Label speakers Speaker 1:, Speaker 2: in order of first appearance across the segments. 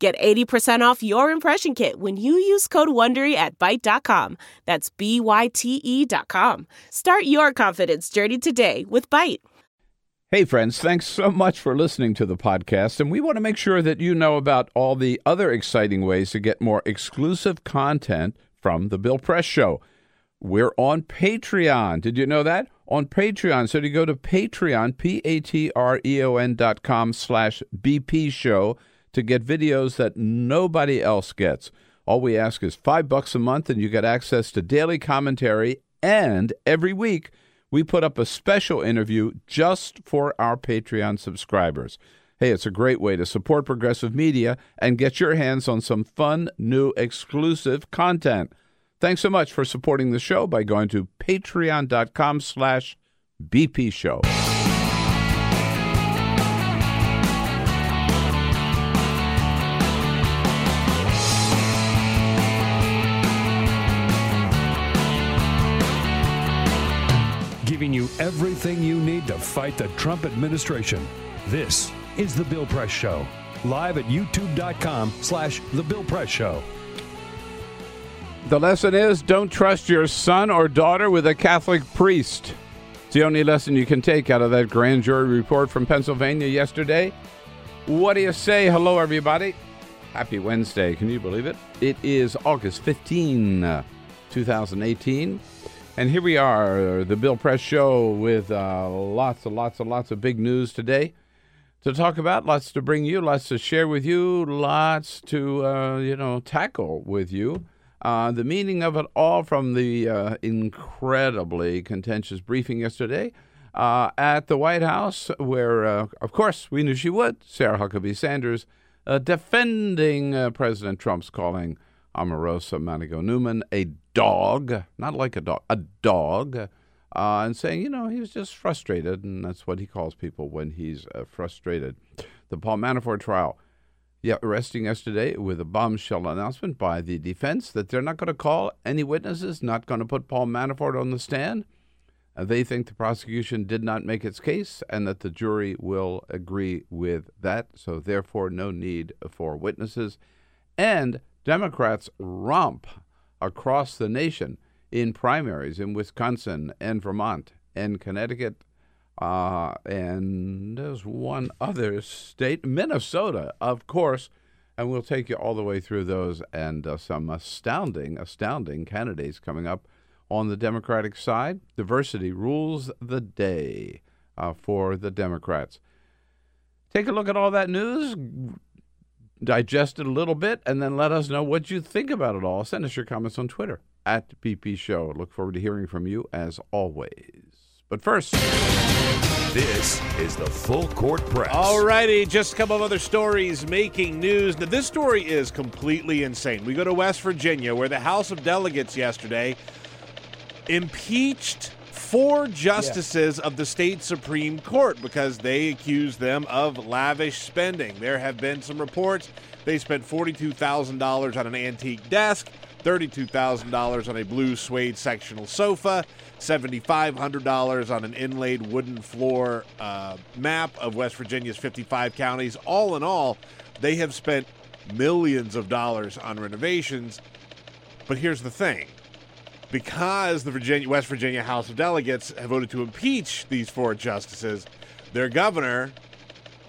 Speaker 1: Get 80% off your impression kit when you use code WONDERY at Byte.com. That's B-Y-T-E dot com. Start your confidence journey today with Byte.
Speaker 2: Hey, friends, thanks so much for listening to the podcast. And we want to make sure that you know about all the other exciting ways to get more exclusive content from The Bill Press Show. We're on Patreon. Did you know that? On Patreon. So to go to Patreon, P-A-T-R-E-O-N dot com slash BP show to get videos that nobody else gets. All we ask is five bucks a month, and you get access to daily commentary. And every week, we put up a special interview just for our Patreon subscribers. Hey, it's a great way to support progressive media and get your hands on some fun, new, exclusive content. Thanks so much for supporting the show by going to patreon.com slash BP
Speaker 3: giving you everything you need to fight the Trump administration. This is The Bill Press Show, live at youtube.com slash The Bill Press Show.
Speaker 2: The lesson is don't trust your son or daughter with a Catholic priest. It's the only lesson you can take out of that grand jury report from Pennsylvania yesterday. What do you say? Hello, everybody. Happy Wednesday. Can you believe it? It is August 15, uh, 2018. And here we are, the Bill Press Show, with uh, lots and lots and lots of big news today to talk about, lots to bring you, lots to share with you, lots to, uh, you know, tackle with you. Uh, the meaning of it all from the uh, incredibly contentious briefing yesterday uh, at the White House, where, uh, of course, we knew she would, Sarah Huckabee Sanders, defending President Trump's calling Omarosa Manigault Newman a dog, not like a dog, a dog, uh, and saying, you know, he was just frustrated, and that's what he calls people when he's uh, frustrated. The Paul Manafort trial, yeah, arresting yesterday with a bombshell announcement by the defense that they're not going to call any witnesses, not going to put Paul Manafort on the stand. Uh, they think the prosecution did not make its case and that the jury will agree with that. So, therefore, no need for witnesses. And Democrats romp across the nation in primaries in Wisconsin and Vermont and Connecticut. Uh, and there's one other state, Minnesota, of course. And we'll take you all the way through those and uh, some astounding, astounding candidates coming up on the Democratic side. Diversity rules the day uh, for the Democrats. Take a look at all that news digest it a little bit, and then let us know what you think about it all. Send us your comments on Twitter at BP Show. Look forward to hearing from you as always. But first,
Speaker 3: This is the Full Court Press.
Speaker 4: All righty, just a couple of other stories making news. Now, this story is completely insane. We go to West Virginia, where the House of Delegates yesterday impeached four justices of the state Supreme Court because they accused them of lavish spending. There have been some reports they spent $42,000 on an antique desk, $32,000 on a blue suede sectional sofa, $7,500 on an inlaid wooden floor uh, map of West Virginia's 55 counties. All in all, they have spent millions of dollars on renovations. But here's the thing because the Virginia West Virginia House of Delegates have voted to impeach these four justices, their governor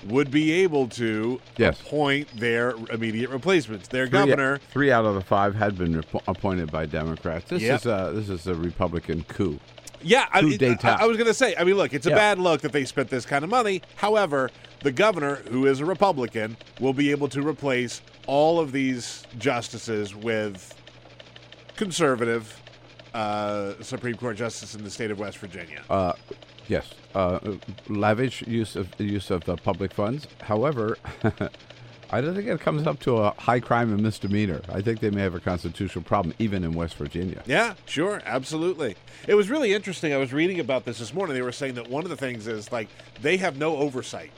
Speaker 4: would be able to
Speaker 2: Yes.
Speaker 4: appoint their immediate replacements. Their
Speaker 2: three,
Speaker 4: governor,
Speaker 2: three out of the five had been rep- appointed by Democrats. This
Speaker 4: Yep.
Speaker 2: is a this is a Republican coup.
Speaker 4: yeah, I,
Speaker 2: coup
Speaker 4: it-
Speaker 2: d'etat.
Speaker 4: I, I was going to say. I mean, look, it's a
Speaker 2: Yeah.
Speaker 4: bad look that they spent this kind of money. However, the governor, who is a Republican, will be able to replace all of these justices with conservative uh, Supreme Court justice in the state of West Virginia.
Speaker 2: Uh, yes, uh, lavish use of use of uh, public funds. However, I don't think it comes up to a high crime and misdemeanor. I think they may have a constitutional problem even in West Virginia.
Speaker 4: Yeah, sure, absolutely. It was really interesting. I was reading about this this morning. They were saying that one of the things is like they have no oversight.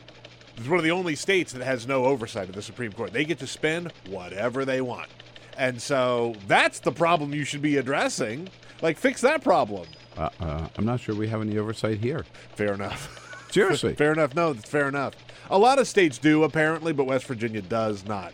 Speaker 4: It's one of the only states that has no oversight of the Supreme Court. They get to spend whatever they want. And so that's the problem you should be addressing. Like, fix that problem.
Speaker 2: Uh, uh, I'm not sure we have any oversight here.
Speaker 4: Fair enough.
Speaker 2: Seriously.
Speaker 4: fair enough. No, that's fair enough. A lot of states do, apparently, but West Virginia does not.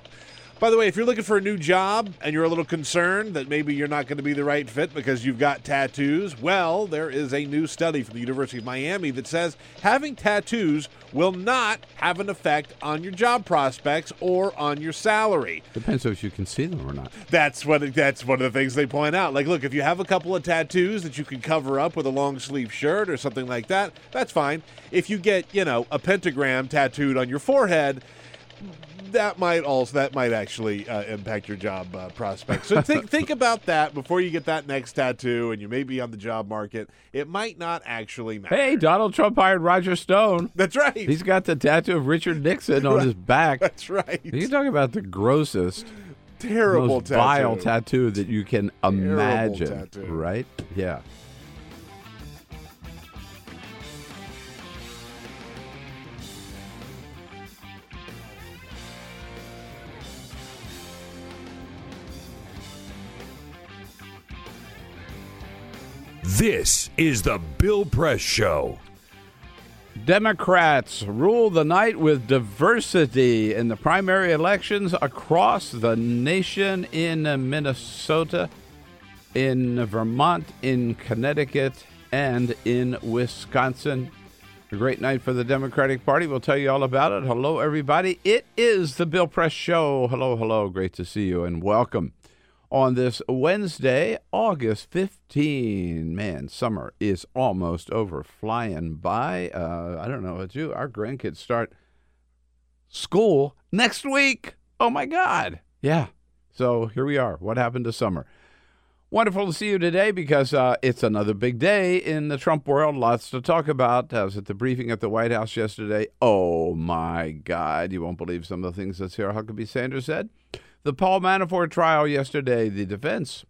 Speaker 4: By the way, if you're looking for a new job and you're a little concerned that maybe you're not going to be the right fit because you've got tattoos, well, there is a new study from the University of Miami that says having tattoos will not have an effect on your job prospects or on your salary.
Speaker 2: Depends if you can see them or not.
Speaker 4: That's what that's one of the things they point out. Like, look, if you have a couple of tattoos that you can cover up with a long sleeve shirt or something like that, that's fine. If you get, you know, a pentagram tattooed on your forehead, that might also that might actually uh, impact your job uh, prospects. So think think about that before you get that next tattoo, and you may be on the job market. It might not actually matter.
Speaker 2: Hey, Donald Trump hired Roger Stone.
Speaker 4: that's right.
Speaker 2: He's got the tattoo of Richard Nixon on his back.
Speaker 4: that's right.
Speaker 2: You talk about the grossest,
Speaker 4: Terrible
Speaker 2: most
Speaker 4: tattoo.
Speaker 2: vile tattoo that you can imagine,
Speaker 4: tattoo.
Speaker 2: right? Yeah.
Speaker 3: This is the Bill Press Show.
Speaker 2: Democrats rule the night with diversity in the primary elections across the nation in Minnesota, in Vermont, in Connecticut, and in Wisconsin. A great night for the Democratic Party. We'll tell you all about it. Hello, everybody. It is the Bill Press Show. Hello, hello. Great to see you and welcome on this Wednesday, August 15. Man, summer is almost over, flying by. Uh, I don't know about you. Our grandkids start school next week. Oh my God. Yeah. So here we are. What happened to summer? Wonderful to see you today because uh, it's another big day in the Trump world. Lots to talk about. I was at the briefing at the White House yesterday. Oh my God. You won't believe some of the things that Sarah Huckabee Sanders said. The Paul Manafort trial yesterday, the defense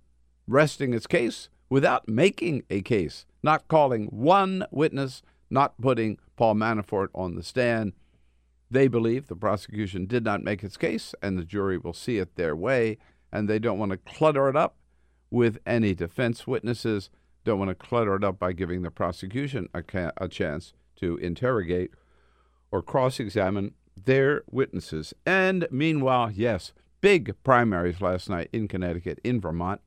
Speaker 2: resting its case without making a case, not calling one witness, not putting Paul Manafort on the stand. They believe the prosecution did not make its case, and the jury will see it their way, and they don't want to clutter it up with any defense witnesses, don't want to clutter it up by giving the prosecution a, ca- a chance to interrogate or cross examine their witnesses. And meanwhile, yes, big primaries last night in Connecticut, in Vermont,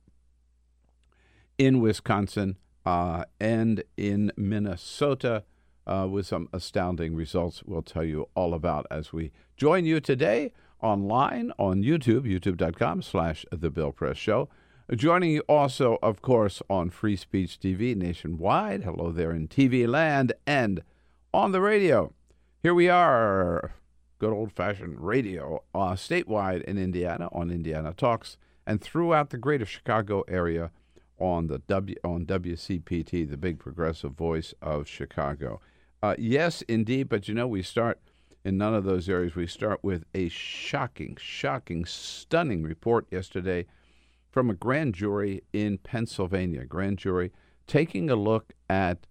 Speaker 2: in Wisconsin, uh, and in Minnesota. Uh, with some astounding results we'll tell you all about as we join you today online on YouTube, youtube.com slash The Bill Press Show. Joining you also, of course, on Free Speech TV nationwide. Hello there in TV land and on the radio. Here we are, good old fashioned radio, uh, statewide in Indiana on Indiana Talks, and throughout the greater Chicago area on the W on WCPT, the big progressive voice of Chicago. Uh, yes, indeed, but you know we start in none of those areas. We start with a shocking, shocking, stunning report yesterday from a grand jury in Pennsylvania. Grand jury taking a look at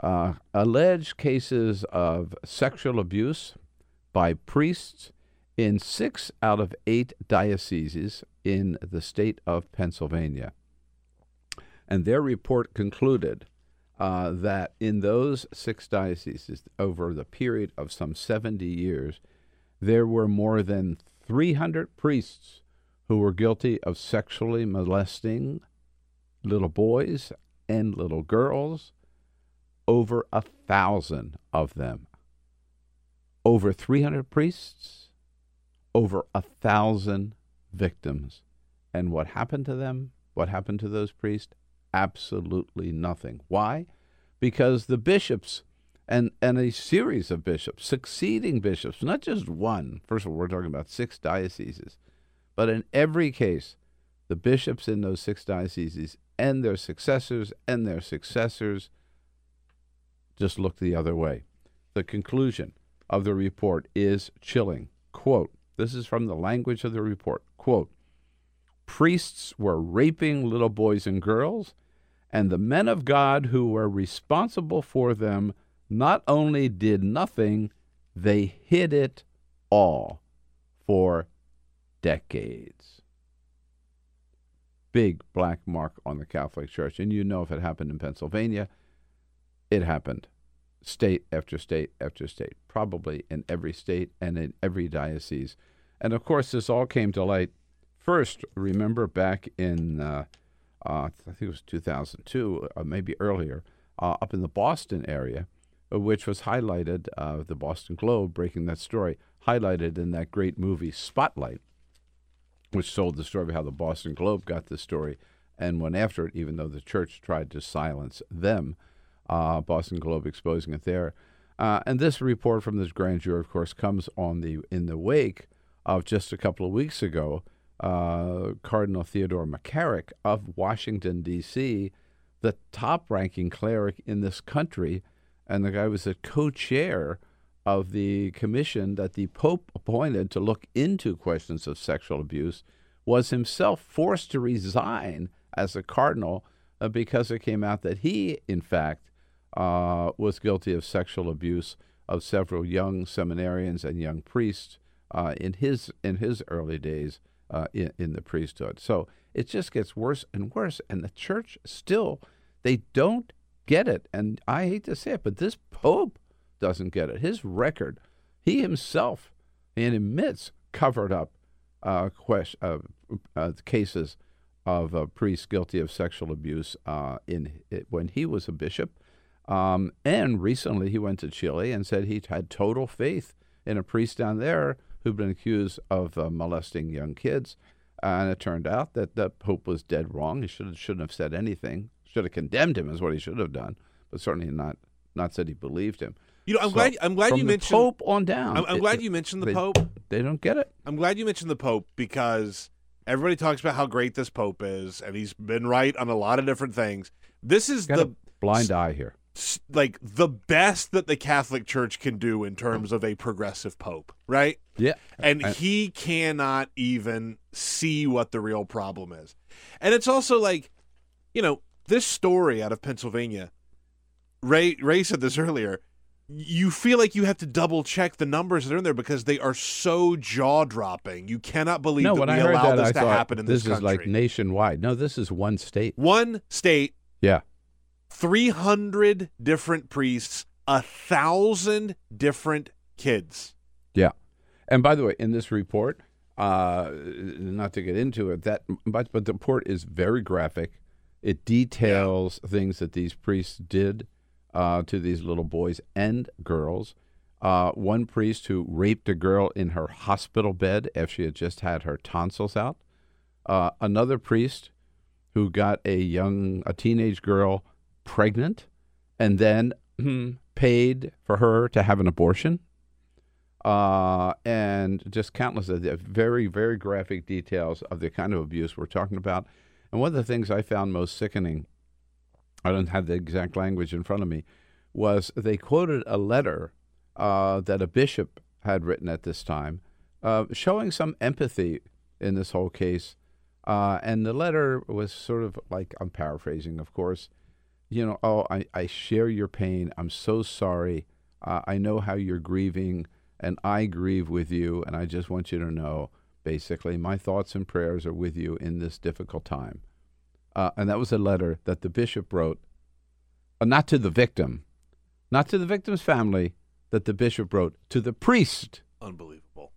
Speaker 2: uh, alleged cases of sexual abuse by priests in six out of eight dioceses in the state of Pennsylvania. And their report concluded uh, that in those six dioceses, over the period of some 70 years, there were more than 300 priests who were guilty of sexually molesting little boys and little girls, over a thousand of them. Over 300 priests, over a thousand victims. And what happened to them? What happened to those priests? Absolutely nothing. Why? Because the bishops and, and a series of bishops, succeeding bishops, not just one. First of all, we're talking about six dioceses. But in every case, the bishops in those six dioceses and their successors and their successors just look the other way. The conclusion of the report is chilling. Quote This is from the language of the report. Quote Priests were raping little boys and girls, and the men of God who were responsible for them not only did nothing, they hid it all for decades. Big black mark on the Catholic Church. And you know if it happened in Pennsylvania, it happened state after state after state, probably in every state and in every diocese. And of course, this all came to light first, remember back in, uh, uh, I think it was 2002, uh, maybe earlier, uh, up in the Boston area, uh, which was highlighted, uh, the Boston Globe breaking that story, highlighted in that great movie Spotlight, which told the story of how the Boston Globe got the story and went after it, even though the church tried to silence them uh, Boston Globe exposing it there. Uh, and this report from this grand jury, of course, comes on the in the wake of just a couple of weeks ago, uh, Cardinal Theodore McCarrick of Washington D.C., the top-ranking cleric in this country, and the guy was a co-chair of the commission that the Pope appointed to look into questions of sexual abuse, was himself forced to resign as a cardinal uh, because it came out that he, in fact, uh, was guilty of sexual abuse of several young seminarians and young priests uh, in his in his early days uh, in, in the priesthood. So it just gets worse and worse, and the church still they don't get it. And I hate to say it, but this pope doesn't get it. His record, he himself, and admits covered up uh, quest- uh, uh, cases of priests guilty of sexual abuse uh, in when he was a bishop, um, and recently he went to Chile and said he had total faith in a priest down there who'd been accused of uh, molesting young kids. and it turned out that the Pope was dead wrong. He should shouldn't have said anything. Should have condemned him, is what he should have done, but certainly not not said he believed him.
Speaker 4: You know, I'm
Speaker 2: So,
Speaker 4: glad. I'm glad
Speaker 2: from
Speaker 4: you
Speaker 2: the
Speaker 4: mentioned.
Speaker 2: Pope on down.
Speaker 4: I'm, I'm
Speaker 2: it-
Speaker 4: glad you mentioned the
Speaker 2: they-
Speaker 4: Pope.
Speaker 2: They don't get it.
Speaker 4: I'm glad you mentioned the Pope because everybody talks about how great this Pope is, and he's been right on a lot of different things. This is
Speaker 2: Got
Speaker 4: the
Speaker 2: blind eye here.
Speaker 4: Like the best that the Catholic Church can do in terms of a progressive Pope, right?
Speaker 2: Yeah,
Speaker 4: And
Speaker 2: I-
Speaker 4: he cannot even see what the real problem is. And it's also like, you know, this story out of Pennsylvania. Ray Ray said this earlier. You feel like you have to double check the numbers that are in there because they are so jaw dropping. You cannot believe
Speaker 2: no,
Speaker 4: that we allow
Speaker 2: that,
Speaker 4: this
Speaker 2: I
Speaker 4: to
Speaker 2: thought
Speaker 4: happen in
Speaker 2: this country.
Speaker 4: this,
Speaker 2: is like nationwide. No, this is one state.
Speaker 4: One state,
Speaker 2: Yeah,
Speaker 4: 300 different priests, a thousand different kids.
Speaker 2: yeah. And by the way, in this report, uh, not to get into it, that but but the report is very graphic. It details things that these priests did uh, to these little boys and girls. Uh, one priest who raped a girl in her hospital bed after she had just had her tonsils out. Uh, another priest who got a young, a teenage girl pregnant, and then hmm, paid for her to have an abortion. Uh, and just countless of the very, very graphic details of the kind of abuse we're talking about. And one of the things I found most sickening, I don't have the exact language in front of me, was they quoted a letter uh, that a bishop had written at this time, uh, showing some empathy in this whole case. Uh, and the letter was sort of like, I'm paraphrasing, of course, you know, oh, I, I share your pain. I'm so sorry. Uh, I know how you're grieving, and I grieve with you. And I just want you to know, basically, my thoughts and prayers are with you in this difficult time. Uh, and that was a letter that the bishop wrote, uh, not to the victim, not to the victim's family, that the bishop wrote to the priest
Speaker 4: Unbelievable.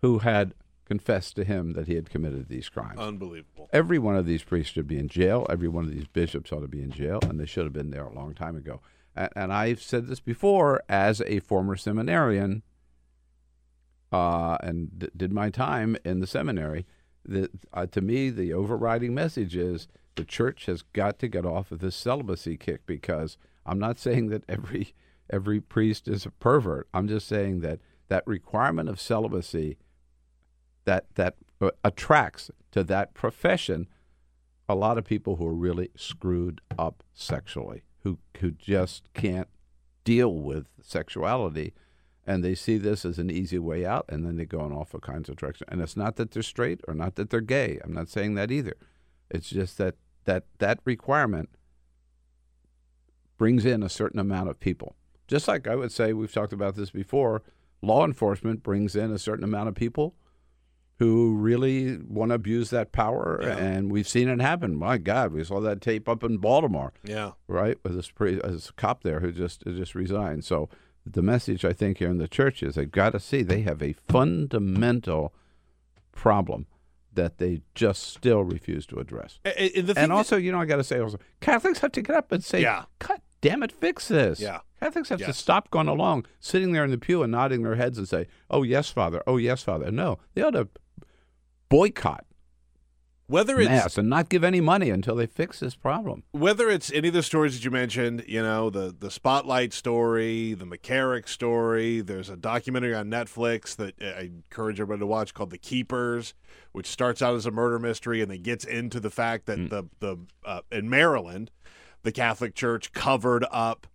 Speaker 2: who had confessed to him that he had committed these crimes.
Speaker 4: Unbelievable.
Speaker 2: Every one of these priests should be in jail. Every one of these bishops ought to be in jail, and they should have been there a long time ago. And, and I've said this before as a former seminarian, uh, and d- did my time in the seminary. That uh, to me, the overriding message is the church has got to get off of this celibacy kick because I'm not saying that every every priest is a pervert. I'm just saying that that requirement of celibacy that that uh, attracts to that profession a lot of people who are really screwed up sexually, who who just can't deal with sexuality, and they see this as an easy way out, and then they go in all kinds of directions. And it's not that they're straight or not that they're gay. I'm not saying that either. It's just that that that requirement brings in a certain amount of people. Just like I would say, we've talked about this before. Law enforcement brings in a certain amount of people who really want to abuse that power,
Speaker 4: Yeah.
Speaker 2: and we've seen it happen. My God, we saw that tape up in Baltimore
Speaker 4: Yeah.
Speaker 2: right? With this, pre- uh, this cop there who just who just resigned. So the message I think here in the church is they've got to see they have a fundamental problem that they just still refuse to address.
Speaker 4: And,
Speaker 2: And
Speaker 4: that-
Speaker 2: also, you know, I got to say also, Catholics have to get up and say,
Speaker 4: Yeah.
Speaker 2: "God damn it, fix this."
Speaker 4: Yeah.
Speaker 2: Catholics have to stop going along, sitting there in the pew and nodding their heads and say, "Oh yes, Father. Oh yes, Father." No, they ought to boycott
Speaker 4: whether it's
Speaker 2: mass and not give any money until they fix this problem.
Speaker 4: whether it's any of the stories that you mentioned, you know, the the Spotlight story, the McCarrick story, there's a documentary on Netflix that I encourage everybody to watch called The Keepers, which starts out as a murder mystery and then gets into the fact that the the uh, in Maryland, the Catholic Church covered up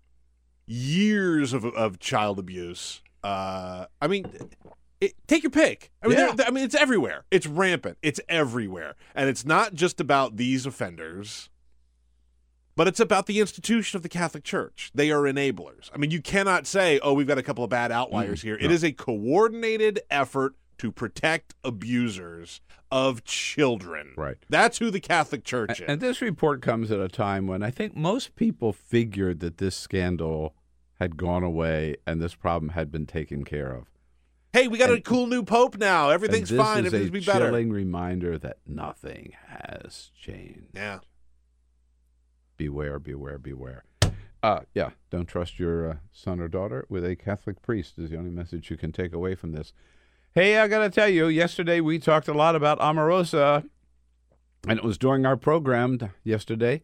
Speaker 4: years of of child abuse. Uh, I mean. It, take your pick. I mean,
Speaker 2: Yeah.
Speaker 4: I mean, it's everywhere. It's rampant. It's everywhere, and it's not just about these offenders but it's about the institution of the Catholic Church. They are enablers. I mean, you cannot say, "Oh, we've got a couple of bad outliers mm, here." It is a coordinated effort to protect abusers of children.
Speaker 2: Right.
Speaker 4: That's who the Catholic Church is.
Speaker 2: And this report comes at a time when I think most people figured that this scandal had gone away and this problem had been taken care of.
Speaker 4: Hey, we got a cool new pope now. Everything's fine. Everything's
Speaker 2: a
Speaker 4: be better.
Speaker 2: A chilling reminder that nothing has changed.
Speaker 4: Yeah.
Speaker 2: Beware, beware, beware. Uh, yeah, don't trust your uh, son or daughter with a Catholic priest is the only message you can take away from this. Hey, I got to tell you, yesterday we talked a lot about Omarosa, and it was during our program yesterday,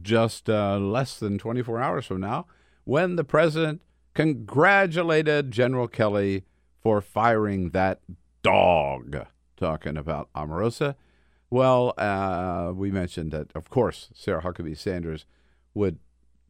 Speaker 2: just uh, less than 24 hours from now, when the president congratulated General Kelly for firing that dog. Talking about Omarosa. Well, uh, we mentioned that, of course, Sarah Huckabee Sanders would,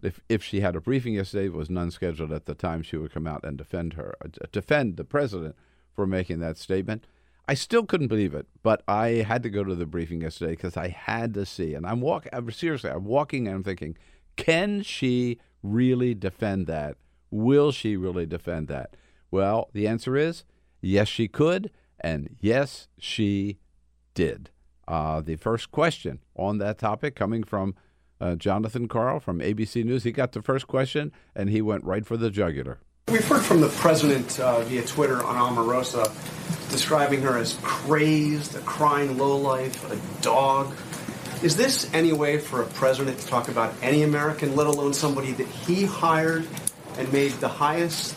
Speaker 2: if if she had a briefing yesterday, was none scheduled at the time, she would come out and defend her, uh, defend the president for making that statement. I still couldn't believe it, but I had to go to the briefing yesterday because I had to see, and I'm walking. Seriously, I'm walking and I'm thinking, can she really defend that? Will she really defend that? Well, the answer is yes, she could, and yes, she did. Uh, the first question on that topic coming from uh, Jonathan Karl from ABC News. He got the first question and he went right for the jugular.
Speaker 5: We've heard from the president uh, via Twitter on Omarosa describing her as crazed, a crying lowlife, a dog. Is this any way for a president to talk about any American, let alone somebody that he hired and made the highest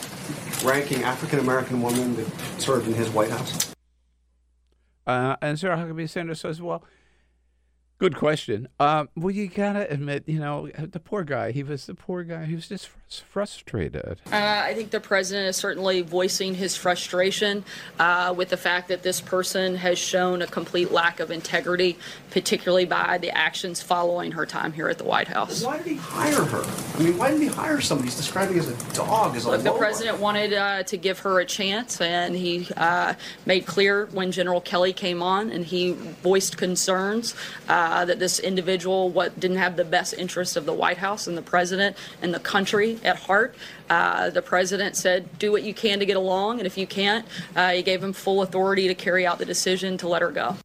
Speaker 5: ranking African American woman that served in his White House?
Speaker 2: Uh, and Sarah Huckabee Sanders says, well, good question. Um, well, you got to admit, you know, the poor guy, he was the poor guy. He was just frus- frustrated.
Speaker 6: Uh, I think the president is certainly voicing his frustration uh, with the fact that this person has shown a complete lack of integrity, particularly by the actions following her time here at the White House.
Speaker 5: Why did he hire her? I mean, why did he hire somebody he's describing as a dog, as a
Speaker 6: Look, the president wanted uh, to give her a chance, and he uh, made clear when General Kelly came on, and he voiced concerns uh, that this individual what didn't have the best interest of the White House and the president and the country at heart. Uh, the president said, "Do what you can to get along, and if you can't, uh, he gave him full authority to carry out the decision to let her go."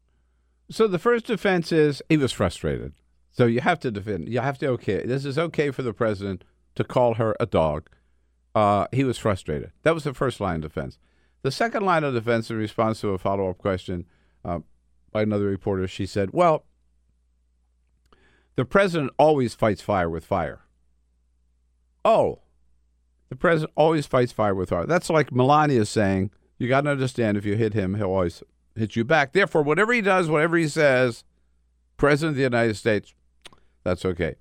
Speaker 2: So the first defense is he was frustrated. So you have to defend. You have to okay. This is okay for the president to call her a dog. Uh, he was frustrated. That was the first line of defense. The second line of defense, in response to a follow up question uh, by another reporter, she said, "Well, the president always fights fire with fire." Oh, the president always fights fire with fire. That's like Melania saying, "You got to understand, if you hit him, he'll always hit you back. Therefore, whatever he does, whatever he says, President of the United States, that's okay.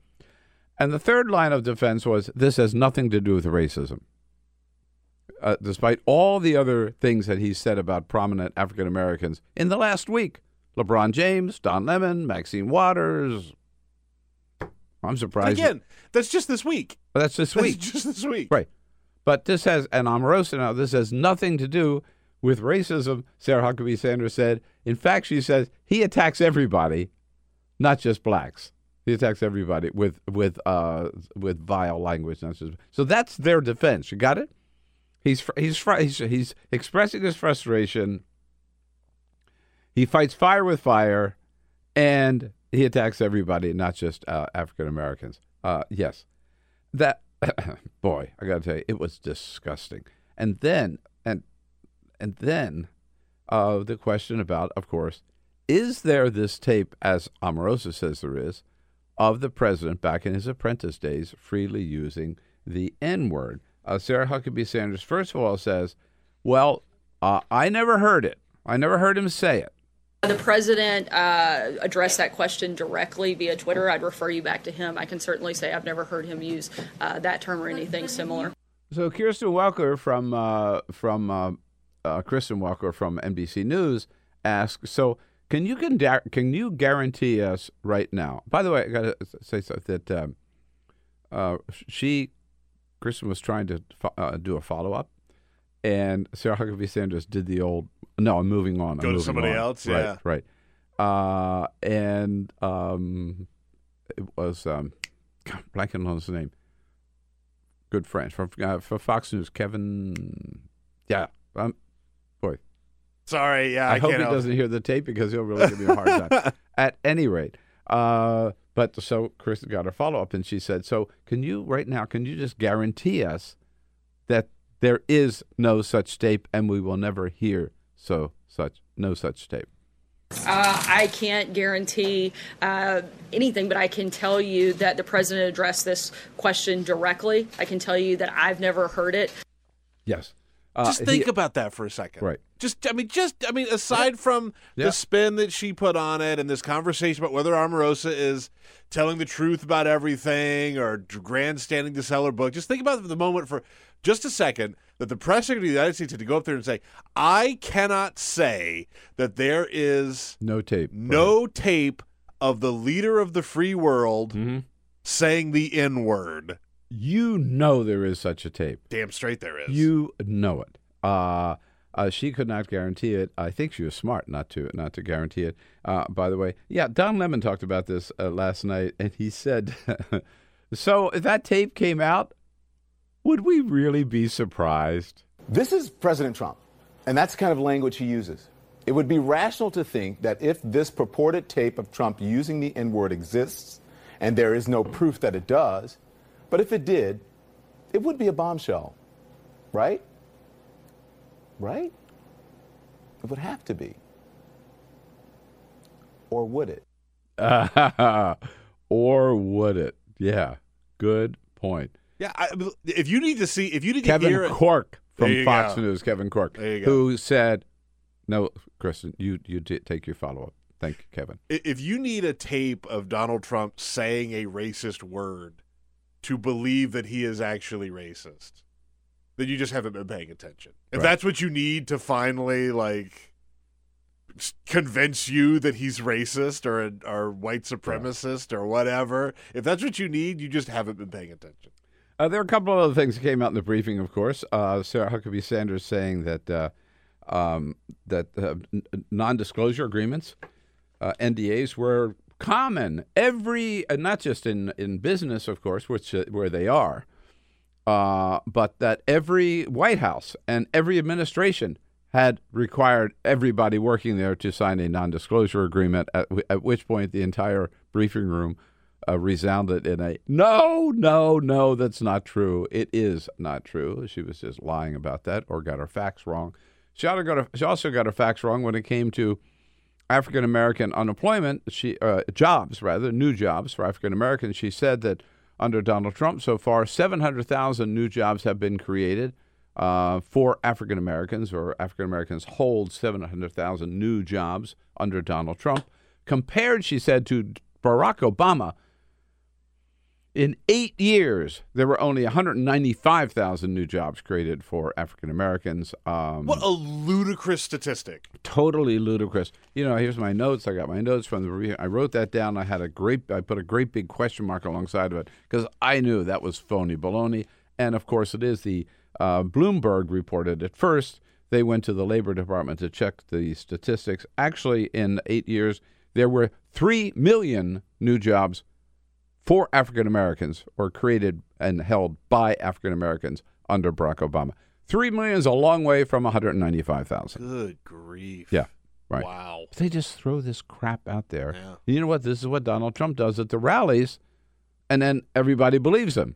Speaker 2: And the third line of defense was this has nothing to do with racism. Uh, despite all the other things that he said about prominent African Americans in the last week LeBron James, Don Lemon, Maxine Waters. I'm surprised.
Speaker 4: Again, that's just this week.
Speaker 2: But that's this
Speaker 4: That's
Speaker 2: week.
Speaker 4: just this week.
Speaker 2: Right. But this has, and Omarosa now, this has nothing to do with racism, Sarah Huckabee Sanders said. In fact, she says he attacks everybody, not just blacks. He attacks everybody with with uh, with vile language. Not just, so that's their defense. You got it? He's fr- he's fr- he's he's expressing his frustration. He fights fire with fire, and he attacks everybody, not just uh, African Americans. Uh, yes, that boy, I got to tell you, it was disgusting. And then and and then uh, the question about, of course, is there this tape, as Omarosa says there is, of the president back in his apprentice days freely using the N word? Uh, Sarah Huckabee Sanders, first of all, says, Well, uh, I never heard it. I never heard him say it.
Speaker 6: The president uh, addressed that question directly via Twitter. I'd refer you back to him. I can certainly say I've never heard him use uh, that term or anything similar.
Speaker 2: So Kirsten Welker from uh, from uh, uh, Kristen Welker from NBC News asks, so can you can, can you guarantee us right now? By the way, I got to say that um, uh, she Kristen was trying to do a follow up, and Sarah Huckabee Sanders did the old. No, I'm moving on.
Speaker 4: Go
Speaker 2: I'm
Speaker 4: to somebody
Speaker 2: on."
Speaker 4: else, yeah.
Speaker 2: right. Uh, and um, it was um, God, blanking on his name. Good friend from uh, for Fox News, Kevin. Yeah, um, boy,
Speaker 4: Sorry, yeah,
Speaker 2: I,
Speaker 4: I,
Speaker 2: hope he
Speaker 4: help-
Speaker 2: doesn't hear the tape because he'll really give me a hard time. At any rate, uh, but so Chris got her follow up, and she said, "So can you right now? Can you just guarantee us that there is no such tape, and we will never hear so such no such tape?"
Speaker 6: Uh, I can't guarantee uh, anything, but I can tell you that the president addressed this question directly. I can tell you that I've never heard it.
Speaker 2: Yes. Uh,
Speaker 4: Just
Speaker 2: he-
Speaker 4: think about that for a second.
Speaker 2: Right.
Speaker 4: Just, I mean, just, I mean, aside from
Speaker 2: Yeah.
Speaker 4: the spin that she put on it and this conversation about whether Omarosa is telling the truth about everything or grandstanding to sell her book, just think about the moment for just a second that the press secretary of the United States had to go up there and say, I cannot say that there is
Speaker 2: no tape.
Speaker 4: no tape of the leader of the free world
Speaker 2: hmm
Speaker 4: saying the N word.
Speaker 2: You know there is such a tape.
Speaker 4: Damn straight there is.
Speaker 2: You know it. Uh, uh, she could not guarantee it. I think she was smart not to not to guarantee it. Uh, by the way, yeah, Don Lemon talked about this uh, last night, and he said, "So that tape came out, would we really be surprised?"
Speaker 7: This is President Trump, and that's the kind of language he uses. It would be rational to think that if this purported tape of Trump using the N word exists, and there is no proof that it does, but if it did, it would be a bombshell, right? Right? It would have to be. Or would it?
Speaker 2: or would it? Yeah, good point.
Speaker 4: Yeah, I, if you need to see, if you need to
Speaker 2: Kevin
Speaker 4: hear it, Corke
Speaker 2: from Fox
Speaker 4: go.
Speaker 2: News, Kevin Corke,
Speaker 4: There you go.
Speaker 2: who said, "No, Kristen, you you t- take your follow up." Thank you, Kevin.
Speaker 4: If you need a tape of Donald Trump saying a racist word to believe that he is actually racist, then you just haven't been paying attention. If
Speaker 2: Right.
Speaker 4: that's what you need to finally like convince you that he's racist or a, or white supremacist or whatever, if that's what you need, you just haven't been paying attention.
Speaker 2: Uh, there are a couple of other things that came out in the briefing, of course. Uh, Sarah Huckabee Sanders saying that uh, um, that uh, non-disclosure agreements, uh, NDAs, were common every, uh, not just in, in business, of course, which where they are, but that every White House and every administration had required everybody working there to sign a non-disclosure agreement. At, w- at which point, the entire briefing room uh, resounded in a no, no, no, that's not true. It is not true. She was just lying about that or got her facts wrong. She, got her, she also got her facts wrong when it came to African American unemployment. She uh, jobs rather new jobs for African Americans. She said that under Donald Trump so far, seven hundred thousand new jobs have been created uh, for African Americans, or African Americans hold seven hundred thousand new jobs under Donald Trump, compared, she said, to Barack Obama. In eight years, there were only 195,000 new jobs created for African Americans. Um,
Speaker 4: What a ludicrous statistic.
Speaker 2: totally ludicrous. You know, here's my notes. I got my notes from the review. I wrote that down. I had a great, I put a great big question mark alongside of it because I knew that was phony baloney. And of course, it is the Uh, Bloomberg reported at first they went to the Labor Department to check the statistics. Actually, in eight years, there were 3 million new jobs for African Americans or created and held by African Americans under Barack Obama. 3 million is a long way from 195,000.
Speaker 4: Good grief.
Speaker 2: Yeah, right.
Speaker 4: Wow.
Speaker 2: They just throw this crap out there.
Speaker 4: Yeah.
Speaker 2: You know what? This is what Donald Trump does at the rallies, and then everybody believes him.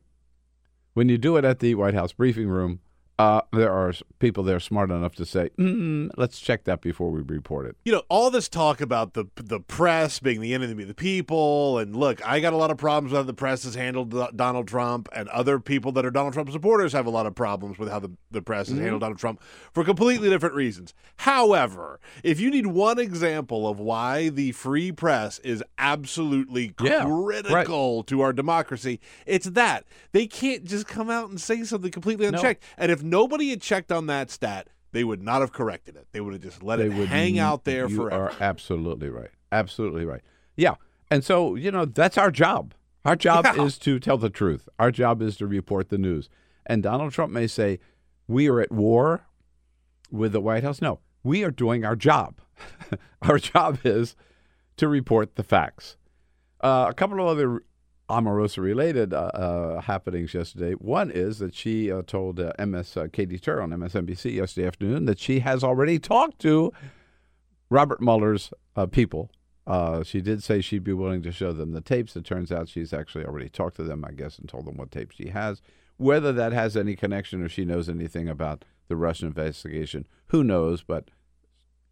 Speaker 2: When you do it at the White House briefing room, uh, there are people there smart enough to say, mm, let's check that before we report it.
Speaker 4: You know, all this talk about the the press being the enemy of the people, and look, I got a lot of problems with how the press has handled Donald Trump, and other people that are Donald Trump supporters have a lot of problems with how the, the press has handled Donald Trump for completely different reasons. However, if you need one example of why the free press is absolutely
Speaker 2: Yeah,
Speaker 4: critical to our democracy, it's that they can't just come out and say something completely
Speaker 2: No.
Speaker 4: unchecked. And if nobody had checked on that stat, they would not have corrected it. They would have just let
Speaker 2: They
Speaker 4: it
Speaker 2: would
Speaker 4: hang out there
Speaker 2: you
Speaker 4: forever.
Speaker 2: are absolutely right. Absolutely right. Yeah. And so, you know, that's our job. Our job
Speaker 4: Yeah.
Speaker 2: is to tell the truth. Our job is to report the news. And Donald Trump may say, we are at war with the White House. No, we are doing our job. our job is to report the facts. Uh, a couple of other Omarosa related uh, uh, happenings yesterday. One is that she uh, told uh, MS uh, Katie Tur on MSNBC yesterday afternoon that she has already talked to Robert Mueller's uh, people. Uh, she did say she'd be willing to show them the tapes. It turns out she's actually already talked to them, I guess, and told them what tapes she has. Whether that has any connection or she knows anything about the Russian investigation, who knows? But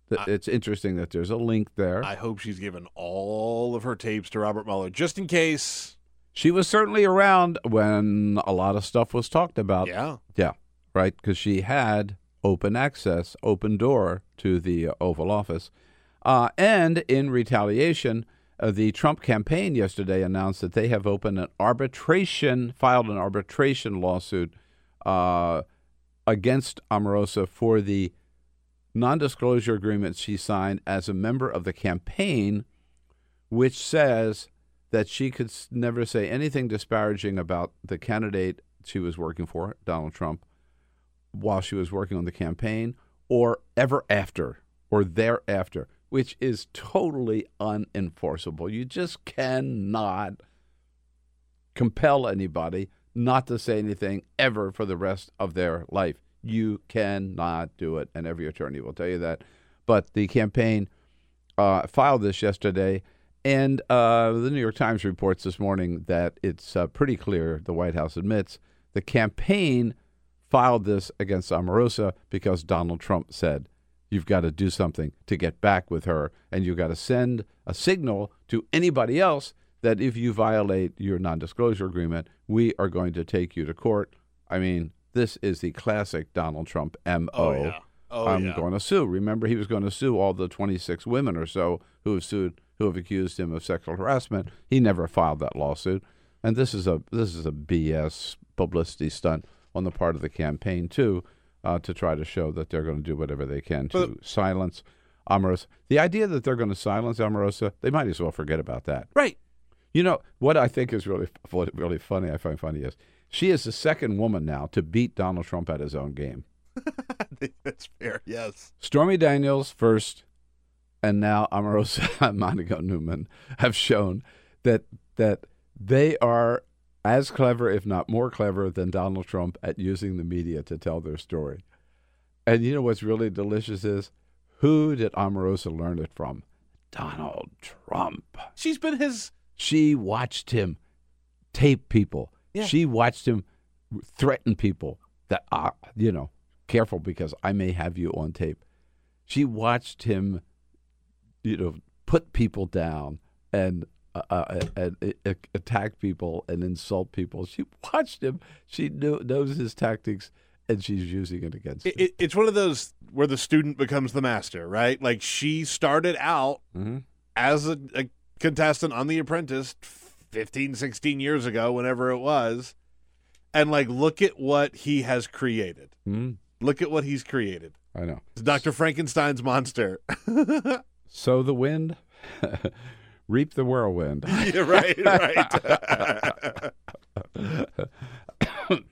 Speaker 2: th- it's interesting that there's a link there.
Speaker 4: I hope she's given all of her tapes to Robert Mueller just in case.
Speaker 2: She was certainly around when a lot of stuff was talked about.
Speaker 4: Yeah.
Speaker 2: Yeah, right. Because she had open access, open door to the Oval Office. Uh, and in retaliation, uh, the Trump campaign yesterday announced that they have opened an arbitration, filed an arbitration lawsuit uh, against Omarosa for the non disclosure agreement she signed as a member of the campaign, which says that she could never say anything disparaging about the candidate she was working for, Donald Trump, while she was working on the campaign, or ever after, or thereafter, which is totally unenforceable. You just cannot compel anybody not to say anything ever for the rest of their life. You cannot do it, and every attorney will tell you that. But the campaign uh, filed this yesterday, and uh, the New York Times reports this morning that it's uh, pretty clear, the White House admits, the campaign filed this against Omarosa because Donald Trump said, you've got to do something to get back with her, and you've got to send a signal to anybody else that if you violate your non disclosure agreement, we are going to take you to court. I mean, this is the classic Donald Trump MO.
Speaker 4: Oh, yeah. Oh,
Speaker 2: I'm
Speaker 4: yeah.
Speaker 2: going to sue. Remember, he was going to sue all the 26 women or so who have sued, who have accused him of sexual harassment. He never filed that lawsuit, and this is a this is a BS publicity stunt on the part of the campaign too, uh, to try to show that they're going to do whatever they can to
Speaker 4: But-
Speaker 2: silence Omarosa. The idea that they're going to silence Omarosa, they might as well forget about that.
Speaker 4: Right.
Speaker 2: You know what I think is really really funny. I find funny is she is the second woman now to beat Donald Trump at his own game.
Speaker 4: I think that's fair. Yes.
Speaker 2: Stormy Daniels first, and now Omarosa and Manigault Newman have shown that that they are as clever, if not more clever, than Donald Trump at using the media to tell their story. And you know what's really delicious is who did Omarosa learn it from? Donald Trump.
Speaker 4: She's been his.
Speaker 2: She watched him tape people.
Speaker 4: Yeah.
Speaker 2: She watched him threaten people that are, you know, careful because I may have you on tape. She watched him, you know, put people down and uh, uh, and attack people and insult people. She watched him. She knew, knows his tactics, and she's using it against
Speaker 4: It, it's one of those where the student becomes the master, right? Like she started out
Speaker 2: hmm
Speaker 4: as a, a contestant on The Apprentice 15, 16 years ago, whenever it was. And like, look at what he has created.
Speaker 2: hmm
Speaker 4: Look at what he's created.
Speaker 2: I know.
Speaker 4: It's Dr. Frankenstein's monster.
Speaker 2: Sow the wind, reap the whirlwind.
Speaker 4: yeah, right, right.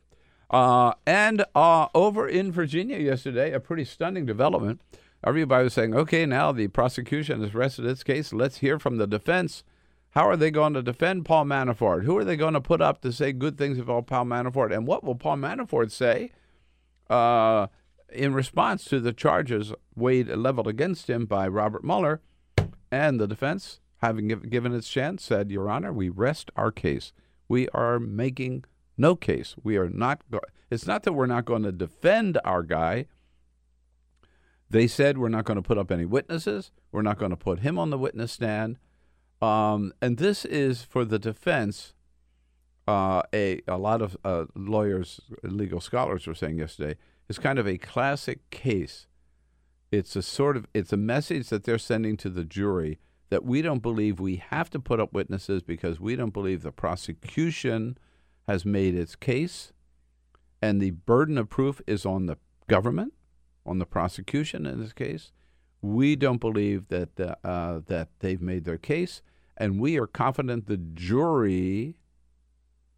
Speaker 2: Uh, And uh, over in Virginia yesterday, a pretty stunning development. Everybody was saying, okay, now the prosecution has rested its case. Let's hear from the defense. How are they going to defend Paul Manafort? Who are they going to put up to say good things about Paul Manafort? And what will Paul Manafort say uh, in response to the charges weighed leveled against him by Robert Mueller? And the defense, having given its chance, said, Your Honor, we rest our case. We are making no case. We are not. Go- it's not that we're not going to defend our guy. They said we're not going to put up any witnesses. We're not going to put him on the witness stand. Um, and this is for the defense. Uh, a a lot of uh, lawyers, legal scholars were saying yesterday, is kind of a classic case. It's a sort of it's a message that they're sending to the jury that we don't believe we have to put up witnesses because we don't believe the prosecution has made its case, and the burden of proof is on the government, on the prosecution in this case. We don't believe that uh, uh, that they've made their case, and we are confident the jury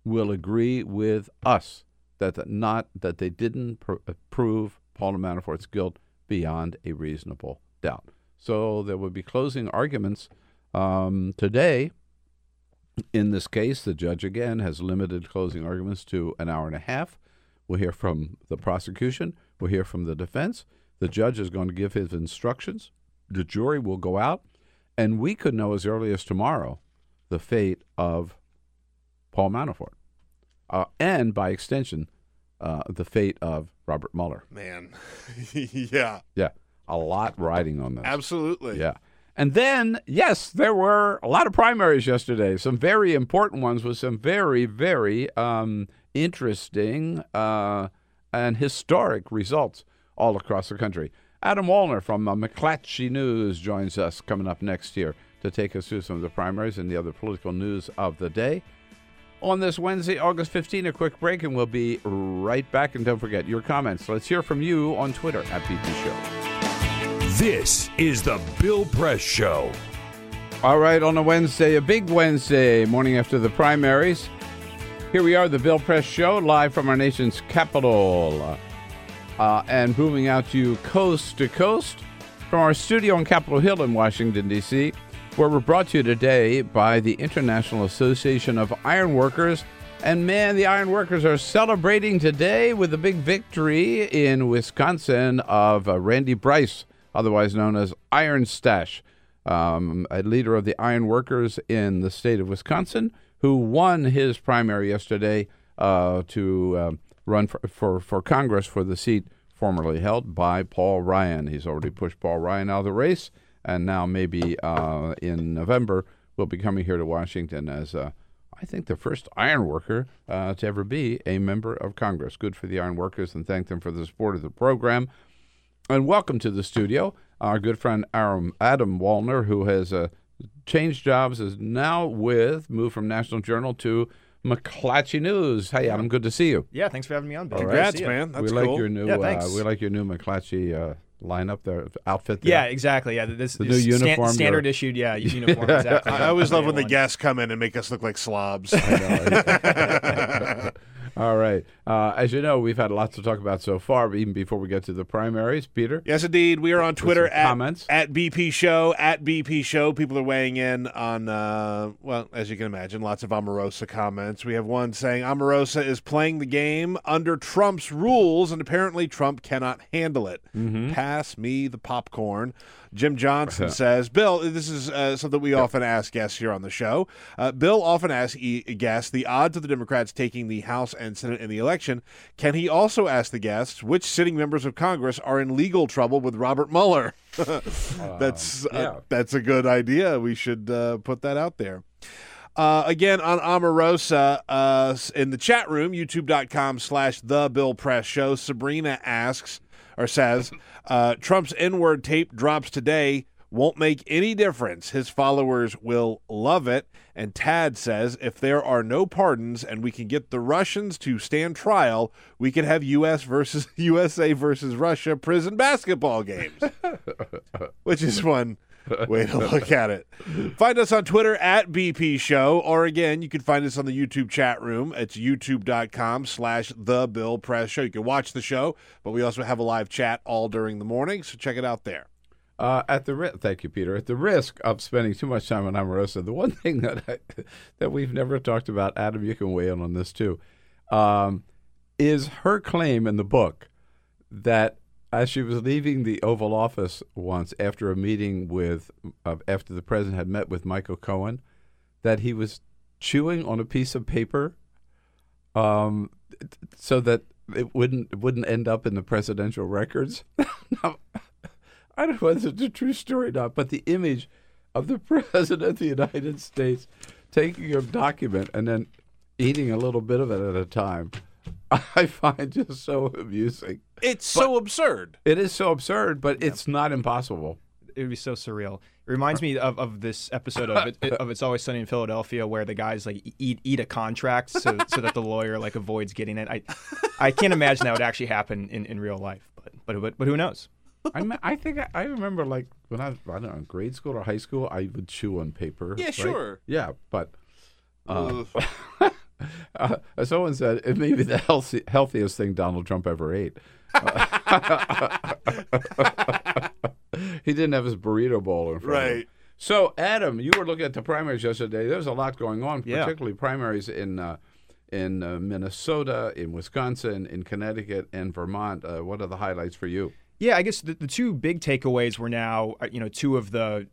Speaker 2: will agree with us that not that they didn't pr- uh, prove Paul Manafort's guilt beyond a reasonable doubt. So there will be closing arguments um, today. In this case, the judge again has limited closing arguments to an hour and a half. We'll hear from the prosecution. We'll hear from the defense. The judge is going to give his instructions. The jury will go out, and we could know as early as tomorrow the fate of Paul Manafort, and by extension, uh, the fate of Robert Mueller.
Speaker 4: Man, yeah,
Speaker 2: Yeah, a lot riding on this.
Speaker 4: absolutely.
Speaker 2: Yeah. And then, yes, there were a lot of primaries yesterday. Some very important ones with some very, very um, interesting uh, and historic results all across the country. Adam Wollner from uh, McClatchy News joins us coming up next year to take us through some of the primaries and the other political news of the day. On this Wednesday, August 15, a quick break, and we'll be right back. And don't forget your comments. Let's hear from you on Twitter at BP Show.
Speaker 3: This is the Bill Press Show.
Speaker 2: All right, on a Wednesday, a big Wednesday, morning after the primaries. Here we are, the Bill Press Show, live from our nation's capital, uh, and booming out to you coast to coast from our studio on Capitol Hill in Washington, D.C., where we're brought to you today by the International Association of Ironworkers. And man, the ironworkers are celebrating today with a big victory in Wisconsin of uh, Randy Bryce, otherwise known as Iron Stash um, a leader of the iron workers in the state of Wisconsin, who won his primary yesterday uh, to uh, run for, for, for Congress for the seat formerly held by Paul Ryan. He's already pushed Paul Ryan out of the race, and now maybe uh, in November will be coming here to Washington as uh, I think the first iron worker uh, to ever be a member of Congress. Good for the iron workers, and thank them for the support of the program. And welcome to the studio, our good friend Adam, Adam Wollner, who has uh, changed jobs, is now with, moved from National Journal to McClatchy News. Hey, Adam, good to see you.
Speaker 8: Yeah, thanks for having me on. Bill.
Speaker 4: Congrats,
Speaker 8: Good to see ya.
Speaker 4: man. That's
Speaker 2: we like your new,
Speaker 8: Yeah,
Speaker 2: uh,
Speaker 8: thanks.
Speaker 2: we like your new McClatchy uh, lineup their outfit. There.
Speaker 8: Yeah, exactly. Yeah, this
Speaker 2: The
Speaker 8: this
Speaker 2: new
Speaker 8: stan-
Speaker 2: uniform,
Speaker 8: standard
Speaker 2: you're-
Speaker 8: issued. Yeah, uniform. Exactly.
Speaker 4: I always love when the guests come in and make us look like slobs.
Speaker 2: All right. Uh, as you know, we've had lots to talk about so far, even before we get to the primaries. Peter?
Speaker 4: Yes, indeed. We are on Twitter at,
Speaker 2: comments.
Speaker 4: at BP Show, at BP Show. People are weighing in on, uh, well, as you can imagine, lots of Omarosa comments. We have one saying Omarosa is playing the game under Trump's rules, and apparently Trump cannot handle it.
Speaker 2: Mm-hmm.
Speaker 4: Pass me the popcorn. Jim Johnson says, Bill, this is uh, something we often ask guests here on the show. Uh, Bill often asks e- guests the odds of the Democrats taking the House and Senate in the election. Can he also ask the guests which sitting members of Congress are in legal trouble with Robert Mueller? that's
Speaker 2: yeah.
Speaker 4: uh, that's a good idea. We should uh, put that out there. Uh, again, on Omarosa, uh, in the chat room, youtube.com slash the Bill Press Show, Sabrina asks, or says, uh, Trump's N-word tape drops today. Won't make any difference. His followers will love it. And Tad says, if there are no pardons and we can get the Russians to stand trial, we could have U.S. versus USA versus Russia prison basketball games, which is one way to look at it. Find us on Twitter at BP Show, or again, you can find us on the YouTube chat room. It's youtube.com slash The Bill Press Show. You can watch the show, but we also have a live chat all during the morning, so check it out there.
Speaker 2: Uh, at the ri- thank you, Peter. At the risk of spending too much time on Omarosa, the one thing that I, that we've never talked about, Adam, you can weigh in on this too, um, is her claim in the book that as she was leaving the Oval Office once after a meeting with uh, after the president had met with Michael Cohen, that he was chewing on a piece of paper, um, so that it wouldn't it wouldn't end up in the presidential records. now, I don't know whether it's a true story or not, but the image of the president of the United States taking a document and then eating a little bit of it at a time, I find just so amusing.
Speaker 4: It's so absurd.
Speaker 2: It is so absurd, but it's not impossible.
Speaker 8: It would be so surreal. It reminds me of, of this episode of it, of It's Always Sunny in Philadelphia where the guys like eat eat a contract so so that the lawyer like avoids getting it. I I can't imagine that would actually happen in, in real life, but but but, but who knows?
Speaker 2: I, I think I, I remember like when I was I don't know in grade school or high school I would chew on paper.
Speaker 4: Yeah,
Speaker 2: right?
Speaker 4: sure.
Speaker 2: Yeah, but uh, uh, someone said it may be the healthy, healthiest thing Donald Trump ever ate. he didn't have his burrito bowl in front of him.
Speaker 4: Right.
Speaker 2: So, Adam, you were looking at the primaries yesterday. There's a lot going on,
Speaker 8: Yeah.
Speaker 2: particularly primaries in uh, in uh, Minnesota, in Wisconsin, in Connecticut, and Vermont. Uh, what are the highlights for you?
Speaker 8: Yeah, I guess the, the two big takeaways were now, uh, you know, two of the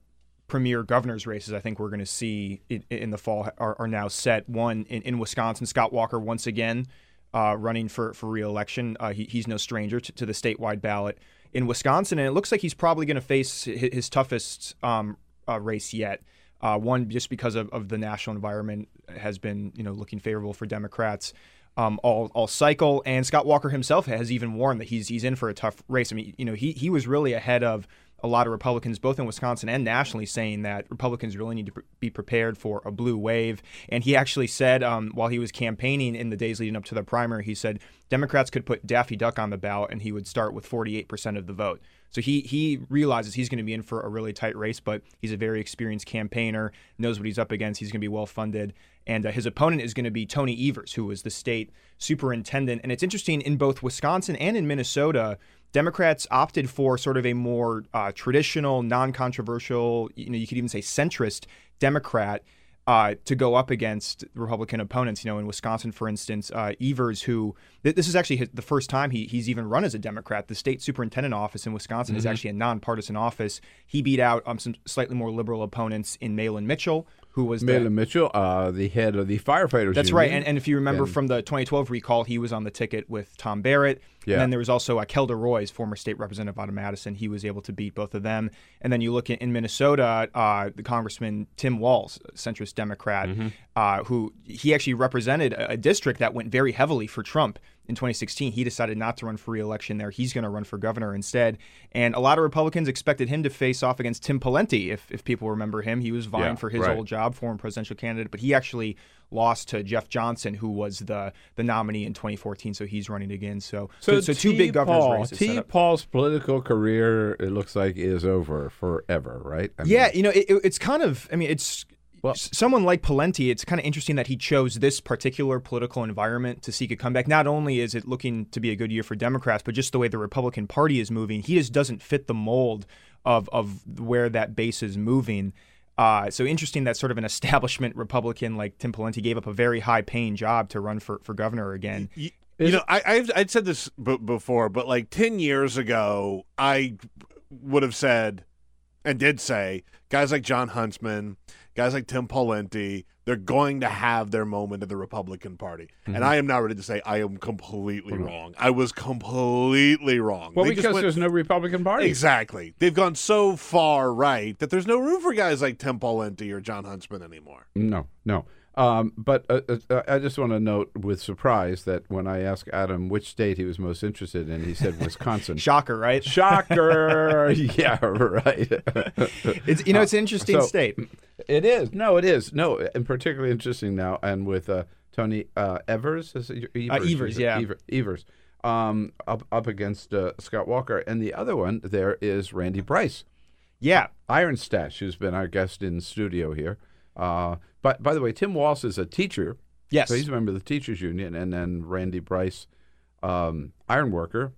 Speaker 8: premier governor's races I think we're going to see in, in the fall are, are now set. One in, in Wisconsin, Scott Walker once again uh, running for, for reelection. Uh, he, he's no stranger to, to the statewide ballot in Wisconsin, and it looks like he's probably going to face his, his toughest um, uh, race yet. Uh, one, just because of, of the national environment has been, you know, looking favorable for Democrats um, all all cycle. And Scott Walker himself has even warned that he's he's in for a tough race. I mean, you know, he he was really ahead of a lot of Republicans, both in Wisconsin and nationally, saying that Republicans really need to be prepared for a blue wave. And he actually said, um, while he was campaigning in the days leading up to the primary, he said Democrats could put Daffy Duck on the ballot and he would start with 48% of the vote. So he he realizes he's going to be in for a really tight race, but he's a very experienced campaigner, knows what he's up against. He's going to be well funded, and uh, his opponent is going to be Tony Evers, who was the state superintendent. And it's interesting in both Wisconsin and in Minnesota, Democrats opted for sort of a more uh, traditional, non-controversial, you know, you could even say centrist Democrat. Uh, to go up against Republican opponents. You know, in Wisconsin, for instance, uh, Evers, who th- this is actually his, the first time he, he's even run as a Democrat. The state superintendent office in Wisconsin is actually a nonpartisan office. He beat out um, some slightly more liberal opponents in Mahlon Mitchell, who was the,
Speaker 2: Mahlon Mitchell, uh, the head of the firefighters.
Speaker 8: that's
Speaker 2: union.
Speaker 8: right. And, and if you remember
Speaker 2: And-
Speaker 8: from the 2012 recall, he was on the ticket with Tom Barrett.
Speaker 2: Yeah.
Speaker 8: And then there was also uh, Kelda Roys former state representative out of Madison. He was able to beat both of them. And then you look in, in Minnesota, uh, the Congressman Tim Walz, centrist Democrat,
Speaker 2: Mm-hmm.
Speaker 8: uh, who he actually represented a, a district that went very heavily for Trump in 2016. He decided not to run for re-election there. He's going to run for governor instead. And a lot of Republicans expected him to face off against Tim Pawlenty. If, if people remember him, he was vying
Speaker 2: Yeah,
Speaker 8: for his
Speaker 2: right.
Speaker 8: old job, former presidential candidate, but he actually lost to Jeff Johnson, who was the the nominee in 2014. So he's running again. So so, so two
Speaker 2: T.
Speaker 8: big governor's
Speaker 2: Paul. T. Paul's political career, it looks like, is over forever, right? I mean,
Speaker 8: Yeah, you know, it- it's kind of. I mean, it's.
Speaker 2: Well-
Speaker 8: someone like Pawlenty, it's kind of interesting that he chose this particular political environment to seek a comeback. Not only is it looking to be a good year for Democrats, but just the way the Republican Party is moving, he just doesn't fit the mold of of where that base is moving. Uh, so interesting that sort of an establishment Republican like Tim Pawlenty gave up a very high paying job to run for, for governor again.
Speaker 4: You, you know, I, I've I'd said this b- before, but like ten years ago, I would have said, and did say, guys like Jon Huntsman, guys like Tim Pawlenty, they're going to have their moment in the Republican Party,
Speaker 2: Mm-hmm.
Speaker 4: and I am now ready to say I am completely wrong. I was completely wrong.
Speaker 2: Well,
Speaker 4: They just
Speaker 2: because
Speaker 4: went-
Speaker 2: there's no Republican Party.
Speaker 4: exactly, they've gone so far right that there's no room for guys like Tim Pawlenty or Jon Huntsman anymore.
Speaker 2: No, no. Um, but uh, uh, I just want to note with surprise that when I asked Adam which state he was most interested in, he said Wisconsin.
Speaker 8: Shocker, right?
Speaker 2: Shocker! yeah, right.
Speaker 8: It's you know it's an interesting
Speaker 2: Uh, so-
Speaker 8: state.
Speaker 2: It is. No, it is. No, and particularly interesting now. And with uh, Tony uh, Evers, is it Evers,
Speaker 8: Uh, Evers, yeah.
Speaker 2: Ever- Evers, um, up up against uh, Scott Walker, and the other one there is Randy Bryce.
Speaker 8: Yeah.
Speaker 2: Iron Stash, who's been our guest in studio here. Uh, but by the way, Tim Walz is a teacher.
Speaker 8: Yes.
Speaker 2: So he's a member of the teachers union, and then Randy Bryce, um, iron worker,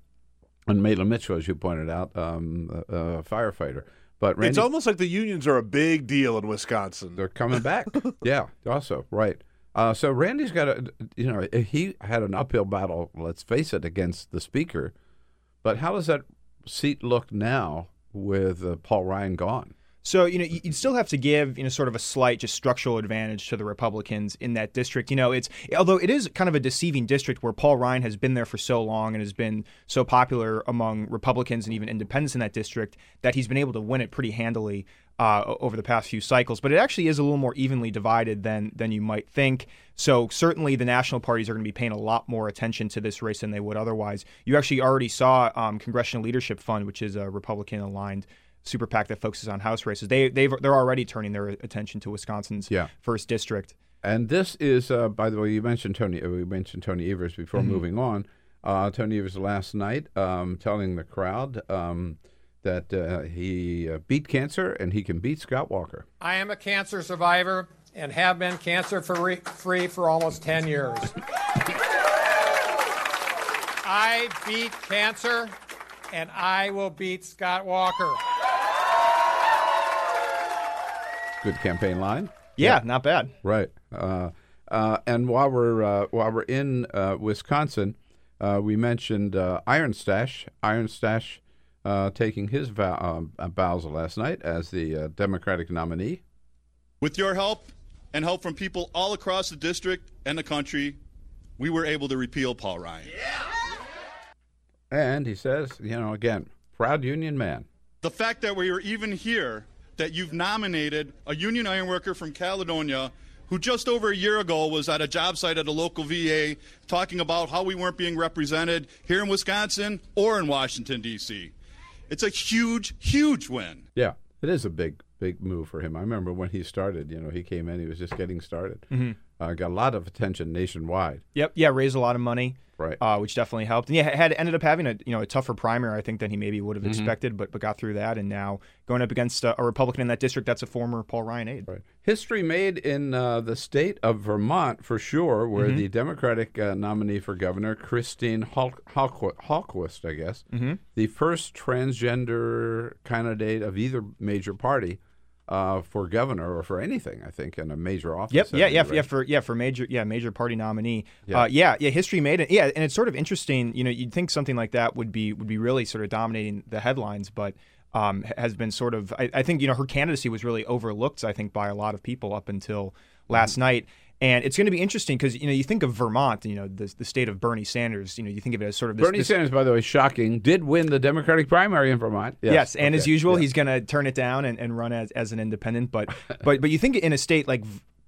Speaker 2: and Maitland Mitchell, as you pointed out, um, a, a firefighter. But Randy,
Speaker 4: it's almost like the unions are a big deal in Wisconsin.
Speaker 2: they're coming back. yeah, also right. Uh, so Randy's got a, you know, he had an uphill battle. Let's face it, against the speaker. But how does that seat look now with uh, Paul Ryan gone?
Speaker 8: So, you know, you- you'd still have to give, you know, sort of a slight just structural advantage to the Republicans in that district. You know, it's although it is kind of a deceiving district where Paul Ryan has been there for so long and has been so popular among Republicans and even independents in that district that he's been able to win it pretty handily uh, over the past few cycles. But it actually is a little more evenly divided than than you might think. So certainly the national parties are going to be paying a lot more attention to this race than they would otherwise. You actually already saw um, Congressional Leadership Fund, which is a Republican aligned super PAC that focuses on House races. They they've they're already turning their attention to Wisconsin's
Speaker 2: Yeah.
Speaker 8: first district.
Speaker 2: And this is, uh, by the way, you mentioned Tony. Uh, we mentioned Tony Evers before
Speaker 8: Mm-hmm.
Speaker 2: moving on. Uh, Tony Evers last night um, telling the crowd um, that uh, he uh, beat cancer and he can beat Scott Walker.
Speaker 9: I am a cancer survivor and have been cancer free, free for almost 10 years. I beat cancer and I will beat Scott Walker.
Speaker 2: Good campaign line.
Speaker 8: Yeah, not bad.
Speaker 2: Right. Uh, uh, and while we're uh, while we're in uh, Wisconsin, uh, we mentioned uh, Iron Stash. Iron Stash uh, taking his vow, um, uh, vows last night as the uh, Democratic nominee.
Speaker 10: With your help and help from people all across the district and the country, we were able to repeal Paul Ryan. Yeah.
Speaker 2: And he says, you know, again, proud union man.
Speaker 10: The fact that we are even here, that you've nominated a union ironworker from Caledonia who just over a year ago was at a job site at a local VA talking about how we weren't being represented here in Wisconsin or in Washington, D.C. It's a huge, huge win.
Speaker 2: Yeah, it is a big, big move for him. I remember when he started. You know, he came in, he was just getting started. Mm-hmm. Uh, got a lot of attention nationwide.
Speaker 8: Yep. Yeah, raised a lot of money.
Speaker 2: Right.
Speaker 8: Uh, which definitely helped. And yeah, had ended up having a you know a tougher primary, I think, than he maybe would have expected, but but got through that, and now going up against a, a Republican in that district that's a former Paul Ryan aide.
Speaker 2: Right. History made in uh, the state of Vermont for sure, where
Speaker 8: Mm-hmm.
Speaker 2: the Democratic uh, nominee for governor, Christine Hal- Halqu- Hallquist, I guess,
Speaker 8: Mm-hmm.
Speaker 2: the first transgender candidate of either major party uh, for governor or for anything, I think, in a major office.
Speaker 8: Yep. Yeah. Yeah. Yeah. For yeah for major yeah major party nominee.
Speaker 2: Yeah.
Speaker 8: Yeah. Uh, yeah. Yeah. History made it. Yeah. And it's sort of interesting. You know, you'd think something like that would be would be really sort of dominating the headlines, but. Um, has been sort of, I, I think, you know, her candidacy was really overlooked, I think, by a lot of people up until last night. And it's going to be interesting because, you know, you think of Vermont, you know, the, the state of Bernie Sanders, you know, you think of it as sort of this.
Speaker 2: Bernie
Speaker 8: this-
Speaker 2: Sanders, by the way, shocking, did win the Democratic primary in Vermont.
Speaker 8: Yes, and as usual,
Speaker 2: yeah.
Speaker 8: he's going to turn it down and, and run as, as an independent. But but but you think in a state like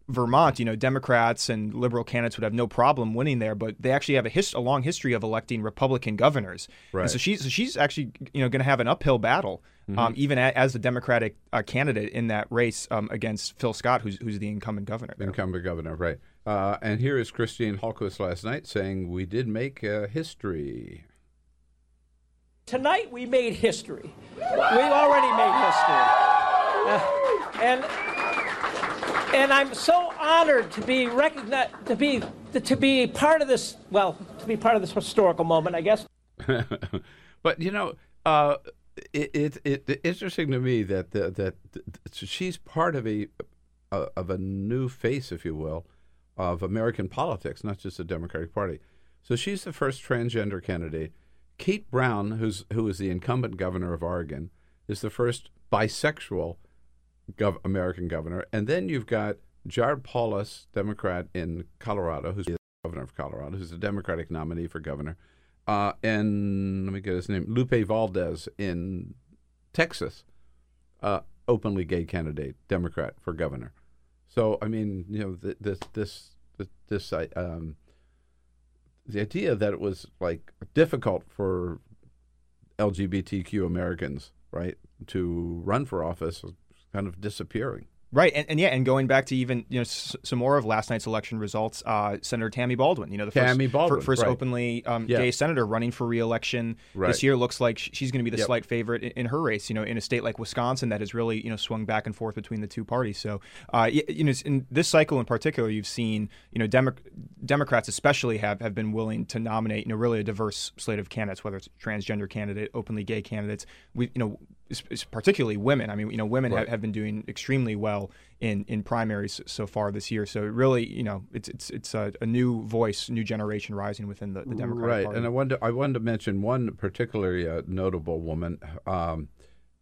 Speaker 8: Vermont, you know, Democrats and liberal candidates would have no problem winning there, but they actually have a, his, a long history of electing Republican governors.
Speaker 2: Right.
Speaker 8: And so she's so she's actually you know going to have an uphill battle,
Speaker 2: Mm-hmm.
Speaker 8: um, even a, as the Democratic uh, candidate in that race um, against Phil Scott, who's who's the incumbent governor. there.
Speaker 2: incumbent governor, right? Uh, and here is Christine Hallquist last night saying, "We did make uh, history."
Speaker 11: Tonight we made history. We've already made history. Uh, and and I'm so honored to be recognized to be to be part of this well, to be part of this historical moment, I guess.
Speaker 2: but you know, uh, it, it, it it's interesting to me that the, that th- she's part of a of a new face, if you will, of American politics, not just the Democratic Party. So she's the first transgender candidate. Kate Brown, who's who is the incumbent governor of Oregon, is the first bisexual gov- American governor, and then you've got Jared Polis, Democrat in Colorado, who's the governor of Colorado, who's the Democratic nominee for governor, uh, and let me get his name, Lupe Valdez in Texas, uh, openly gay candidate, Democrat for governor. So I mean, you know, th- this this this, um, the idea that it was like difficult for LGBTQ Americans, right, to run for office kind of disappearing.
Speaker 8: Right, and, and yeah, and going back to even you know s- some more of last night's election results, uh, Senator Tammy Baldwin, you know the first,
Speaker 2: Baldwin,
Speaker 8: fir- first
Speaker 2: right.
Speaker 8: openly um,
Speaker 2: Yeah.
Speaker 8: gay senator running for reelection
Speaker 2: Right.
Speaker 8: this year, looks like she's going to be the
Speaker 2: Yep.
Speaker 8: slight favorite in, in her race. You know, in a state like Wisconsin that has really you know swung back and forth between the two parties. So, uh, y- you know, in this cycle in particular, you've seen you know Demo- Democrats especially have have been willing to nominate you know really a diverse slate of candidates, whether it's transgender candidate, openly gay candidates. We you know particularly women. I mean, you know, women
Speaker 2: Right.
Speaker 8: have, have been doing extremely well in, in primaries so far this year. So it really, you know, it's it's it's a, a new voice, new generation rising within the, the Democratic
Speaker 2: right,
Speaker 8: Party.
Speaker 2: and I wanted I wanted to mention one particularly uh, notable woman, um,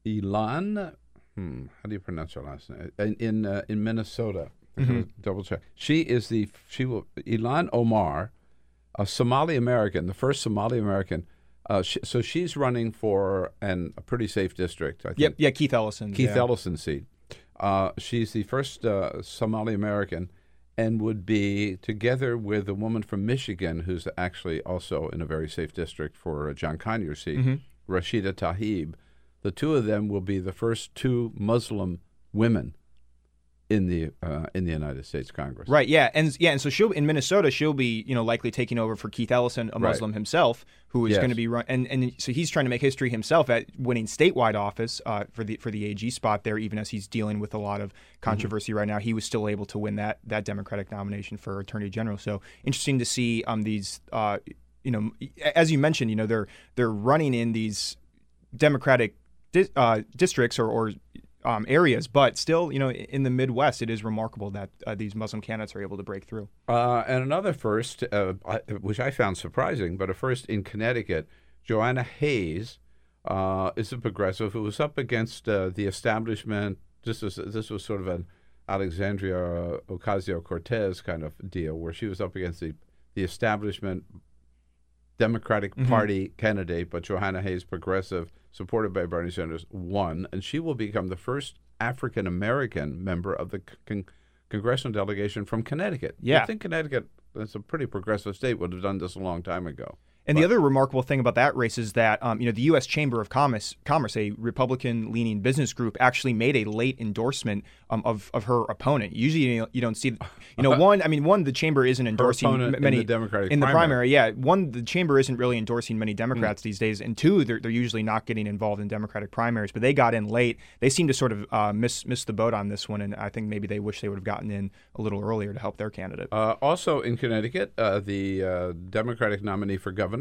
Speaker 2: Ilhan. Hmm, how do you pronounce her last name? In in, uh, in Minnesota. Gonna Double check. She is the she will Ilhan Omar, a Somali American, the first Somali American. Uh, she, so she's running for an, a pretty safe district. I think.
Speaker 8: Yep, yeah, Keith Ellison.
Speaker 2: Keith
Speaker 8: yeah.
Speaker 2: Ellison seat. Uh, she's the first uh, Somali American and would be together with a woman from Michigan who's actually also in a very safe district for uh, John Conyers seat,
Speaker 8: Mm-hmm.
Speaker 2: Rashida Tlaib. The two of them will be the first two Muslim women in the uh, in the United States Congress.
Speaker 8: Right, yeah, and yeah, and so she'll in Minnesota, she'll be you know likely taking over for Keith Ellison, a
Speaker 2: Right.
Speaker 8: Muslim himself, who is
Speaker 2: Yes.
Speaker 8: going to be run, and and so he's trying to make history himself at winning statewide office uh, for the for the AG spot there, even as he's dealing with a lot of controversy right now. He was still able to win that that Democratic nomination for Attorney General. So interesting to see um these uh you know as you mentioned, you know they're they're running in these Democratic uh, districts or, or um, areas, but still, you know, in the Midwest, it is remarkable that uh, these Muslim candidates are able to break through.
Speaker 2: Uh, and another first, uh, I- which I found surprising, but a first in Connecticut, Jahana Hayes uh, is a progressive who was up against uh, the establishment. This was this was sort of an Alexandria Ocasio Cortez kind of deal, where she was up against the the establishment Democratic Party candidate, but Jahana Hayes, progressive, supported by Bernie Sanders, won, and she will become the first African American member of the con- congressional delegation from Connecticut.
Speaker 8: Yeah.
Speaker 2: I think Connecticut, that's a pretty progressive state, would have done this a long time ago.
Speaker 8: And the other remarkable thing about that race is that um, you know the U.S. Chamber of Commerce, Commerce, a Republican-leaning business group, actually made a late endorsement um, of of her opponent. Usually, you, don't see, you know, one. I mean, one, the chamber isn't endorsing
Speaker 2: in
Speaker 8: many
Speaker 2: the Democratic
Speaker 8: in the
Speaker 2: primary.
Speaker 8: primary. Yeah, one, the chamber isn't really endorsing many Democrats these days, and two, they're, they're usually not getting involved in Democratic primaries. But they got in late. They seem to sort of uh, miss miss the boat on this one, and I think maybe they wish they would have gotten in a little earlier to help their candidate.
Speaker 2: Uh, also in Connecticut, uh, the uh, Democratic nominee for governor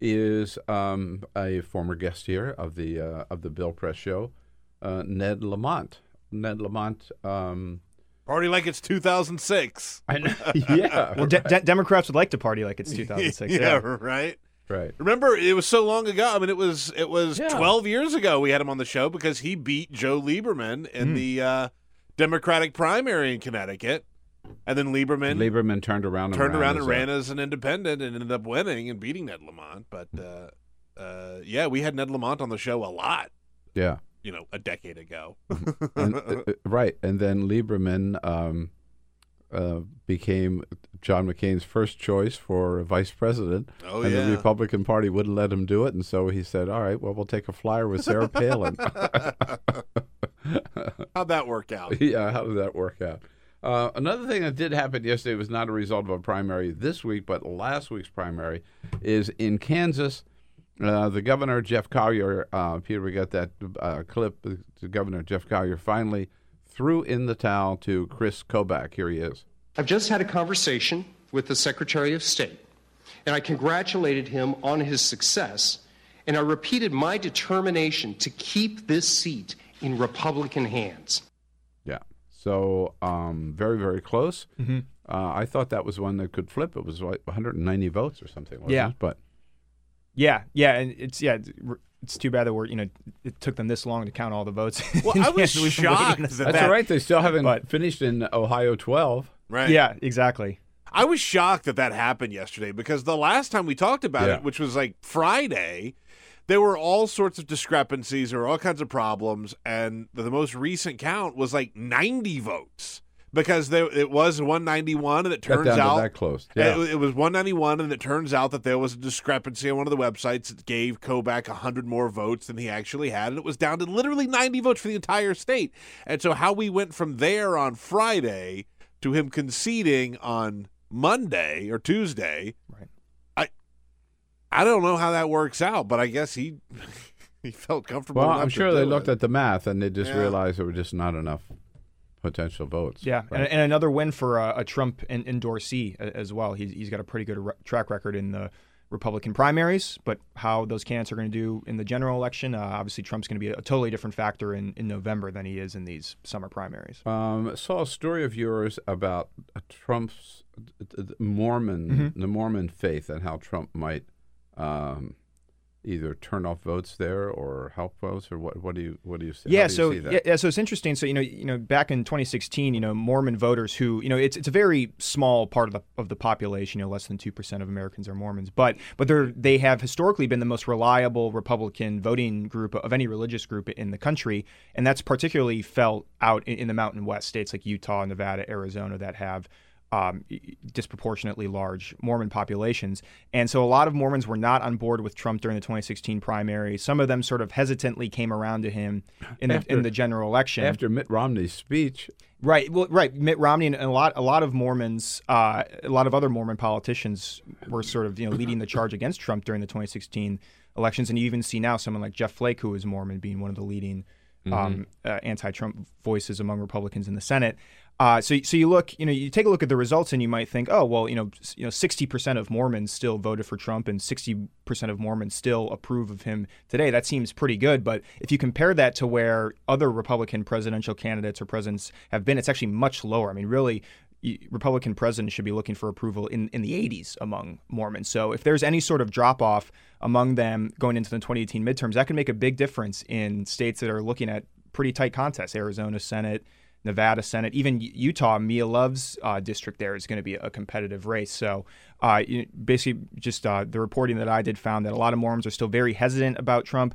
Speaker 2: is um, a former guest here of the uh, of the Bill Press show, uh, Ned Lamont. Ned Lamont. Um,
Speaker 4: Party like it's 2006.
Speaker 2: I know. yeah.
Speaker 8: well, de- de- Democrats would like to party like it's 2006.
Speaker 4: yeah,
Speaker 8: yeah.
Speaker 4: right.
Speaker 2: right.
Speaker 4: Remember, it was so long ago. I mean, it was it was
Speaker 2: Yeah.
Speaker 4: 12 years ago we had him on the show because he beat Joe Lieberman in the uh, Democratic primary in Connecticut, and then Lieberman
Speaker 2: Lieberman turned around. And
Speaker 4: turned
Speaker 2: ran
Speaker 4: around
Speaker 2: as
Speaker 4: and
Speaker 2: a-
Speaker 4: ran as an independent and ended up winning and beating Ned Lamont. But uh, uh, yeah, we had Ned Lamont on the show a lot.
Speaker 2: Yeah.
Speaker 4: You know, a decade ago.
Speaker 2: and, uh, uh, right, and then Lieberman um, uh, became John McCain's first choice for vice president,
Speaker 4: Oh,
Speaker 2: and
Speaker 4: yeah.
Speaker 2: the Republican Party wouldn't let him do it, and so he said, "All right, well, we'll take a flyer with Sarah Palin."
Speaker 4: How'd that work out?
Speaker 2: yeah, how did that work out? Uh, another thing that did happen yesterday was not a result of a primary this week, but last week's primary is in Kansas. Uh, the governor Jeff Colyer, uh, Peter, we got that uh, clip. The governor Jeff Colyer finally threw in the towel to Chris Kobach. Here he is.
Speaker 12: I've just had a conversation with the Secretary of State, and I congratulated him on his success, and I repeated my determination to keep this seat in Republican hands.
Speaker 2: Yeah. So um, very, very close.
Speaker 8: Mhm.
Speaker 2: Uh, I thought that was one that could flip. It was like 190 votes or something. Wasn't
Speaker 8: Yeah.
Speaker 2: It? But
Speaker 8: Yeah, yeah, and it's yeah, it's- it's too bad that we're you know it took them this long to count all the votes.
Speaker 4: Well, I was
Speaker 8: Kansas. We've been waiting
Speaker 4: shocked that
Speaker 2: that's
Speaker 4: that-
Speaker 2: all right. They still haven't
Speaker 8: But-
Speaker 2: finished in Ohio 12.
Speaker 4: Right.
Speaker 8: Yeah, exactly.
Speaker 4: I was shocked that that happened yesterday because the last time we talked about
Speaker 2: Yeah.
Speaker 4: it, which was like Friday, there were all sorts of discrepancies, or all kinds of problems, and the, the most recent count was like 90 votes because there, it was 191, and it turns out
Speaker 2: that close. Yeah.
Speaker 4: it, it was 191, and it turns out that there was a discrepancy on one of the websites that gave Kobach 100 more votes than he actually had, and it was down to literally 90 votes for the entire state. And so, how we went from there on Friday to him conceding on Monday or Tuesday,
Speaker 8: Right.
Speaker 4: I I don't know how that works out, but I guess he he felt comfortable.
Speaker 2: Well,
Speaker 4: enough
Speaker 2: I'm
Speaker 4: to
Speaker 2: sure they
Speaker 4: do
Speaker 2: looked
Speaker 4: it.
Speaker 2: at the math and they just
Speaker 4: Yeah.
Speaker 2: realized there were just not enough potential votes.
Speaker 8: Yeah,
Speaker 2: Right.
Speaker 8: and, and another win for uh, a Trump en- endorsee as well. He's, he's got a pretty good re- track record in the Republican primaries, but how those candidates are going to do in the general election, uh, obviously Trump's going to be a totally different factor in, in November than he is in these summer primaries.
Speaker 2: Um, saw a story of yours about uh, Trump's Mormon,
Speaker 8: Mm-hmm.
Speaker 2: the Mormon faith, and how Trump might um, either turn off votes there or help votes, or what? What do you what do you see?
Speaker 8: Yeah,
Speaker 2: do
Speaker 8: so
Speaker 2: see that?
Speaker 8: yeah, yeah, so it's interesting. So you know, you know, back in 2016, you know, Mormon voters who, you know, it's it's a very small part of the of the population. You know, less than two percent of Americans are Mormons, but but they're they have historically been the most reliable Republican voting group of any religious group in the country, and that's particularly felt out in, in the Mountain West states like Utah, Nevada, Arizona that have um, disproportionately large Mormon populations. And so a lot of Mormons were not on board with Trump during the 2016 primary. Some of them sort of hesitantly came around to him in the, in the general election.
Speaker 2: After Mitt Romney's speech,
Speaker 8: Right. Well, right. Mitt Romney and a lot, a lot of Mormons, uh, a lot of other Mormon politicians were sort of, you know, leading the charge against Trump during the 2016 elections, and you even see now someone like Jeff Flake, who is Mormon, being one of the leading um, uh, anti-Trump voices among Republicans in the Senate. Uh, so, so you look, you know, you take a look at the results, and you might think, oh, well, you know, you know, sixty percent of Mormons still voted for Trump, and sixty percent of Mormons still approve of him today. That seems pretty good. But if you compare that to where other Republican presidential candidates or presidents have been, it's actually much lower. I mean, really. Republican presidents should be looking for approval in, in the 80s among Mormons. So if there's any sort of drop off among them going into the 2018 midterms, that can make a big difference in states that are looking at pretty tight contests. Arizona Senate, Nevada Senate, even Utah, Mia Love's uh, district there is going to be a competitive race. So, uh, basically, just uh, the reporting that I did found that a lot of Mormons are still very hesitant about Trump.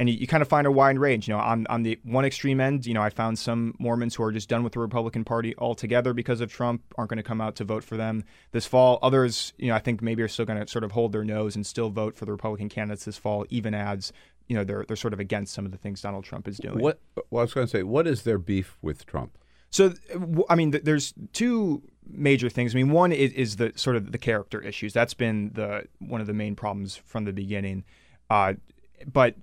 Speaker 8: And you, you kind of find a wide range. You know, on, on the one extreme end, you know, I found some Mormons who are just done with the Republican Party altogether because of Trump, aren't going to come out to vote for them this fall. Others, you know, I think maybe are still going to sort of hold their nose and still vote for the Republican candidates this fall, even as you know they're they're sort of against some of the things Donald Trump is doing.
Speaker 2: what? Well, I was going to say, what is their beef with Trump?
Speaker 8: So, I mean, there's two major things. I mean, one is, is the sort of the character issues. That's been the one of the main problems from the beginning. Uh, but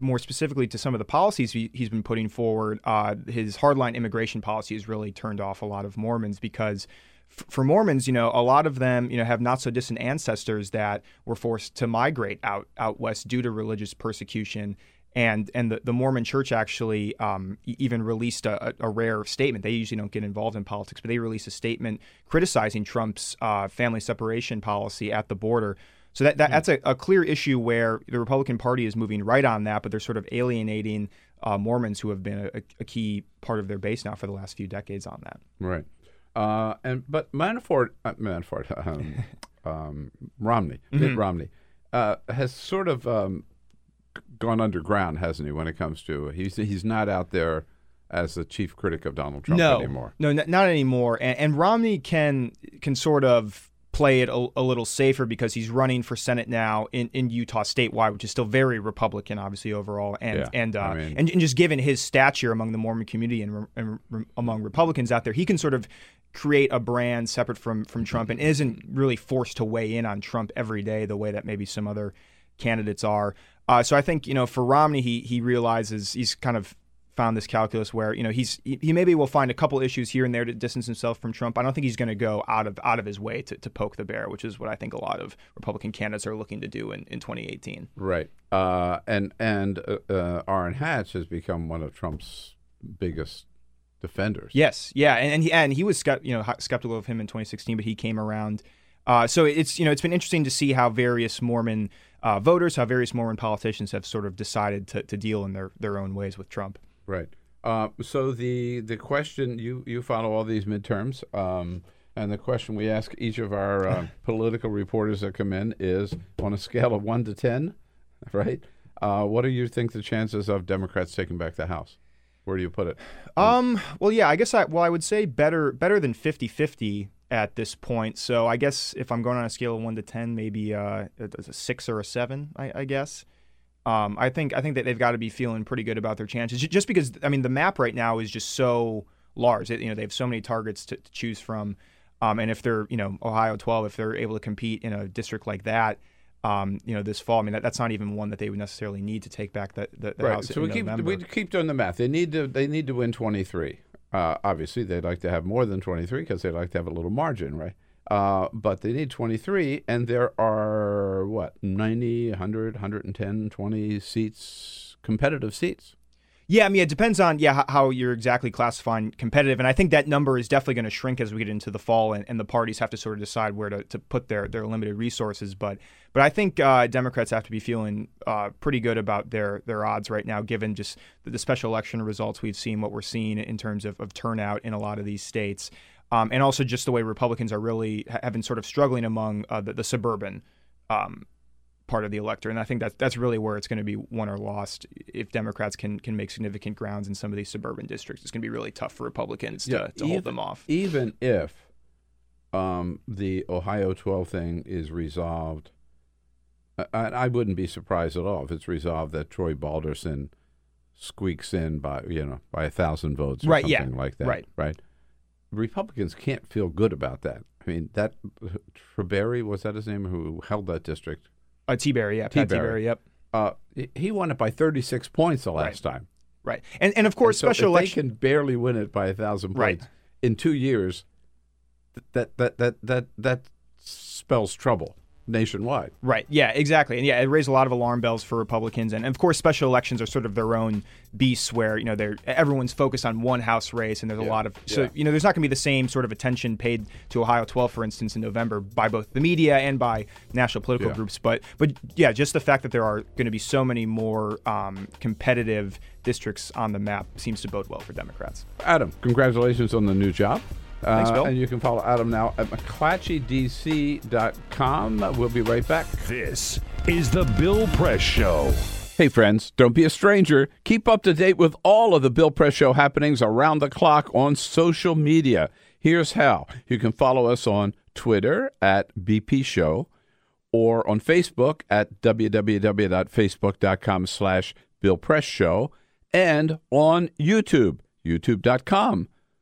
Speaker 8: more specifically to some of the policies he, he's been putting forward, uh, his hardline immigration policy has really turned off a lot of Mormons because for Mormons, you know, a lot of them, you know, have not so distant ancestors that were forced to migrate out out west due to religious persecution. And and the, the Mormon Church actually um, even released a, a a rare statement. They usually don't get involved in politics, but they released a statement criticizing Trump's uh, family separation policy at the border. So that, that that's a, a clear issue where the Republican Party is moving right on that, but they're sort of alienating uh, Mormons who have been a, a key part of their base now for the last few decades on that.
Speaker 2: Right. Uh, and but Manafort, uh, Manafort, um, um, Romney, Mitt Romney, uh, has sort of um, gone underground, hasn't he? When it comes to he's he's not out there as the chief critic of Donald Trump
Speaker 8: no,
Speaker 2: anymore.
Speaker 8: No, n- not anymore. And, and Romney can can sort of play it a, a little safer because he's running for Senate now in, in Utah statewide, which is still very Republican, obviously overall, and
Speaker 2: Yeah,
Speaker 8: and, uh,
Speaker 2: I mean-
Speaker 8: and and just given his stature among the Mormon community and, re- and re- among Republicans out there, he can sort of create a brand separate from from Trump and isn't really forced to weigh in on Trump every day the way that maybe some other candidates are. Uh, so I think you know for Romney, he he realizes he's kind of found this calculus where you know he's he, he maybe will find a couple issues here and there to distance himself from Trump. I don't think he's going to go out of out of his way to, to poke the bear, which is what I think a lot of Republican candidates are looking to do in, in 2018.
Speaker 2: Right. Uh, and and uh, uh, Orrin Hatch has become one of Trump's biggest defenders.
Speaker 8: Yes, yeah, and, and he and he was you know skeptical of him in 2016, but he came around. Uh, so it's you know it's been interesting to see how various Mormon uh, voters, how various Mormon politicians have sort of decided to, to deal in their, their own ways with Trump.
Speaker 2: Right. Uh, so the the question you you follow all these midterms, um, and the question we ask each of our uh, political reporters that come in is on a scale of one to ten, right? Uh, what do you think the chances of Democrats taking back the House? Where do you put it?
Speaker 8: Um. Well, yeah. I guess I. Well, I would say better. Better than 50-50 at this point. So I guess if I'm going on a scale of one to ten, maybe uh, a six or a seven. I, I guess. Um. I think. I think that they've got to be feeling pretty good about their chances. Just because I mean the map right now is just so large. It, you know they have so many targets to, to choose from. Um. And if they're you know Ohio 12, if they're able to compete in a district like that um, you know, this fall. I mean, that, that's not even one that they would necessarily need to take back that the, the
Speaker 2: right.
Speaker 8: House.
Speaker 2: So we keep we keep doing the math. They need to they need to win 23. Uh, obviously, they'd like to have more than 23 because they'd like to have a little margin, right? Uh, but they need 23, and there are what 90, 100, 110, 20 seats, competitive seats.
Speaker 8: Yeah, I mean, it depends on yeah how you're exactly classifying competitive, and I think that number is definitely going to shrink as we get into the fall, and, and the parties have to sort of decide where to, to put their, their limited resources. But but I think uh, Democrats have to be feeling uh, pretty good about their their odds right now, given just the, the, special election results we've seen, what we're seeing in terms of, of turnout in a lot of these states, um, and also just the way Republicans are really have been sort of struggling among uh, the, the, suburban. Um, part of the electorate. And I think that's that's really where it's going to be won or lost. If Democrats can can make significant grounds in some of these suburban districts, it's going to be really tough for Republicans to, to
Speaker 2: even,
Speaker 8: hold them off.
Speaker 2: Even if um, the Ohio 12 thing is resolved, I, I, wouldn't be surprised at all if it's resolved that Troy Balderson squeaks in by you know by a thousand votes or
Speaker 8: right,
Speaker 2: something
Speaker 8: yeah,
Speaker 2: like that.
Speaker 8: Right.
Speaker 2: Right. Republicans can't feel good about that. I mean, that Treberry was that his name who held that district
Speaker 8: uh, Tiberi, yeah, Pat Tiberi, yep.
Speaker 2: Uh, he won it by 36 points the last
Speaker 8: right.
Speaker 2: time.
Speaker 8: Right, and and of course,
Speaker 2: and so
Speaker 8: special election.
Speaker 2: They can barely win it by a thousand points
Speaker 8: right.
Speaker 2: in two years. That that that that that spells trouble nationwide.
Speaker 8: Right. Yeah, exactly. And yeah, it raised a lot of alarm bells for Republicans. And, of course, special elections are sort of their own beasts where, you know, they're everyone's focused on one House race and there's yeah. a lot of so yeah. you know, there's not gonna be the same sort of attention paid to Ohio 12, for instance, in November by both the media and by national political
Speaker 2: yeah.
Speaker 8: groups. But but yeah, just the fact that there are gonna be so many more um, competitive districts on the map seems to bode well for Democrats.
Speaker 2: Adam, congratulations on the new job.
Speaker 8: Thanks, Bill.
Speaker 2: Uh, and you can follow Adam now at McClatchydC.com. We'll be right back.
Speaker 3: This is the Bill Press Show.
Speaker 2: Hey, friends, don't be a stranger. Keep up to date with all of the Bill Press Show happenings around the clock on social media. Here's how you can follow us on Twitter at BP Show or on Facebook at www.facebook.com slash Bill Press Show and on YouTube, youtube.com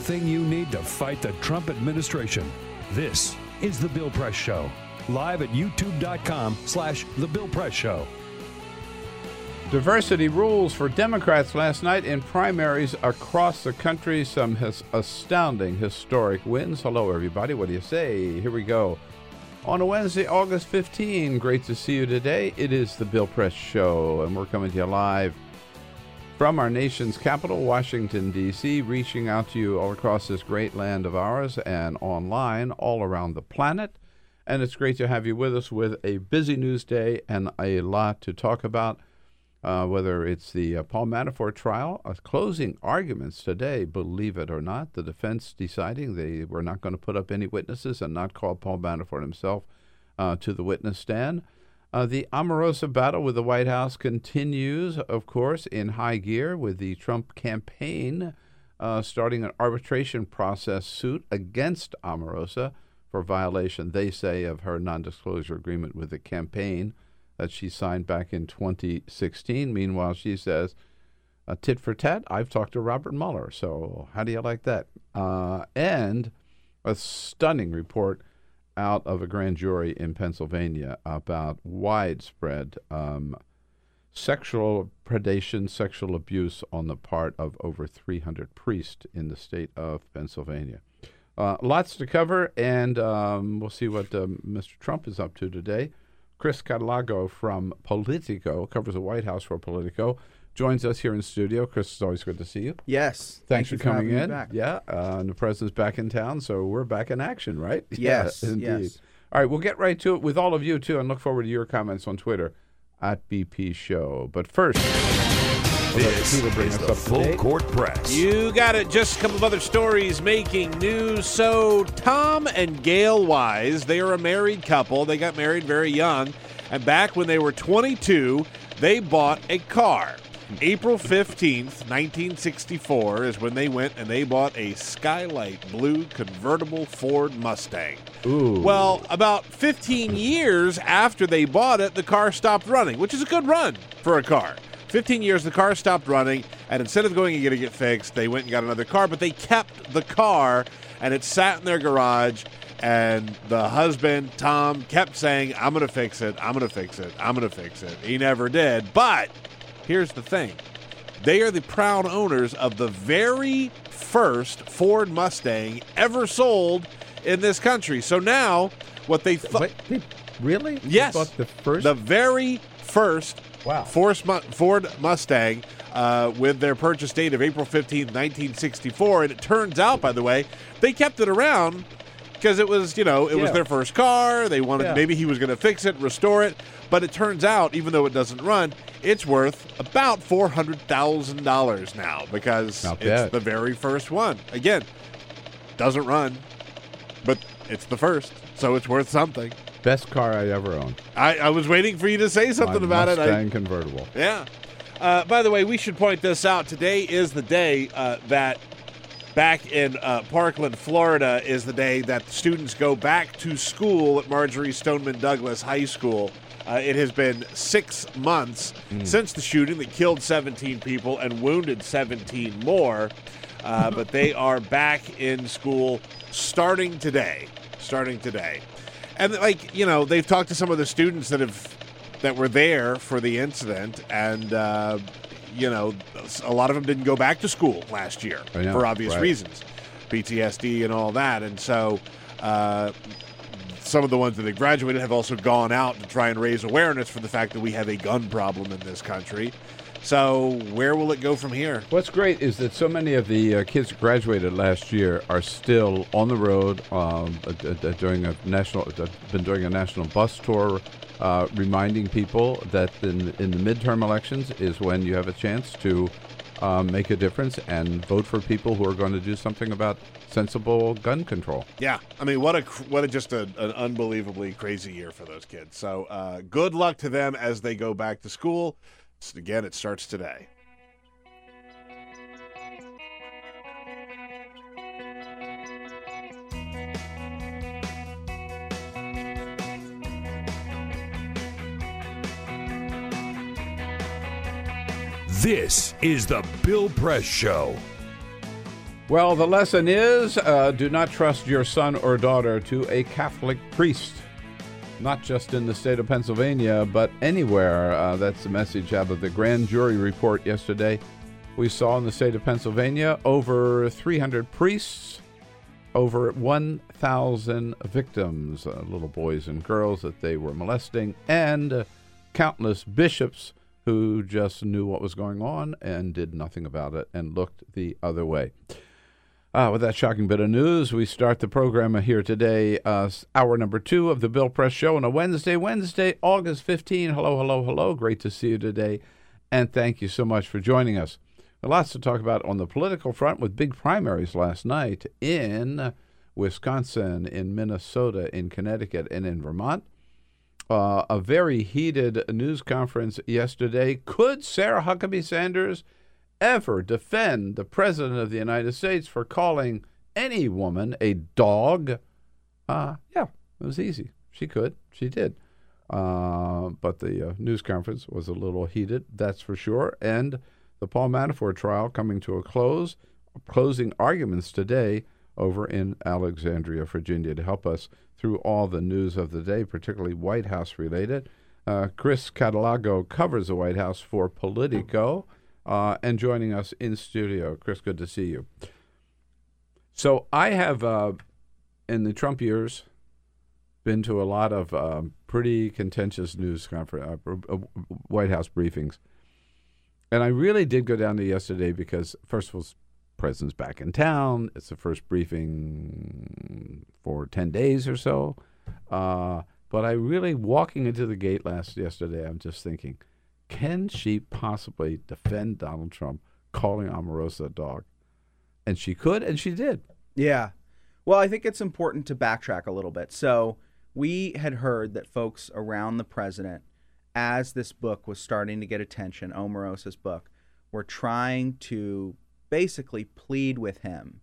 Speaker 3: Everything you need to fight the Trump administration. This is The Bill Press Show, live at youtube.com slash The Bill Press Show.
Speaker 2: Diversity rules for Democrats last night in primaries across the country. Some astounding historic wins. Hello, everybody. What do you say? Here we go. On a Wednesday, August 15, great to see you today. It is the Bill Press Show, and we're coming to you live from our nation's capital, Washington, D.C., reaching out to you all across this great land of ours and online all around the planet. And it's great to have you with us with a busy news day and a lot to talk about. Uh, whether it's the uh, Paul Manafort trial, uh, closing arguments today, believe it or not, the defense deciding they were not going to put up any witnesses and not call Paul Manafort himself uh, to the witness stand. Uh, the Omarosa battle with the White House continues, of course, in high gear with the Trump campaign uh, starting an arbitration process suit against Omarosa for violation, they say, of her non disclosure agreement with the campaign that she signed back in 2016. Meanwhile, she says, a tit for tat, I've talked to Robert Mueller. So, how do you like that? Uh, and a stunning report out of a grand jury in Pennsylvania about widespread um, sexual predation, sexual abuse on the part of over 300 priests in the state of Pennsylvania. Uh, lots to cover, and um, we'll see what uh, Mr. Trump is up to today. Chris Cadelago from Politico covers the White House for Politico. Joins us here in studio. Chris, it's always good to see you.
Speaker 13: Yes.
Speaker 2: Thanks
Speaker 13: Thank you
Speaker 2: for coming
Speaker 13: having me
Speaker 2: in.
Speaker 13: back.
Speaker 2: Yeah, uh, and the president's back in town, so we're back in action, right?
Speaker 13: Yes,
Speaker 2: yeah, indeed.
Speaker 13: yes.
Speaker 2: All right, we'll get right to it with all of you too, and look forward to your comments on Twitter at BP Show. But first,
Speaker 3: This
Speaker 2: Peter
Speaker 3: is the full
Speaker 2: date.
Speaker 3: court press.
Speaker 4: You got it. Just a couple of other stories making news. So, Tom and Gail Wise, they are a married couple. They got married very young. And back when they were 22, they bought a car. April 15th, 1964 is when they went and they bought a Skylight blue convertible Ford Mustang.
Speaker 2: Ooh.
Speaker 4: Well, about 15 years after they bought it, the car stopped running, which is a good run for a car. 15 years, the car stopped running, and instead of going and getting it fixed, they went and got another car, but they kept the car, and it sat in their garage. And the husband, Tom, kept saying, I'm going to fix it. I'm going to fix it. I'm going to fix it. He never did. But here's the thing they are the proud owners of the very first Ford Mustang ever sold in this country. So now, what they.
Speaker 2: Wait, they- really?
Speaker 4: Yes.
Speaker 2: bought the first.
Speaker 4: The very first
Speaker 2: Wow.
Speaker 4: Ford Mustang uh, with their purchase date of April 15, 1964. And it turns out, by the way, they kept it around because it was, you know, it was their first car. They wanted,
Speaker 2: Yeah.
Speaker 4: maybe he was going to fix it, restore it. But it turns out, even though it doesn't run, it's worth about $400,000 now because it's the very first one. Again, doesn't run, but it's the first. So it's worth something.
Speaker 2: Best car I ever owned.
Speaker 4: I, I was waiting for you to say something
Speaker 2: My
Speaker 4: about it. I-
Speaker 2: Mustang convertible.
Speaker 4: yeah. Uh, by the way, we should point this out. Today is the day uh, that back in uh, Parkland, Florida, is the day that students go back to school at Marjory Stoneman Douglas High School. Uh, it has been six months since the shooting that killed 17 people and wounded 17 more. Uh, but they are back in school starting today. Starting today. And like you know, they've talked to some of the students that have that were there for the incident, and uh, you know, a lot of them didn't go back to school last year
Speaker 2: know,
Speaker 4: for obvious
Speaker 2: right.
Speaker 4: reasons, PTSD and all that, and so. Uh, some of the ones that have graduated have also gone out to try and raise awareness for the fact that we have a gun problem in this country. So, where will it go from here?
Speaker 2: What's great is that so many of the uh, kids graduated last year are still on the road, um, uh, doing a national, uh, been doing a national bus tour, uh, reminding people that in, in the midterm elections is when you have a chance to um, make a difference and vote for people who are going to do something about sensible gun control.
Speaker 4: Yeah, I mean, what a what a just a, an unbelievably crazy year for those kids. So, uh, good luck to them as they go back to school. S- Again, it starts today.
Speaker 3: This is the Bill Press Show.
Speaker 2: Well, the lesson is uh, do not trust your son or daughter to a Catholic priest. Not just in the state of Pennsylvania, but anywhere. Uh, that's the message out of the grand jury report yesterday. We saw in the state of Pennsylvania over 300 priests, over 1,000 victims, uh, little boys and girls that they were molesting, and uh, countless bishops who just knew what was going on and did nothing about it and looked the other way. Uh, with that shocking bit of news, we start the program here today, uh, hour number two of the Bill Press Show on a Wednesday, Wednesday, August 15. Hello, hello, hello. Great to see you today, and thank you so much for joining us. Lots to talk about on the political front with big primaries last night in Wisconsin, in Minnesota, in Connecticut, and in Vermont. Uh, a very heated news conference yesterday. Could Sarah Huckabee Sanders ever defend the President of the United States for calling any woman a dog? Uh, yeah, it was easy. She could. She did. Uh, but the uh, news conference was a little heated, that's for sure. And the Paul Manafort trial coming to a close, closing arguments today over in Alexandria, Virginia, to help us through all the news of the day, particularly White House related. Uh, Chris Cadelago covers the White House for Politico uh, and joining us in studio. Chris, good to see you. So I have, uh, in the Trump years, been to a lot of um, pretty contentious news conference, uh, uh, White House briefings. And I really did go down there yesterday because, first of all, president's back in town. It's the first briefing for 10 days or so. Uh, but I really, walking into the gate last yesterday, I'm just thinking, can she possibly defend Donald Trump calling Omarosa a dog? And she could, and she did.
Speaker 13: Yeah. Well, I think it's important to backtrack a little bit. So we had heard that folks around the president, as this book was starting to get attention, Omarosa's book, were trying to basically plead with him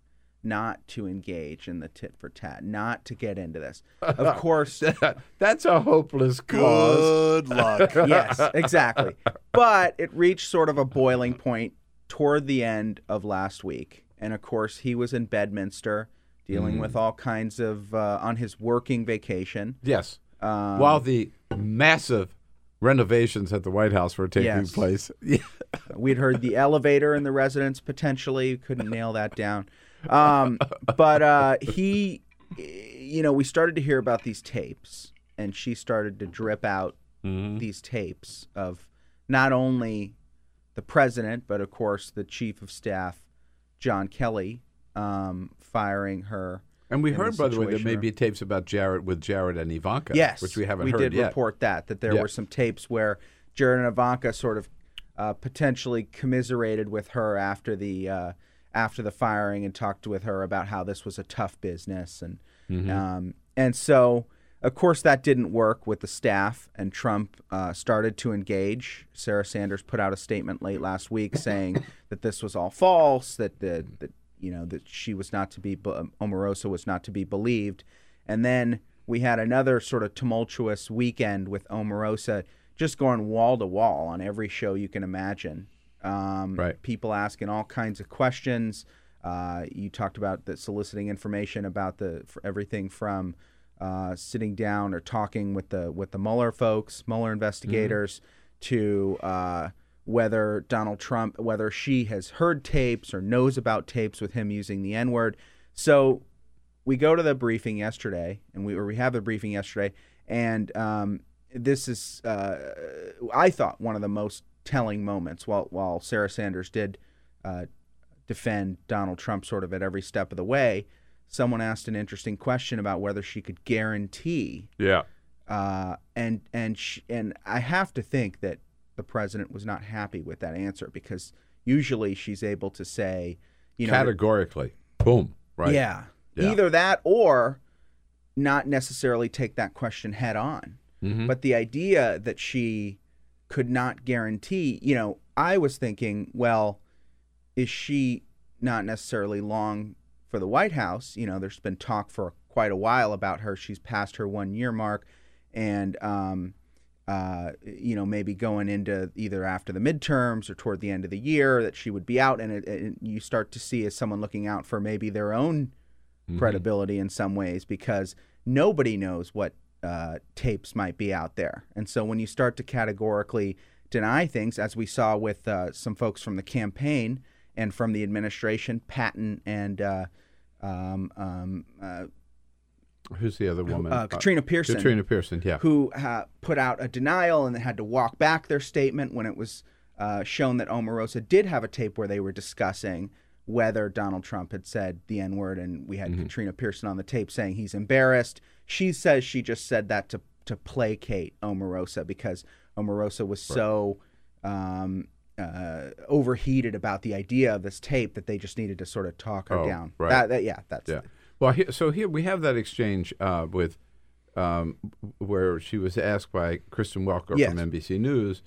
Speaker 13: not to engage in the tit for tat, not to get into this. Of course,
Speaker 2: that's a hopeless cause.
Speaker 4: Good luck.
Speaker 13: yes, exactly. But it reached sort of a boiling point toward the end of last week. And of course, he was in Bedminster dealing
Speaker 2: Mhm.
Speaker 13: with all kinds of, uh, on his working vacation.
Speaker 2: Yes.
Speaker 13: Um,
Speaker 2: While the massive renovations at the White House were taking
Speaker 13: Yes.
Speaker 2: place.
Speaker 13: We'd heard the elevator in the residence potentially couldn't nail that down. Um, but uh, he, you know, we started to hear about these tapes, and she started to drip out these tapes of not only the president, but of course the chief of staff, John Kelly, um, firing her.
Speaker 2: And we heard, by the way, there may be tapes about Jared with Jared and Ivanka.
Speaker 13: Yes,
Speaker 2: which we haven't
Speaker 13: we did
Speaker 2: yet.
Speaker 13: report that that there
Speaker 2: Yeah.
Speaker 13: were some tapes where Jared and Ivanka sort of uh, potentially commiserated with her after the uh, after the firing and talked with her about how this was a tough business and
Speaker 2: Mhm.
Speaker 13: um, and so of course that didn't work with the staff and Trump uh, started to engage. Sarah Sanders put out a statement late last week saying that this was all false, that the that you know that she was not to be be- Omarosa was not to be believed, and then we had another sort of tumultuous weekend with Omarosa just going wall to wall on every show you can imagine. Um,
Speaker 2: Right.
Speaker 13: People asking all kinds of questions. Uh, you talked about the soliciting information about the for everything from uh, sitting down or talking with the with the Mueller folks, Mueller investigators, to uh, whether Donald Trump, whether she has heard tapes or knows about tapes with him using the N word. So we go to the briefing yesterday, and we or we have the briefing yesterday, and um, this is uh, I thought one of the most telling moments. While while Sarah Sanders did uh, defend Donald Trump sort of at every step of the way, someone asked an interesting question about whether she could guarantee
Speaker 2: Yeah.
Speaker 13: uh, and and sh- and I have to think that the president was not happy with that answer because usually she's able to say, you know,
Speaker 2: Categorically. Boom. Right.
Speaker 13: yeah,
Speaker 2: Yeah.
Speaker 13: either that or not necessarily take that question head on.
Speaker 2: Mhm.
Speaker 13: But the idea that she could not guarantee, you know, I was thinking, well, is she not necessarily long for the White House? You know, there's been talk for quite a while about her. She's past her one year mark, and um, uh, you know, maybe going into either after the midterms or toward the end of the year that she would be out, and, it, and you start to see as someone looking out for maybe their own
Speaker 2: Mhm.
Speaker 13: credibility in some ways because nobody knows what uh, tapes might be out there. And so when you start to categorically deny things, as we saw with uh, some folks from the campaign and from the administration, Patton and uh, um, um, uh,
Speaker 2: Who's the other woman?
Speaker 13: uh, Katrina Pearson.
Speaker 2: Katrina Pearson, yeah.
Speaker 13: Who uh, put out a denial and then had to walk back their statement when it was uh, shown that Omarosa did have a tape where they were discussing whether Donald Trump had said the N word, and we had
Speaker 2: Mm-hmm.
Speaker 13: Katrina Pearson on the tape saying he's embarrassed. She says she just said that to to placate Omarosa because Omarosa was so um, uh, overheated about the idea of this tape that they just needed to sort of talk her
Speaker 2: Oh,
Speaker 13: down.
Speaker 2: right.
Speaker 13: That, that- yeah, that's
Speaker 2: Yeah. Well, here, so here we have that exchange uh, with um, where she was asked by Kristen Welker
Speaker 13: Yes.
Speaker 2: from NBC News,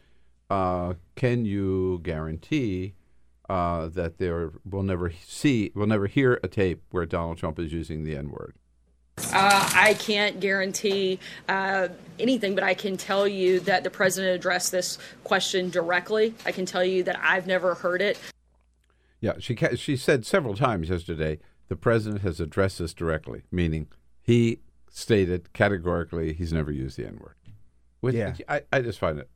Speaker 2: uh, "Can you guarantee uh, that there will never see, will never hear a tape where Donald Trump is using the N word?"
Speaker 6: Uh, I can't guarantee uh, anything, but I can tell you that the president addressed this question directly. I can tell you that I've never heard it.
Speaker 2: Yeah, she ca- she said several times yesterday the president has addressed this directly, meaning he stated categorically he's never used the N word. Which
Speaker 13: Yeah.
Speaker 2: I, I just find it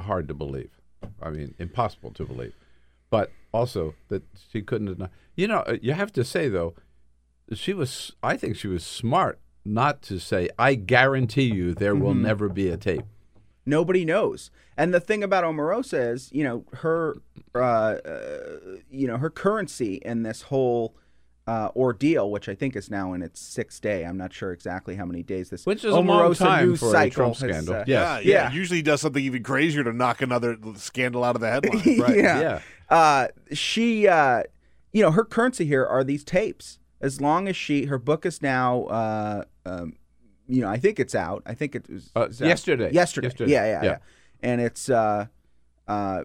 Speaker 2: hard to believe. I mean, impossible to believe. But also that she couldn't have. Not, you know, uh, you have to say though, she was. I think she was smart not to say, "I guarantee you there will
Speaker 13: Mhm.
Speaker 2: never be a tape."
Speaker 13: Nobody knows. And the thing about Omarosa is, you know, her, uh, uh, you know, her currency in this whole uh, ordeal, which I think is now in its sixth day. I'm not sure exactly how many days this.
Speaker 2: Which is a long time
Speaker 13: news
Speaker 2: for a
Speaker 13: cycle
Speaker 2: Trump
Speaker 13: has,
Speaker 2: scandal.
Speaker 13: uh,
Speaker 4: Yeah, yeah,
Speaker 13: Yeah.
Speaker 4: Usually does something even crazier to knock another scandal out of the headline.
Speaker 2: Right,
Speaker 13: yeah.
Speaker 2: yeah.
Speaker 13: Uh, she, uh, you know, her currency here are these tapes. As long as she, her book is now, uh, um, you know, I think it's out. I think it was
Speaker 2: Uh, yesterday.
Speaker 13: Yesterday.
Speaker 2: Yesterday.
Speaker 13: Yeah, yeah,
Speaker 2: Yeah.
Speaker 13: yeah. And it's uh, uh,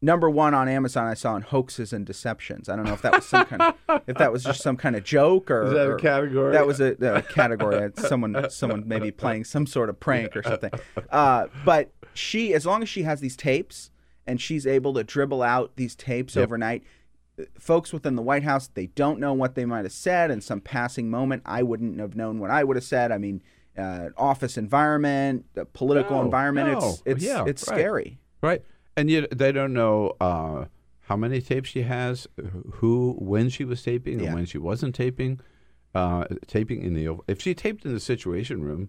Speaker 13: number one on Amazon. I saw in hoaxes and deceptions. I don't know if that was some kind of, if that was just some kind of joke or
Speaker 2: Is that a category?
Speaker 13: That was a, a category. someone, someone maybe playing some sort of prank or something. Uh, but she, as long as she has these tapes and she's able to dribble out these tapes
Speaker 2: Yep.
Speaker 13: overnight, folks within the White House they don't know what they might have said in some passing moment. I wouldn't have known what I would have said. I mean, uh, office environment, the political
Speaker 2: No,
Speaker 13: environment.
Speaker 2: no.
Speaker 13: It's it's
Speaker 2: Yeah,
Speaker 13: it's
Speaker 2: right.
Speaker 13: scary.
Speaker 2: Right. And yet they don't know uh, how many tapes she has, who, when she was taping,
Speaker 13: Yeah.
Speaker 2: and when she wasn't taping. Uh, taping in the If she taped in the Situation Room,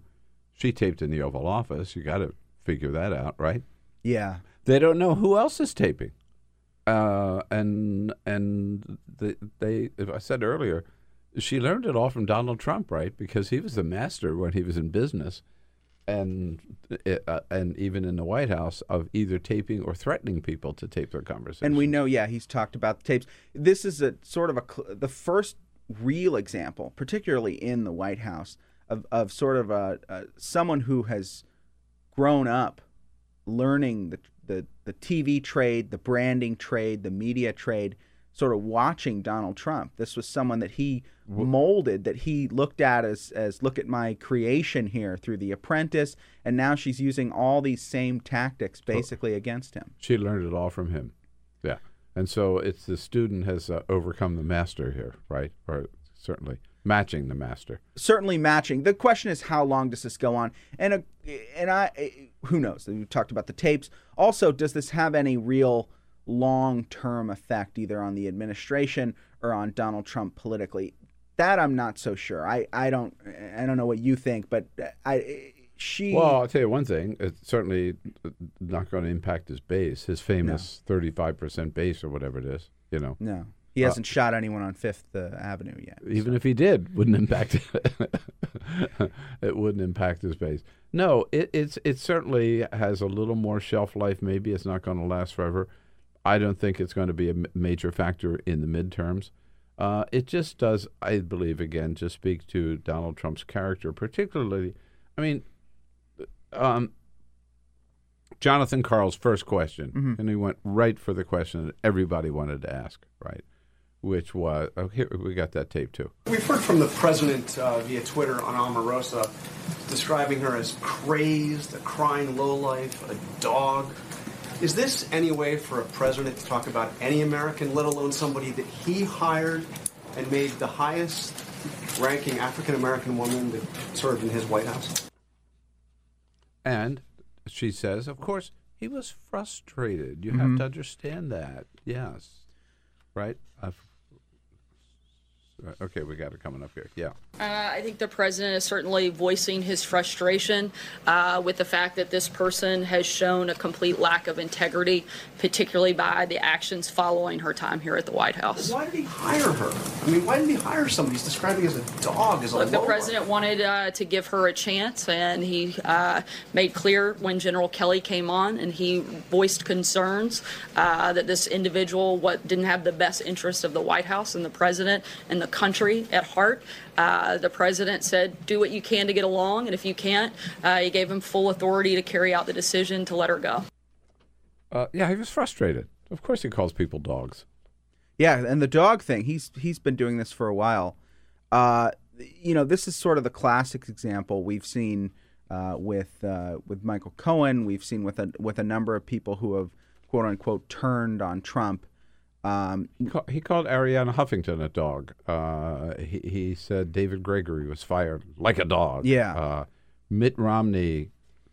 Speaker 2: she taped in the Oval Office. You got to figure that out, right?
Speaker 13: Yeah.
Speaker 2: They don't know who else is taping. Uh, and and they, I said earlier, she learned it all from Donald Trump, right? Because he was the master when he was in business, and uh, and even in the White House of either taping or threatening people to tape their conversation.
Speaker 13: And we know, yeah, he's talked about the tapes. This is a sort of a the first real example, particularly in the White House, of, of sort of a, a someone who has grown up learning the, the the TV trade, the branding trade, the media trade, sort of watching Donald Trump. This was someone that he molded, that he looked at as as look at my creation here through The Apprentice, and now she's using all these same tactics basically against him.
Speaker 2: She learned it all from him. Yeah. And so it's the student has uh, overcome the master here, right? Or certainly matching the master.
Speaker 13: certainly matching. The question is, how long does this go on? And uh, and I, who knows? We talked about the tapes. Also, does this have any real long term effect, either on the administration or on Donald Trump politically? That I'm not so sure. I, I don't I don't know what you think, but I she
Speaker 2: Well, I'll tell you one thing. It's certainly not going to impact his base, his famous 35% base or whatever it is, you know.
Speaker 13: no he hasn't shot anyone on Fifth uh, Avenue yet.
Speaker 2: Even if he did, wouldn't impact it wouldn't impact his base. No, it, it's it certainly has a little more shelf life. Maybe it's not going to last forever. I don't think it's going to be a major factor in the midterms. Uh, it just does, I believe, again, just speak to Donald Trump's character, particularly. I mean, um, Jonathan Karl's first question, and he went right for the question that everybody wanted to ask, right? Which was, oh, here we got that tape too.
Speaker 5: We've heard from the president uh, via Twitter on Omarosa describing her as crazed, a crying lowlife, a dog. Is this any way for a president to talk about any American, let alone somebody that he hired and made the highest ranking African American woman that served in his White House?
Speaker 2: And she says, of course, he was frustrated. You have to understand that. Yes. Right? I've, Uh, okay, we got it coming up here. Yeah.
Speaker 6: Uh, I think the president is certainly voicing his frustration uh, with the fact that this person has shown a complete lack of integrity, particularly by the actions following her time here at the White House.
Speaker 5: Why did he hire her? I mean, why didn't he hire somebody he's describing as a dog, as a
Speaker 6: Look, the president wanted uh, to give her a chance, and he uh, made clear when General Kelly came on, and he voiced concerns uh, that this individual what didn't have the best interest of the White House and the president and the country at heart. Uh, the president said, "Do what you can to get along, and if you can't, uh, he gave him full authority to carry out the decision to let her go."
Speaker 2: Uh, yeah, he was frustrated. Of course, he calls people dogs.
Speaker 13: Yeah, and the dog thing, he's he's been doing this for a while. Uh, you know, this is sort of the classic example we've seen uh, with uh, with Michael Cohen. We've seen with a with a number of people who have quote unquote turned on Trump. Um,
Speaker 2: He, call, he called Arianna Huffington a dog. Uh, he, he said David Gregory was fired like a dog.
Speaker 13: Yeah.
Speaker 2: Uh, Mitt Romney,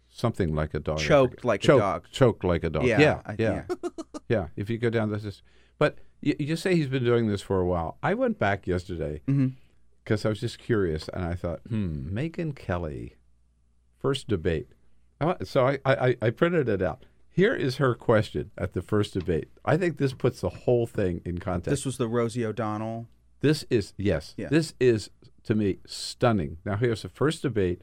Speaker 2: something like a dog.
Speaker 13: Choked like a dog.
Speaker 2: Choked like a dog.
Speaker 13: Yeah,
Speaker 2: Yeah.
Speaker 13: I-
Speaker 2: Yeah. Yeah. If you go down this, is, but you, you say he's been doing this for a while. I went back yesterday because I was just curious, and I thought, hmm, Megyn Kelly, first debate. Uh, So I, I, I printed it out. Here is her question at the first debate. I think this puts the whole thing in context.
Speaker 13: This was the Rosie O'Donnell.
Speaker 2: This is yes.
Speaker 13: Yeah.
Speaker 2: This is to me stunning. Now here's the first debate.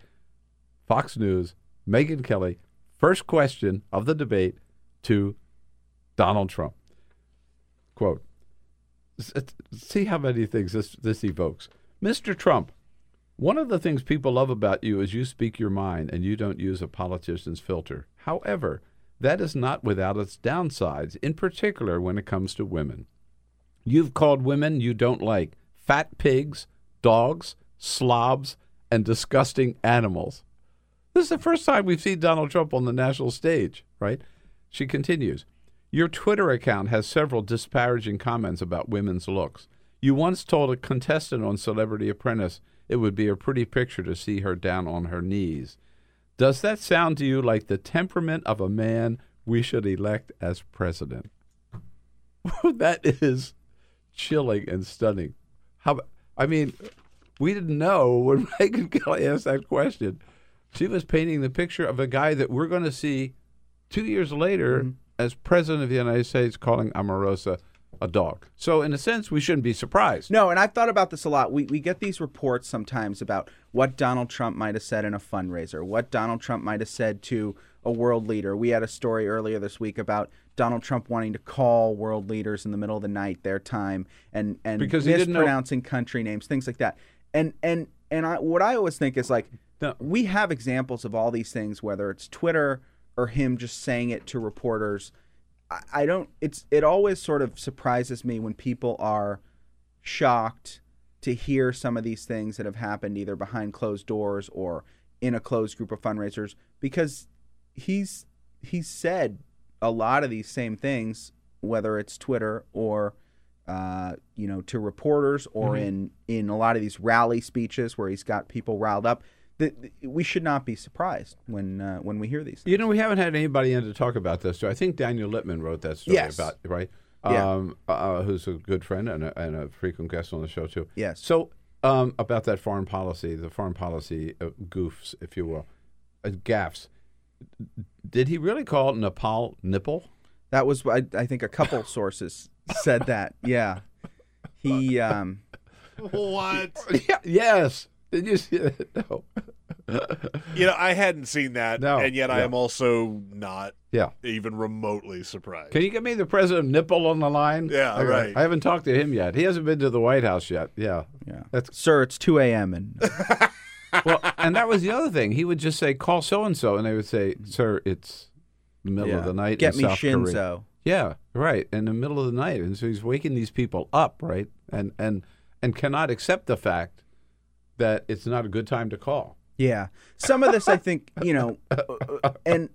Speaker 2: Fox News, Megyn Kelly, first question of the debate to Donald Trump. Quote: uh, See how many things this this evokes, Mr. Trump. One of the things people love about you is you speak your mind and you don't use a politician's filter. However, that is not without its downsides, in particular when it comes to women. You've called women you don't like fat pigs, dogs, slobs, and disgusting animals. This is the first time we've seen Donald Trump on the national stage, right? She continues Your Twitter account has several disparaging comments about women's looks. You once told a contestant on Celebrity Apprentice it would be a pretty picture to see her down on her knees. Does that sound to you like the temperament of a man we should elect as president? that is chilling and stunning. How? I mean, we didn't know when Megyn Kelly asked that question. She was painting the picture of a guy that we're going to see two years later mm-hmm. as president of the United States, calling Omarosa a dog. So, in a sense, we shouldn't be surprised.
Speaker 13: No, and I've thought about this a lot. We, we get these reports sometimes about what Donald Trump might have said in a fundraiser, what Donald Trump might have said to a world leader. We had a story earlier this week about Donald Trump wanting to call world leaders in the middle of the night, their time, and and
Speaker 2: Because didn't know-
Speaker 13: mispronouncing country names, things like that. And and and I, what I always think is like we have examples of all these things, whether it's Twitter or him just saying it to reporters. I, don't. It's it always sort of surprises me when people are shocked to hear some of these things that have happened either behind closed doors or in a closed group of fundraisers because he's he's said a lot of these same things whether it's Twitter or uh, you know to reporters or
Speaker 2: Mhm.
Speaker 13: in in a lot of these rally speeches where he's got people riled up that we should not be surprised when uh, when we hear these Things.
Speaker 2: You know, we haven't had anybody in to talk about this. So I think Daniel Lippman wrote that story
Speaker 13: Yes.
Speaker 2: about right.
Speaker 13: Yeah.
Speaker 2: Um, uh, who's a good friend and a, and a frequent guest on the show too.
Speaker 13: Yes.
Speaker 2: So um, about that foreign policy, the foreign policy uh, goofs, if you will, uh, gaffs. Did he really call Nepal nipple?
Speaker 13: That was I, I think a couple sources said that. Yeah. He um
Speaker 4: What?
Speaker 2: Yeah, yes. Did you see that? No.
Speaker 4: You know, I hadn't seen that,
Speaker 2: No,
Speaker 4: and yet I am also not
Speaker 2: Yeah.
Speaker 4: even remotely surprised.
Speaker 2: Can you get me the president of nipple on the line?
Speaker 4: Yeah,
Speaker 2: Okay.
Speaker 4: right.
Speaker 2: I haven't talked to him yet. He hasn't been to the White House yet. Yeah.
Speaker 13: Yeah.
Speaker 2: That's
Speaker 13: Sir, it's two AM and
Speaker 2: well, and that was the other thing. He would just say, "Call so and so," and they would say, mm. "Sir, it's the middle of the night."
Speaker 13: Get
Speaker 2: in
Speaker 13: me
Speaker 2: South Korea."
Speaker 13: Shinzo.
Speaker 2: Yeah, right. In the middle of the night, and so he's waking these people up, right? And and and cannot accept the fact that it's not a good time to call.
Speaker 13: Yeah. Some of this, I think, you know, uh, and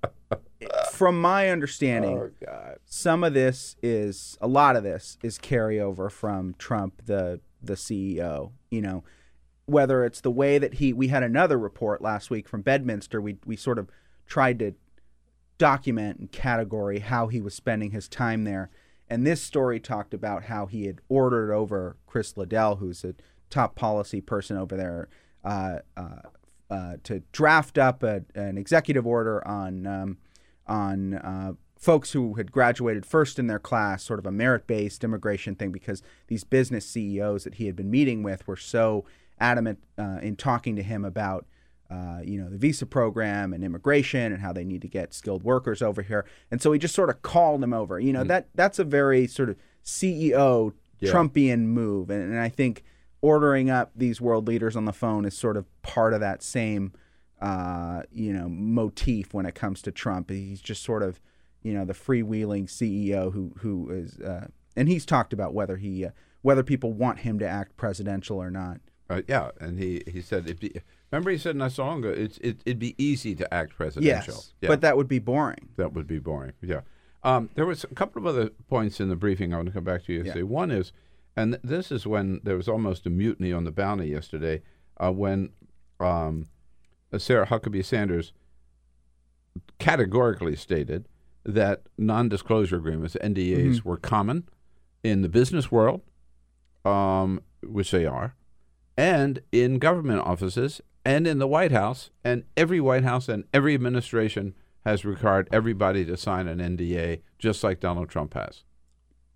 Speaker 13: from my understanding,
Speaker 2: Oh, God.
Speaker 13: some of this is a lot of this is carryover from Trump, the the CEO. You know, whether it's the way that he, we had another report last week from Bedminster. We we sort of tried to document and category how he was spending his time there. And this story talked about how he had ordered over Chris Liddell, who's a top policy person over there, uh, uh, uh, to draft up a, an executive order on um, on uh, folks who had graduated first in their class, sort of a merit-based immigration thing, because these business CEOs that he had been meeting with were so adamant uh, in talking to him about uh, you know, the visa program and immigration and how they need to get skilled workers over here. And so he just sort of called them over. You know, that that's a very sort of CEO
Speaker 2: Yeah.
Speaker 13: Trumpian move. And, and I think ordering up these world leaders on the phone is sort of part of that same, uh, you know, motif when it comes to Trump. He's just sort of, you know, the freewheeling CEO who who is, uh, and he's talked about whether he uh, whether people want him to act presidential or not.
Speaker 2: Uh, yeah, and he he said, it'd be, remember he said not so long ago, it's it, it'd be easy to act presidential.
Speaker 13: Yes,
Speaker 2: Yeah.
Speaker 13: but that would be boring.
Speaker 2: That would be boring. Yeah. Um, there was a couple of other points in the briefing I want to come back to you yesterday. One is, and this is when there was almost a mutiny on the bounty yesterday, uh, when um, Sarah Huckabee Sanders categorically stated that non-disclosure agreements (NDAs)
Speaker 13: Mhm.
Speaker 2: were common in the business world, um, which they are, and in government offices and in the White House, and every White House and every administration has required everybody to sign an NDA, just like Donald Trump has.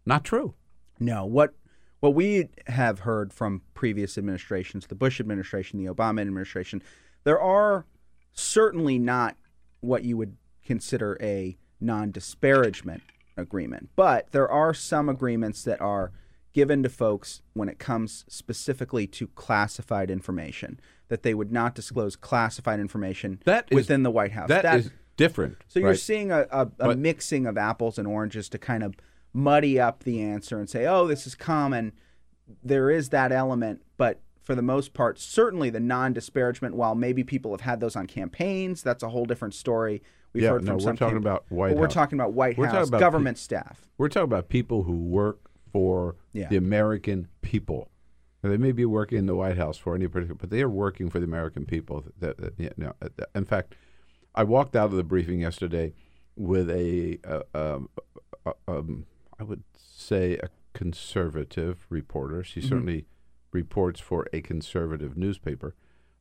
Speaker 2: Not true.
Speaker 13: No, what what we have heard from previous administrations, the Bush administration, the Obama administration, there are certainly not what you would consider a non-disparagement agreement, but there are some agreements that are given to folks when it comes specifically to classified information that they would not disclose classified information
Speaker 2: That is-
Speaker 13: within the White House.
Speaker 2: that is different,
Speaker 13: So you're seeing a, a, a
Speaker 2: But-
Speaker 13: mixing of apples and oranges to kind of muddy up the answer and say, oh, this is common. There is that element, but for the most part, certainly the non-disparagement. While maybe people have had those on campaigns, that's a whole different story. We've
Speaker 2: Yeah,
Speaker 13: heard
Speaker 2: no,
Speaker 13: from
Speaker 2: we're
Speaker 13: some
Speaker 2: talking about White
Speaker 13: We're talking about White
Speaker 2: We're
Speaker 13: House
Speaker 2: about
Speaker 13: government
Speaker 2: pe-
Speaker 13: staff.
Speaker 2: We're talking about people who work for
Speaker 13: Yeah.
Speaker 2: the American people. Now, They may be working in the White House for any particular, but they are working for the American people. That, that, no, uh, in fact, I walked out of the briefing yesterday with a, uh, um, uh, um, I would say, a conservative reporter. She
Speaker 13: Mhm.
Speaker 2: certainly reports for a conservative newspaper,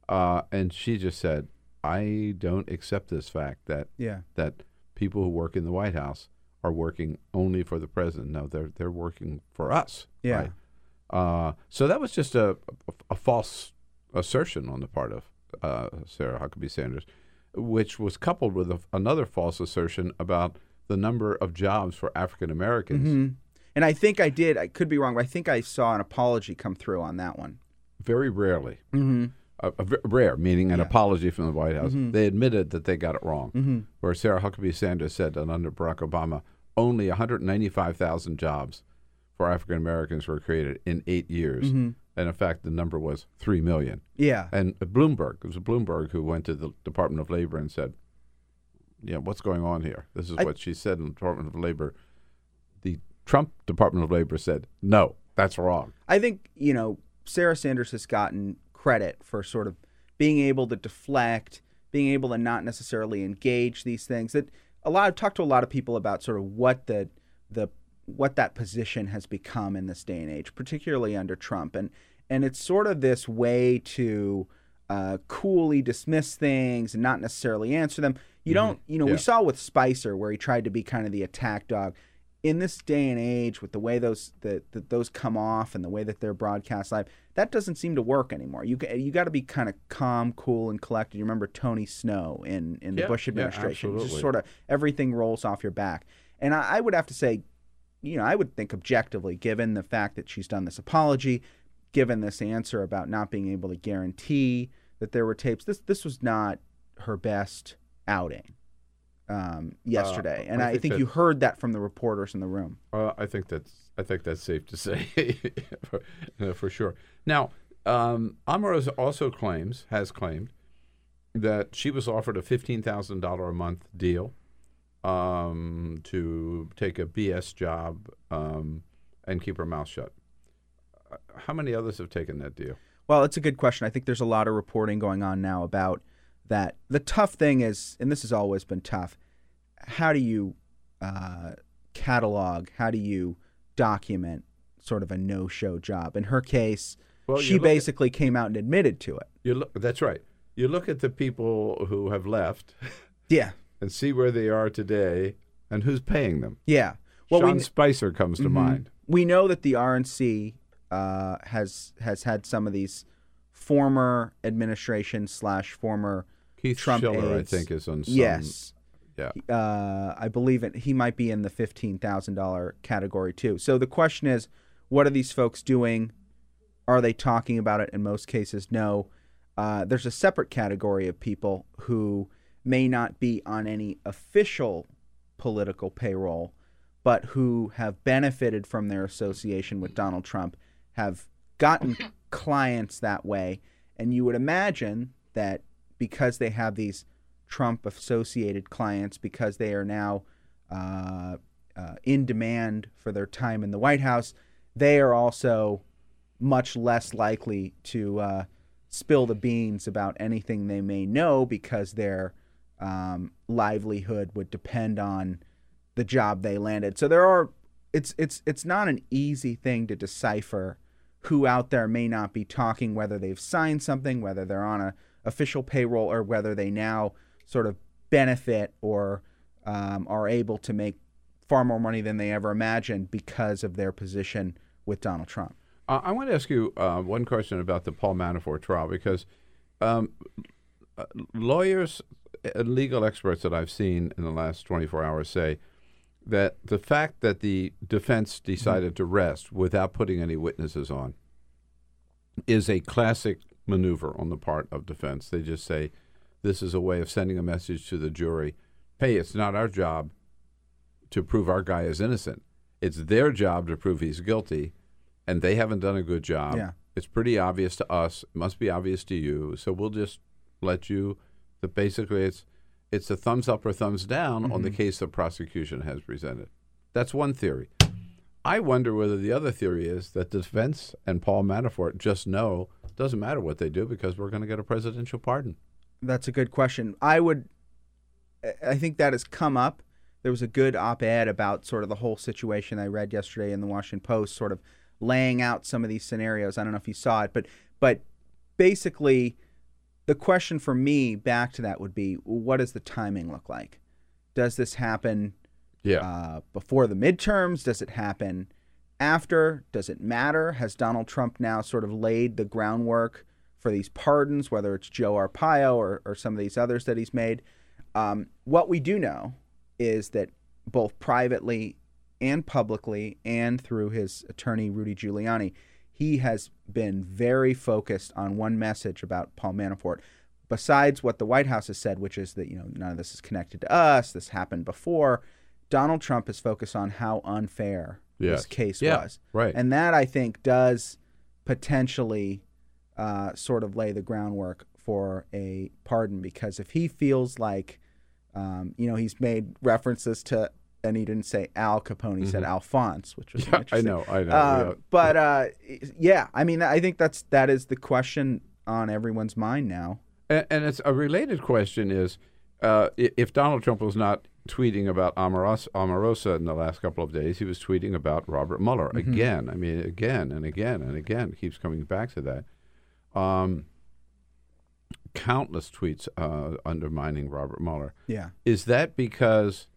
Speaker 2: uh, and she just said, "I don't accept this fact that
Speaker 13: Yeah.
Speaker 2: that people who work in the White House are working only for the president. No, they're they're working for us.
Speaker 13: Yeah.
Speaker 2: Right? Uh, so that was just a, a, a false assertion on the part of uh, Sarah Huckabee Sanders, which was coupled with a, another false assertion about the number of jobs for African Americans.
Speaker 13: Mhm. And I think I did. I could be wrong, but I think I saw an apology come through on that one.
Speaker 2: Very rarely. Uh, uh, rare, meaning an
Speaker 13: Yeah.
Speaker 2: apology from the White House.
Speaker 13: Mhm.
Speaker 2: They admitted that they got it wrong.
Speaker 13: Mhm.
Speaker 2: Where Sarah Huckabee Sanders said that under Barack Obama, only 195,000 jobs for African Americans were created in eight years.
Speaker 13: Mhm.
Speaker 2: And in fact, the number was 3 million.
Speaker 13: Yeah.
Speaker 2: And Bloomberg, it was Bloomberg who went to the Department of Labor and said, yeah, what's going on here? This is
Speaker 13: I-
Speaker 2: what she said in the Department of Labor. The Trump Department of Labor said, no, that's wrong.
Speaker 13: I think, you know, Sarah Sanders has gotten credit for sort of being able to deflect, being able to not necessarily engage these things. That a lot I've talked to a lot of people about sort of what the the what that position has become in this day and age, particularly under Trump. And and it's sort of this way to uh, coolly dismiss things and not necessarily answer them. You mm-hmm. don't, you know,
Speaker 2: Yeah.
Speaker 13: we saw with Spicer where he tried to be kind of the attack dog. In this day and age, with the way those that that those come off and the way that they're broadcast live, that doesn't seem to work anymore. You you got to be kind of calm, cool, and collected. You remember Tony Snow in in the
Speaker 2: Yeah,
Speaker 13: Bush
Speaker 2: yeah,
Speaker 13: administration, just sort of everything rolls off your back. And I, I would have to say, you know, I would think objectively, given the fact that she's done this apology, given this answer about not being able to guarantee that there were tapes, this this was not her best outing um, yesterday. and
Speaker 2: Uh, I
Speaker 13: I,
Speaker 2: think
Speaker 13: think
Speaker 2: that-
Speaker 13: you heard that from the reporters in the room.
Speaker 2: Uh, I think that's I think that's safe to say for, uh, for sure. Now, um, Amaros also claims has claimed that she was offered a fifteen thousand dollar a month deal um, to take a BS job um, and keep her mouth shut. Uh, How many others have taken that deal?
Speaker 13: Well, it's a good question. I think there's a lot of reporting going on now about that. The tough thing is, and this has always been tough, how do you uh, catalog, how do you document sort of a no show job? In her case,
Speaker 2: Well,
Speaker 13: she
Speaker 2: look at-
Speaker 13: basically came out and admitted to it.
Speaker 2: You look. That's right. You look at the people who have left.
Speaker 13: Yeah.
Speaker 2: And see where they are today, and who's paying them.
Speaker 13: Yeah. Well,
Speaker 2: Sean
Speaker 13: we-
Speaker 2: Spicer comes to
Speaker 13: Mhm.
Speaker 2: mind.
Speaker 13: We know that the RNC uh, has has had some of these former administration slash former
Speaker 2: Keith
Speaker 13: Trump
Speaker 2: Schiller, I think, is on some-
Speaker 13: Yes.
Speaker 2: Yeah.
Speaker 13: Uh, I believe it. He might be in the fifteen thousand dollar category too. So the question is, what are these folks doing? Are they talking about it? In most cases, no. Uh, there's a separate category of people who may not be on any official political payroll, but who have benefited from their association with Donald Trump, have gotten clients that way. And you would imagine that because they have these Trump associated clients, because they are now uh, uh, in demand for their time in the White House, they are also much less likely to uh, spill the beans about anything they may know because their um, livelihood would depend on the job they landed. So there are it's it's it's not an easy thing to decipher who out there may not be talking whether they've signed something, whether they're on a, official payroll or whether they now sort of benefit or um, are able to make far more money than they ever imagined because of their position with Donald Trump.
Speaker 2: Uh, I want to ask you uh, one question about the Paul Manafort trial because um, uh, lawyers and legal experts that I've seen in the last 24 hours say that the fact that the defense decided to rest without putting any witnesses on is a classic maneuver on the part of defense. They just say, this is a way of sending a message to the jury hey, it's not our job to prove our guy is innocent. It's their job to prove he's guilty, and they haven't done a good job.
Speaker 13: Yeah.
Speaker 2: It's pretty obvious to us. It must be obvious to you. So we'll just let you. That basically it's it's a thumbs up or thumbs down on the mm-hmm. case the prosecution has presented. That's one theory. I wonder whether the other theory is that the defense and Paul Manafort just know doesn't matter what they do because we're going to get a presidential pardon.
Speaker 13: That's a good question. I would, I think that has come up. There was a good op-ed about sort of the whole situation I read yesterday in the Washington Post, sort of laying out some of these scenarios. I don't know if you saw it, but but basically, the question for me back to that would be, what does the timing look like? Does this happen?
Speaker 2: Yeah.
Speaker 13: Uh, before the midterms? Does it happen after? Does it matter? Has Donald Trump now sort of laid the groundwork for these pardons, whether it's Joe Arpaio or, or some of these others that he's made? Um, what we do know is that both privately and publicly and through his attorney, Rudy Giuliani, he has been very focused on one message about Paul Manafort. Besides what the White House has said, which is that you know none of this is connected to us, this happened before. Donald Trump is focused on how unfair
Speaker 2: Yes.
Speaker 13: this case
Speaker 2: Yeah,
Speaker 13: was,
Speaker 2: right.
Speaker 13: And that I think does potentially uh, sort of lay the groundwork for a pardon because if he feels like, um, you know, he's made references to, and he didn't say Al Capone, he said
Speaker 2: Mhm.
Speaker 13: Alphonse, which was
Speaker 2: Yeah, I know, I know,
Speaker 13: Uh,
Speaker 2: yeah.
Speaker 13: But uh, yeah, I mean, I think that's that is the question on everyone's mind now.
Speaker 2: And, and it's a related question is uh, if Donald Trump was not tweeting about Omarosa, Omarosa in the last couple of days, he was tweeting about Robert Mueller
Speaker 13: Mhm.
Speaker 2: again. I mean, again and again and again. Keeps coming back to that. Um, countless tweets uh, undermining Robert Mueller.
Speaker 13: Yeah.
Speaker 2: Is that because,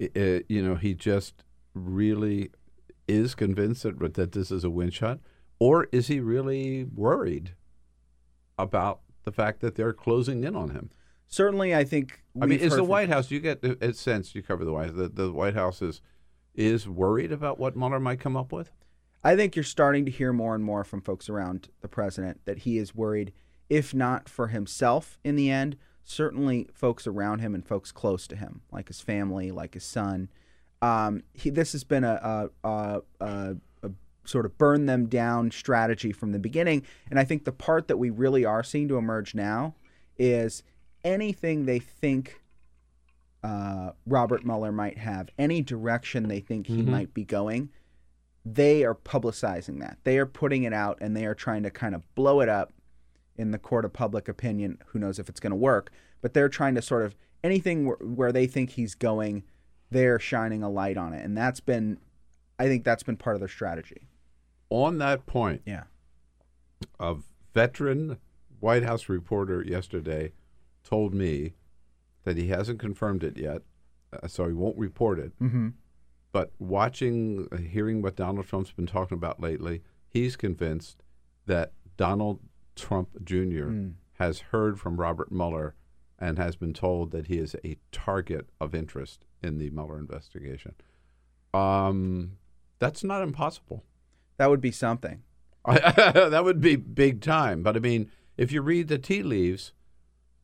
Speaker 2: i- uh, you know, he just really is convinced that, that this is a win shot? Or is he really worried about the fact that they're closing in on him?
Speaker 13: Certainly, I think.
Speaker 2: I mean, is the White House? You get a a sense you cover the White House. The, the White House is is worried about what Mueller might come up with.
Speaker 13: I think you're starting to hear more and more from folks around the president that he is worried, if not for himself in the end, certainly folks around him and folks close to him, like his family, like his son. Um, he, this has been a, a, a, a, a sort of burn them down strategy from the beginning. And I think the part that we really are seeing to emerge now is anything they think uh, Robert Mueller might have, any direction they think he
Speaker 2: Mhm.
Speaker 13: might be going, they are publicizing that. They are putting it out and they are trying to kind of blow it up in the court of public opinion. Who knows if it's going to work? But they're trying to sort of anything where, where they think he's going, they're shining a light on it. And that's been, I think that's been part of their strategy.
Speaker 2: On that point,
Speaker 13: Yeah.
Speaker 2: a veteran White House reporter yesterday told me that he hasn't confirmed it yet, uh, so he won't report it.
Speaker 13: Mhm.
Speaker 2: But watching, uh, hearing what Donald Trump's been talking about lately, he's convinced that Donald Trump Jr.
Speaker 13: Mm.
Speaker 2: has heard from Robert Mueller and has been told that he is a target of interest in the Mueller investigation. Um, that's not impossible.
Speaker 13: That would be something.
Speaker 2: that would be big time. But I mean, if you read the tea leaves,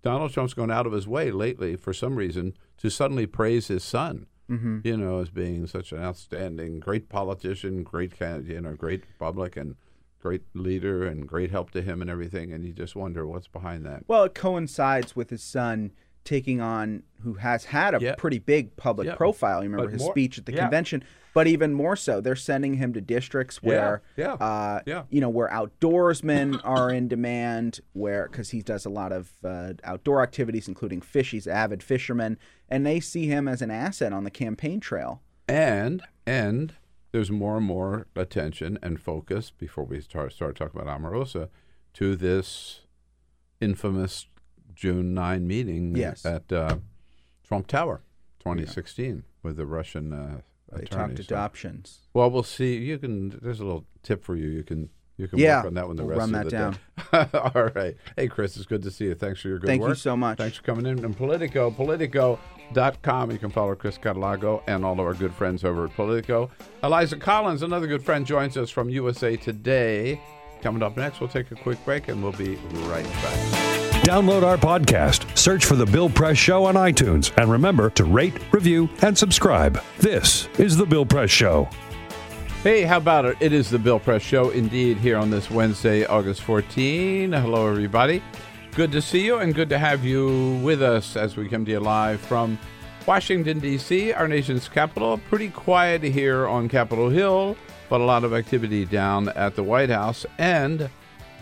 Speaker 2: Donald Trump's gone out of his way lately, for some reason, to suddenly praise his son.
Speaker 13: Mhm.
Speaker 2: You know, as being such an outstanding, great politician, great, you know, great public and great leader, and great help to him and everything. And you just wonder what's behind that.
Speaker 13: Well, it coincides with his son taking on who has had a
Speaker 2: Yeah.
Speaker 13: pretty big public
Speaker 2: Yeah.
Speaker 13: profile. You remember
Speaker 2: But
Speaker 13: his
Speaker 2: more-
Speaker 13: speech at the
Speaker 2: yeah.
Speaker 13: convention, but even more so, they're sending him to districts where,
Speaker 2: yeah,
Speaker 13: uh,
Speaker 2: yeah.
Speaker 13: you know, where outdoorsmen are in demand, where because he does a lot of uh, outdoor activities, including fish. He's an avid fisherman, and they see him as an asset on the campaign trail.
Speaker 2: And and there's more and more attention and focus before we start start talking about Omarosa to this infamous June 9 meeting
Speaker 13: Yes.
Speaker 2: at uh, Trump Tower 2016 with the Russian uh,
Speaker 13: They
Speaker 2: attorney.
Speaker 13: talked
Speaker 2: So-
Speaker 13: adoptions.
Speaker 2: well, we'll see. You can. There's a little tip for you. You can. You can
Speaker 13: Yeah,
Speaker 2: work on that one the
Speaker 13: we'll
Speaker 2: rest
Speaker 13: run
Speaker 2: of the
Speaker 13: that
Speaker 2: day. All right. Hey, Chris, it's good to see you. Thanks for your good
Speaker 13: Thank you
Speaker 2: work.
Speaker 13: so much.
Speaker 2: Thanks for coming in. And Politico, Politico.com. You can follow Chris Cadelago and all of our good friends over at Politico. Eliza Collins, another good friend, joins us from USA Today. Coming up next, we'll take a quick break and we'll be right back.
Speaker 3: Download our podcast, search for The Bill Press Show on iTunes, and remember to rate, review, and subscribe. This is The Bill Press Show.
Speaker 2: Hey, how about it? It is the Bill Press Show, indeed, here on this Wednesday, August 14. Hello, everybody. Good to see you and good to have you with us as we come to you live from Washington, D.C., our nation's capital. Pretty quiet here on Capitol Hill, but a lot of activity down at the White House. And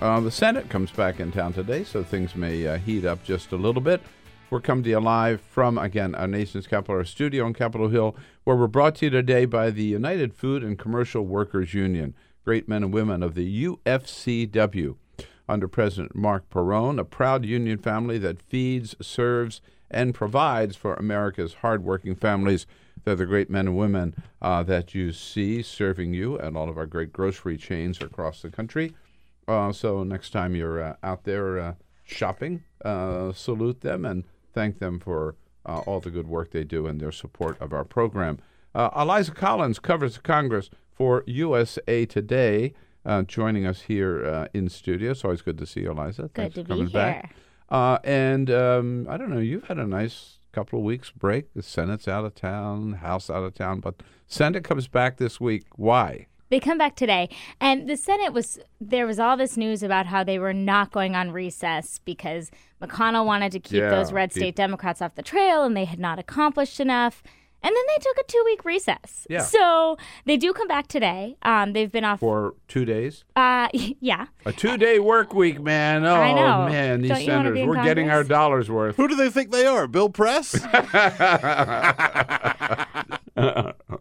Speaker 2: uh, the Senate comes back in town today, so things may uh, heat up just a little bit. We're coming to you live from, again, our nation's capital, our studio on Capitol Hill, where we're brought to you today by the United Food and Commercial Workers Union, great men and women of the UFCW, under President Marc Perrone, a proud union family that feeds, serves, and provides for America's hardworking families. They're the great men and women uh, that you see serving you at all of our great grocery chains across the country. Uh, so next time you're uh, out there uh, shopping, uh, salute them and thank them for uh, all the good work they do and their support of our program. Uh, Eliza Collins covers the Congress for USA Today, uh, joining us here uh, in studio. It's always good to see you, Eliza.
Speaker 14: Good
Speaker 2: Thanks
Speaker 14: to
Speaker 2: for
Speaker 14: be
Speaker 2: coming back. Uh, and um, I don't know, you've had a nice couple of weeks break. The Senate's out of town, House out of town, but Senate comes back this week. Why?
Speaker 14: They come back today, and the Senate was there was all this news about how they were not going on recess because McConnell wanted to keep
Speaker 15: Yeah,
Speaker 14: those red
Speaker 15: he-
Speaker 14: state Democrats off the trail, and they had not accomplished enough. And then they took a two week recess.
Speaker 2: Yeah.
Speaker 14: So they do come back today. Um, they've been off.
Speaker 2: For two days?
Speaker 14: Uh, yeah.
Speaker 2: A two-day work week, man. Oh
Speaker 14: I know.
Speaker 2: man, these
Speaker 14: Don't
Speaker 2: senators, we're getting our dollars worth.
Speaker 4: Who do they think they are? Bill Press?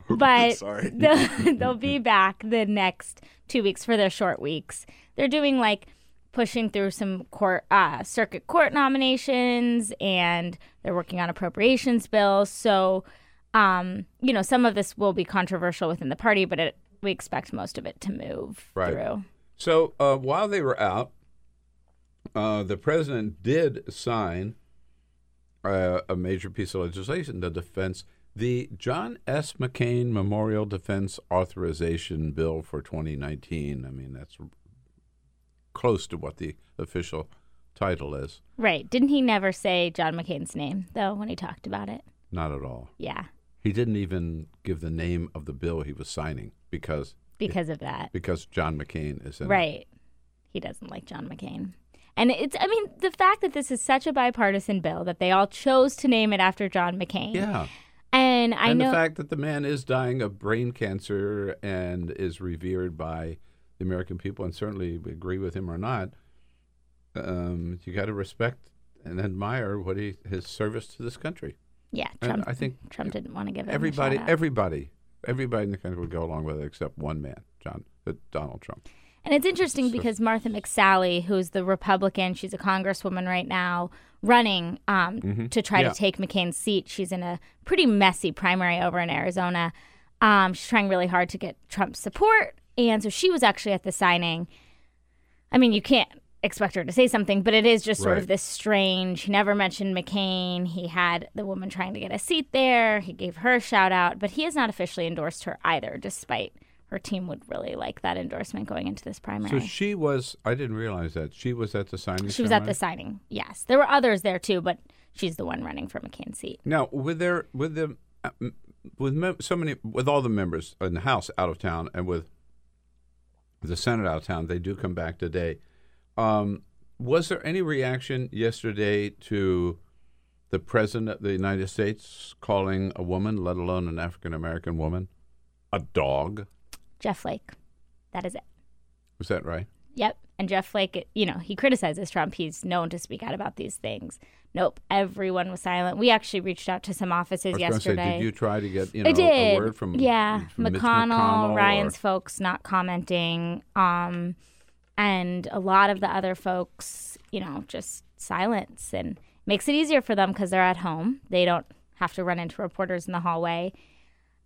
Speaker 14: but
Speaker 4: Sorry.
Speaker 14: They'll, they'll be back the next two weeks for their short weeks. They're doing like pushing through some court uh, circuit court nominations, and they're working on appropriations bills. So, um, you know, some of this will be controversial within the party, but it, we expect most of it to move
Speaker 2: Right.
Speaker 14: through.
Speaker 2: So uh, while they were out, uh, the president did sign uh, a major piece of legislation, the defense, the John S. McCain Memorial Defense Authorization Bill for 2019. I mean, that's close to what the official title is.
Speaker 14: Right? Didn't he never say John McCain's name though when he talked about it?
Speaker 2: Not at all.
Speaker 14: Yeah,
Speaker 2: He didn't even give the name of the bill he was signing because
Speaker 14: because of that.
Speaker 2: because John McCain is in it.
Speaker 14: Right. He doesn't like John McCain. And it's, I mean, the fact that this is such a bipartisan bill that they all chose to name it after John McCain.
Speaker 2: Yeah.
Speaker 14: And I
Speaker 2: and
Speaker 14: know.
Speaker 2: the fact that the man is dying of brain cancer and is revered by the American people, and certainly we agree with him or not, um, you got to respect and admire what he his service to this country.
Speaker 14: Yeah,
Speaker 2: And
Speaker 14: Trump.
Speaker 2: I think
Speaker 14: Trump didn't want to give
Speaker 2: everybody, everybody, everybody in the country would go along with it except one man, John Donald Trump.
Speaker 14: And it's interesting because Martha McSally, who's the Republican, she's a congresswoman right now, running um,
Speaker 2: Mhm.
Speaker 14: to try
Speaker 2: Yeah.
Speaker 14: to take McCain's seat. She's in a pretty messy primary over in Arizona. Um, she's trying really hard to get Trump's support. And so she was actually at the signing. I mean, you can't expect her to say something, but it is just sort of this strange. He never mentioned McCain. He had the woman trying to get a seat there. He gave her a shout out, but he has not officially endorsed her either, despite her team would really like that endorsement going into this primary.
Speaker 2: So she was. I didn't realize that she was at the signing.
Speaker 14: She was at the signing. Yes, there were others there too, but she's the one running for McCain's seat.
Speaker 2: Now, with their with the uh, with mem- so many with all the members in the House out of town and with the Senate out of town, they do come back today. Um, was there any reaction yesterday to the president of the United States calling a woman, let alone an African American woman, a dog?
Speaker 14: Jeff Flake, that is it.
Speaker 2: Was that right?
Speaker 14: Yep. And Jeff Flake, you know, he criticizes Trump. He's known to speak out about these things. Nope. Everyone was silent. We actually reached out to some offices yesterday.
Speaker 2: say, did you try to get you know
Speaker 14: I did.
Speaker 2: a word from
Speaker 14: yeah
Speaker 2: from
Speaker 14: McConnell,
Speaker 2: McConnell
Speaker 14: Ryan's
Speaker 2: or-
Speaker 14: folks not commenting, um, and a lot of the other folks, you know, just silence and makes it easier for them because they're at home. They don't have to run into reporters in the hallway.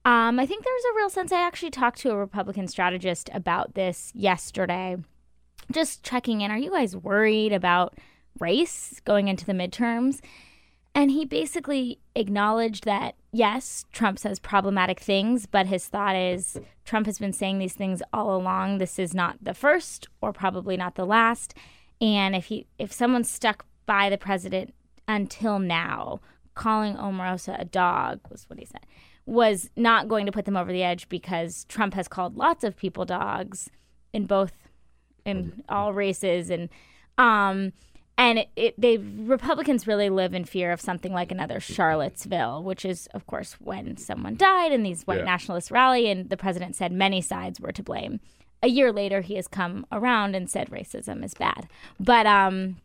Speaker 14: Um, I think there's a real sense. I actually talked to a Republican strategist about this yesterday, just checking in. Are you guys worried about race going into the midterms? And he basically acknowledged that, yes, Trump says problematic things, but his thought is Trump has been saying these things all along. This is not the first or probably not the last. And if he if someone's stuck by the president until now, calling Omarosa a dog was what he said, was not going to put them over the edge because Trump has called lots of people dogs in both in all races and um and it, it, they Republicans really live in fear of something like another Charlottesville, which is, of course, when someone died and these white
Speaker 15: Yeah.
Speaker 14: nationalists rally, and the president said many sides were to blame. A year later, he has come around and said racism is bad, but um,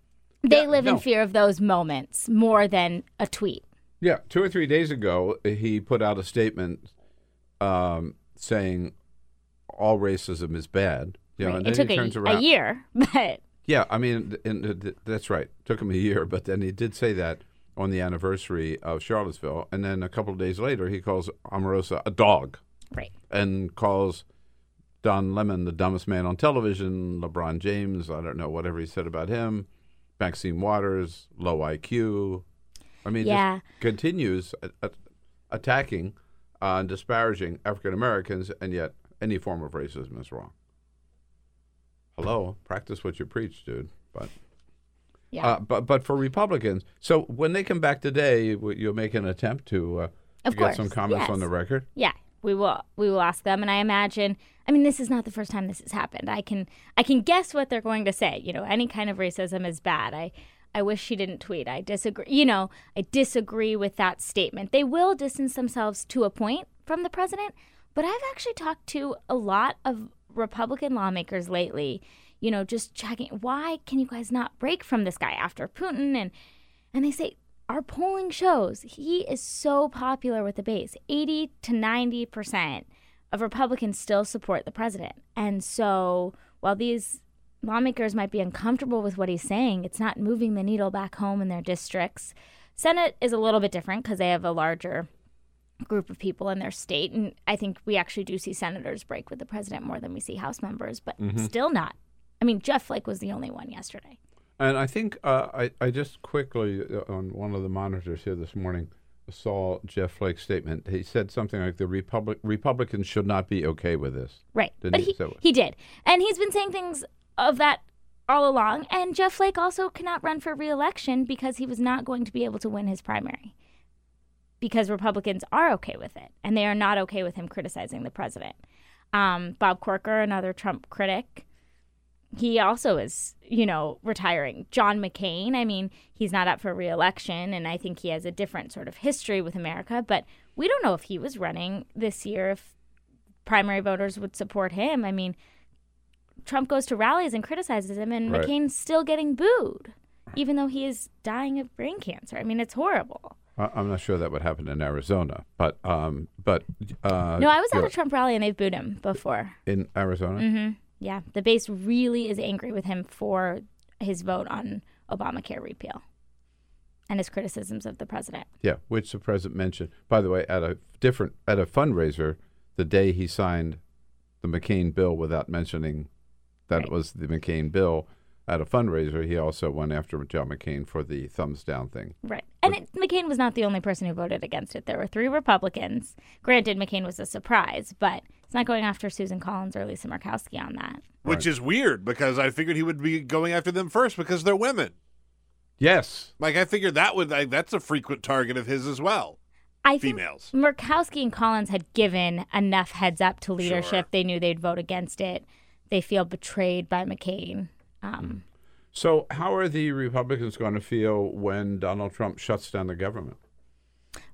Speaker 14: they live
Speaker 2: no.
Speaker 14: in fear of those moments more than a tweet.
Speaker 2: Yeah, two or three days ago, he put out a statement um, saying all racism is bad. You know,
Speaker 14: Right.
Speaker 2: and
Speaker 14: It
Speaker 2: then
Speaker 14: took
Speaker 2: he
Speaker 14: a, a year, but
Speaker 2: Yeah, I mean, and, uh, that's right. Took him a year, but then he did say that on the anniversary of Charlottesville, and then a couple of days later, he calls Omarosa a dog,
Speaker 14: right,
Speaker 2: and calls Don Lemon the dumbest man on television. LeBron James, I don't know whatever he said about him. Maxine Waters, low IQ. I mean,
Speaker 14: Yeah.
Speaker 2: just continues attacking uh, and disparaging African Americans, and yet any form of racism is wrong. Hello, practice what you preach, dude. But
Speaker 14: Yeah.
Speaker 2: uh, but but for Republicans, so when they come back today, you'll make an attempt to, uh, to get some comments on the record.
Speaker 14: Yeah, we will we will ask them and I imagine I mean this is not the first time this has happened. I can I can guess what they're going to say. You know, any kind of racism is bad. I I wish she didn't tweet. I disagree. You know, I disagree with that statement. They will distance themselves to a point from the president, but I've actually talked to a lot of Republican lawmakers lately, you know, just checking why can you guys not break from this guy after Putin and and they say our polling shows he is so popular with the base. 80 to 90% of Republicans still support the president. And so while these lawmakers might be uncomfortable with what he's saying, it's not moving the needle back home in their districts. Senate is a little bit different because they have a larger group of people in their state. And I think we actually do see senators break with the president more than we see House members, but
Speaker 2: Mhm.
Speaker 14: still not. I mean, Jeff Flake was the only one yesterday.
Speaker 2: And I think uh, I, I just quickly uh, on one of the monitors here this morning saw Jeff Flake's statement. He said something like the Republic Republicans should not be okay with this.
Speaker 14: Right.
Speaker 2: Didn't
Speaker 14: but
Speaker 2: he?
Speaker 14: he,
Speaker 2: So-
Speaker 14: he did. And he's been saying things of that all along. And Jeff Flake also cannot run for reelection because he was not going to be able to win his primary. Because Republicans are okay with it. And they are not okay with him criticizing the president. Um, Bob Corker, another Trump critic, he also is, you know, retiring. John McCain, I mean, he's not up for reelection, and I think he has a different sort of history with America, but we don't know if he was running this year, if primary voters would support him. I mean, Trump goes to rallies and criticizes him, and
Speaker 2: Right.
Speaker 14: McCain's still getting booed, even though he is dying of brain cancer. I mean, it's horrible.
Speaker 2: I- I'm not sure that would happen in Arizona, but um, but uh,
Speaker 14: no, I was at a Trump rally and they've booed him before.
Speaker 2: in Arizona.
Speaker 14: hmm Yeah, the base really is angry with him for his vote on Obamacare repeal and his criticisms of the president.
Speaker 2: Yeah, which the president mentioned. By the way, at a different at a fundraiser, the day he signed the McCain bill without mentioning that it was the McCain bill at a fundraiser, he also went after John McCain for the thumbs down thing.
Speaker 14: Right. And it, McCain was not the only person who voted against it. There were three Republicans. Granted, McCain was a surprise, but it's not going after Susan Collins or Lisa Murkowski on that.
Speaker 4: Which is weird because I figured he would be going after them first because they're women.
Speaker 2: Yes.
Speaker 4: Like I figured that would like, that's a frequent target of his as well.
Speaker 14: I think
Speaker 4: Females.
Speaker 14: Murkowski and Collins had given enough heads up to leadership. They knew they'd vote against it. They feel betrayed by McCain. Um,
Speaker 2: So, how are the Republicans going to feel when Donald Trump shuts down the government?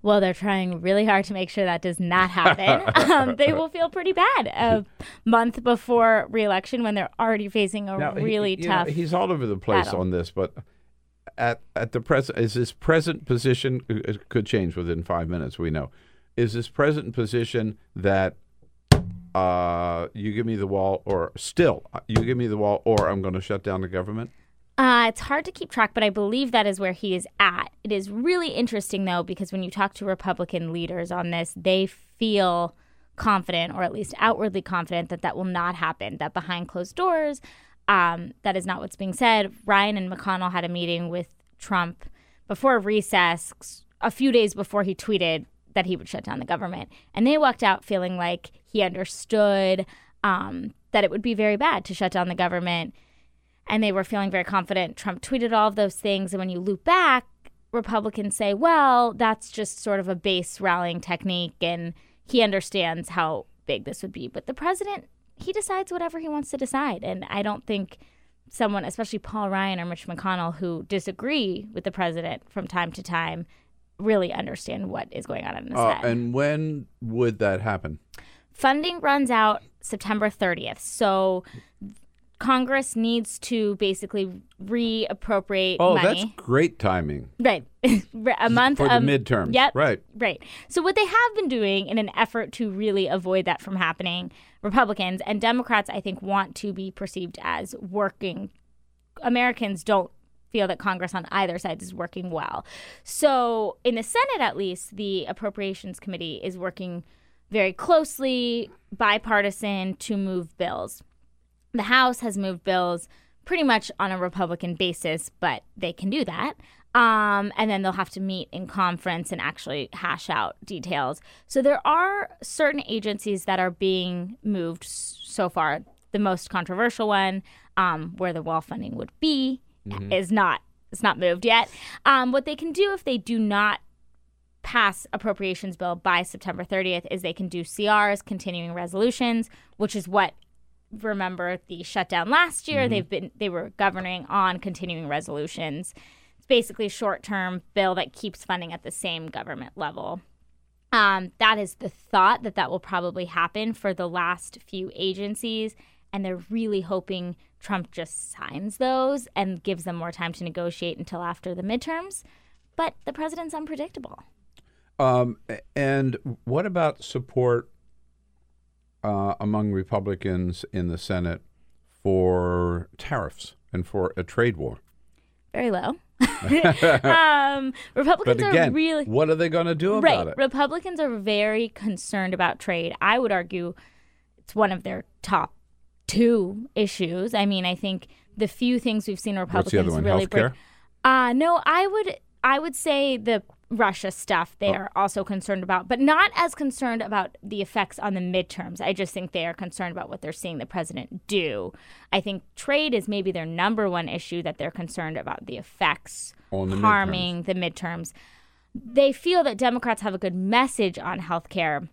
Speaker 14: well, they're trying really hard to make sure that does not happen. um, they will feel pretty bad a month before reelection when they're already facing a
Speaker 2: Now, he-
Speaker 14: really
Speaker 2: know,
Speaker 14: tough.
Speaker 2: he's all over the place
Speaker 14: battle.
Speaker 2: on this, but at at the present is his present position it could change within five minutes. We know is his present position that uh, you give me the wall, or still uh, you give me the wall, or I'm going to shut down the government.
Speaker 14: Uh, it's hard to keep track, but I believe that is where he is at. It is really interesting, though, because when you talk to Republican leaders on this, they feel confident, or at least outwardly confident, that that will not happen, that behind closed doors, um, that is not what's being said. Ryan and McConnell had a meeting with Trump before recess, a few days before he tweeted that he would shut down the government. And they walked out feeling like he understood um, that it would be very bad to shut down the government and they were feeling very confident. Trump tweeted all of those things. And when you loop back, Republicans say, well, that's just sort of a base rallying technique, and he understands how big this would be. But the president, he decides whatever he wants to decide. And I don't think someone, especially Paul Ryan or Mitch McConnell, who disagree with the president from time to time, really understand what is going on in his
Speaker 2: Uh,
Speaker 14: head.
Speaker 2: and when would that happen?
Speaker 14: Funding runs out September 30th. So Congress needs to basically reappropriate
Speaker 2: Oh,
Speaker 14: money.
Speaker 2: that's great timing.
Speaker 14: Right. a month
Speaker 2: For the
Speaker 14: um,
Speaker 2: midterms.
Speaker 14: Yep.
Speaker 2: Right.
Speaker 14: Right. So what they have been doing in an effort to really avoid that from happening, Republicans and Democrats I think want to be perceived as working Americans don't feel that Congress on either side is working well. So in the Senate at least, the Appropriations Committee is working very closely bipartisan to move bills. The House has moved bills pretty much on a Republican basis, but they can do that. Um, and then they'll have to meet in conference and actually hash out details. So there are certain agencies that are being moved so far. The most controversial one, um, where the wall funding would be,
Speaker 15: Mhm.
Speaker 14: is not it's not moved yet. Um, what they can do if they do not pass appropriations bill by September 30th is they can do CRs, continuing resolutions, which is what remember the shutdown last year.
Speaker 15: Mhm.
Speaker 14: They've been they were governing on continuing resolutions. It's basically a short-term bill that keeps funding at the same government level. Um, that is the thought that that will probably happen for the last few agencies, and they're really hoping Trump just signs those and gives them more time to negotiate until after the midterms. But the president's unpredictable.
Speaker 2: Um, and what about support uh, among Republicans in the Senate for tariffs and for a trade war?
Speaker 14: Very low. um, Republicans
Speaker 2: but again,
Speaker 14: are really
Speaker 2: what are they going to do
Speaker 14: right.
Speaker 2: about it?
Speaker 14: Republicans are very concerned about trade. I would argue it's one of their top two issues. I mean, I think the few things we've seen Republicans
Speaker 2: What's the other one?
Speaker 14: really.
Speaker 2: Healthcare?
Speaker 14: Uh no, I would I would say the Russia stuff they
Speaker 2: Oh.
Speaker 14: are also concerned about, but not as concerned about the effects on the midterms. I just think they are concerned about what they're seeing the president do. I think trade is maybe their number one issue that they're concerned about the effects
Speaker 2: On the
Speaker 14: harming the midterms. They feel that Democrats have a good message on health care,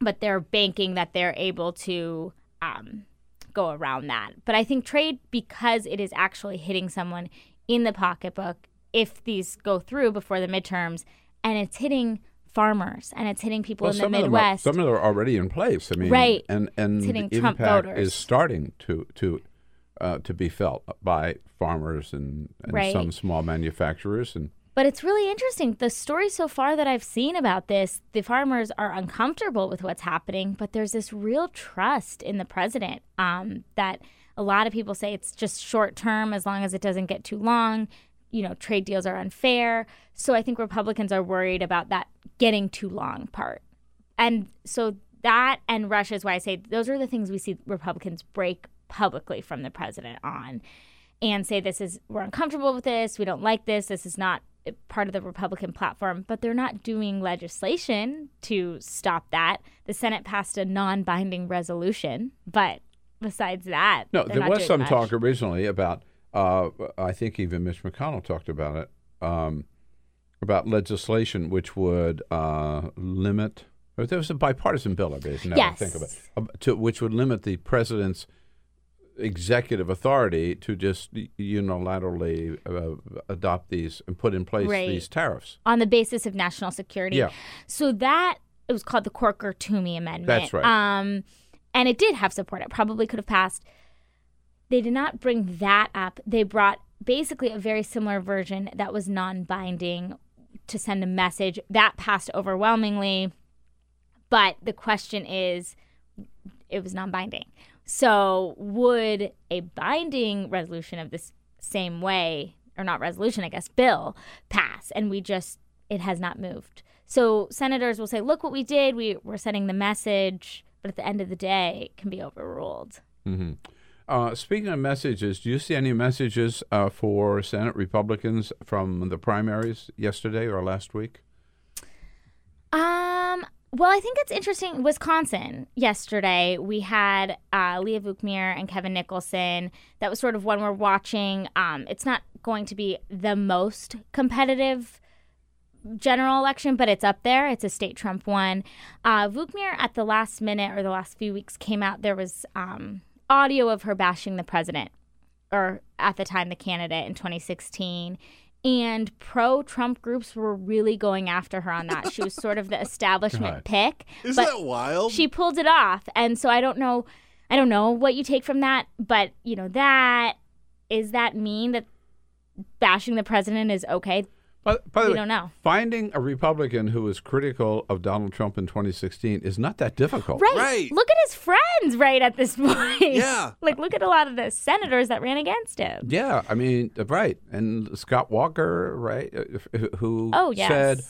Speaker 14: but they're banking that they're able to um, go around that. But I think trade, because it is actually hitting someone in the pocketbook, if these go through before the midterms, and it's hitting farmers and it's hitting people
Speaker 2: Well,
Speaker 14: in the
Speaker 2: some of are-
Speaker 14: Midwest.
Speaker 2: some of them are already in place. I mean,
Speaker 14: Right.
Speaker 2: and and
Speaker 14: It's hitting
Speaker 2: the
Speaker 14: Trump
Speaker 2: impact
Speaker 14: voters.
Speaker 2: is starting to to uh, to be felt by farmers and, and
Speaker 14: Right.
Speaker 2: some small manufacturers and
Speaker 14: But it's really interesting. The stories so far that I've seen about this, the farmers are uncomfortable with what's happening, but there's this real trust in the president um, that a lot of people say it's just short term as long as it doesn't get too long. You know, trade deals are unfair. So I think Republicans are worried about that getting too long part. And so that and Russia is why I say those are the things we see Republicans break publicly from the president on and say this is we're uncomfortable with this, we don't like this, this is not part of the Republican platform, but they're not doing legislation to stop that. The Senate passed a non-binding resolution, but besides that,
Speaker 2: No, there was some
Speaker 14: much.
Speaker 2: talk originally about. Uh, I think even Mitch McConnell talked about it. Um, about legislation which would uh, limit. There was a bipartisan bill, I believe. Now that I think of it, uh, to, which would limit the president's executive authority to just unilaterally uh, adopt these and put in place
Speaker 14: Right.
Speaker 2: these tariffs.
Speaker 14: on the basis of national security.
Speaker 2: Yeah.
Speaker 14: So that it was called the Corker Toomey Amendment.
Speaker 2: That's right.
Speaker 14: Um, and it did have support. It probably could have passed. They did not bring that up. They brought basically a very similar version that was non-binding to send a message. That passed overwhelmingly. But the question is, it was non-binding. So would a binding resolution of this same way, or not resolution, I guess, bill pass, and we just it has not moved. So senators will say, "Look what we did. We we're sending the message," but at the end of the day, it can be overruled.
Speaker 2: hmm Uh, speaking of messages, do you see any messages uh, for Senate Republicans from the primaries yesterday or last week?
Speaker 14: Um. Well, I think it's interesting. Wisconsin yesterday, we had uh, Leah Vukmir and Kevin Nicholson. That was sort of one we're watching. Um, it's not going to be the most competitive general election, but it's up there. It's a state Trump one. Uh, Vukmir, at the last minute or the last few weeks, came out. There was um, audio of her bashing the president, or at the time the candidate in 2016. And pro Trump groups were really going after her on that. She was sort of the establishment
Speaker 4: God.
Speaker 14: pick.
Speaker 4: Isn't that wild?
Speaker 14: She pulled it off. And so I don't know I don't know what you take from that, but you know, that is that mean that bashing the president is okay?
Speaker 2: But by the
Speaker 14: we
Speaker 2: way,
Speaker 14: don't know.
Speaker 2: Finding a Republican who was critical of Donald Trump in 2016 is not that difficult.
Speaker 14: Right. Look at his friends right at this point.
Speaker 2: Yeah.
Speaker 14: like look at a lot of the senators that ran against him.
Speaker 2: Yeah, I mean, right. And Scott Walker, right, uh, f- f- who
Speaker 14: Oh, yes.
Speaker 2: said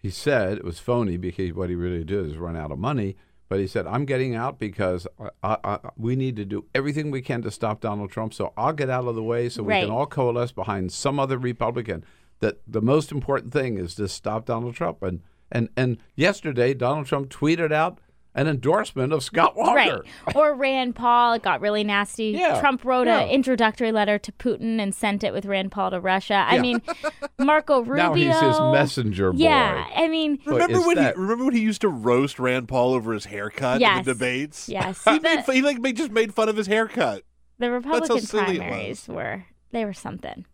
Speaker 2: he said it was phony because what he really did is run out of money. But he said, "I'm getting out because I, I, I, we need to do everything we can to stop Donald Trump. So I'll get out of the way so we can all coalesce behind some other Republican. That the most important thing is to stop Donald Trump." And and and yesterday, Donald Trump tweeted out an endorsement of Scott Walker.
Speaker 14: Right. Or Rand Paul, it got really nasty.
Speaker 2: Yeah,
Speaker 14: Trump wrote
Speaker 2: yeah.
Speaker 14: an introductory letter to Putin and sent it with Rand Paul to Russia. I
Speaker 2: Yeah.
Speaker 14: mean, Marco Rubio.
Speaker 2: Now he's his messenger boy.
Speaker 14: Yeah. I mean,
Speaker 4: Remember when
Speaker 2: that-
Speaker 4: he remember when he used to roast Rand Paul over his haircut
Speaker 14: Yes.
Speaker 4: in the debates?
Speaker 14: Yes.
Speaker 4: he, made, he like made, just made fun of his haircut.
Speaker 14: the Republican primaries were, they were something.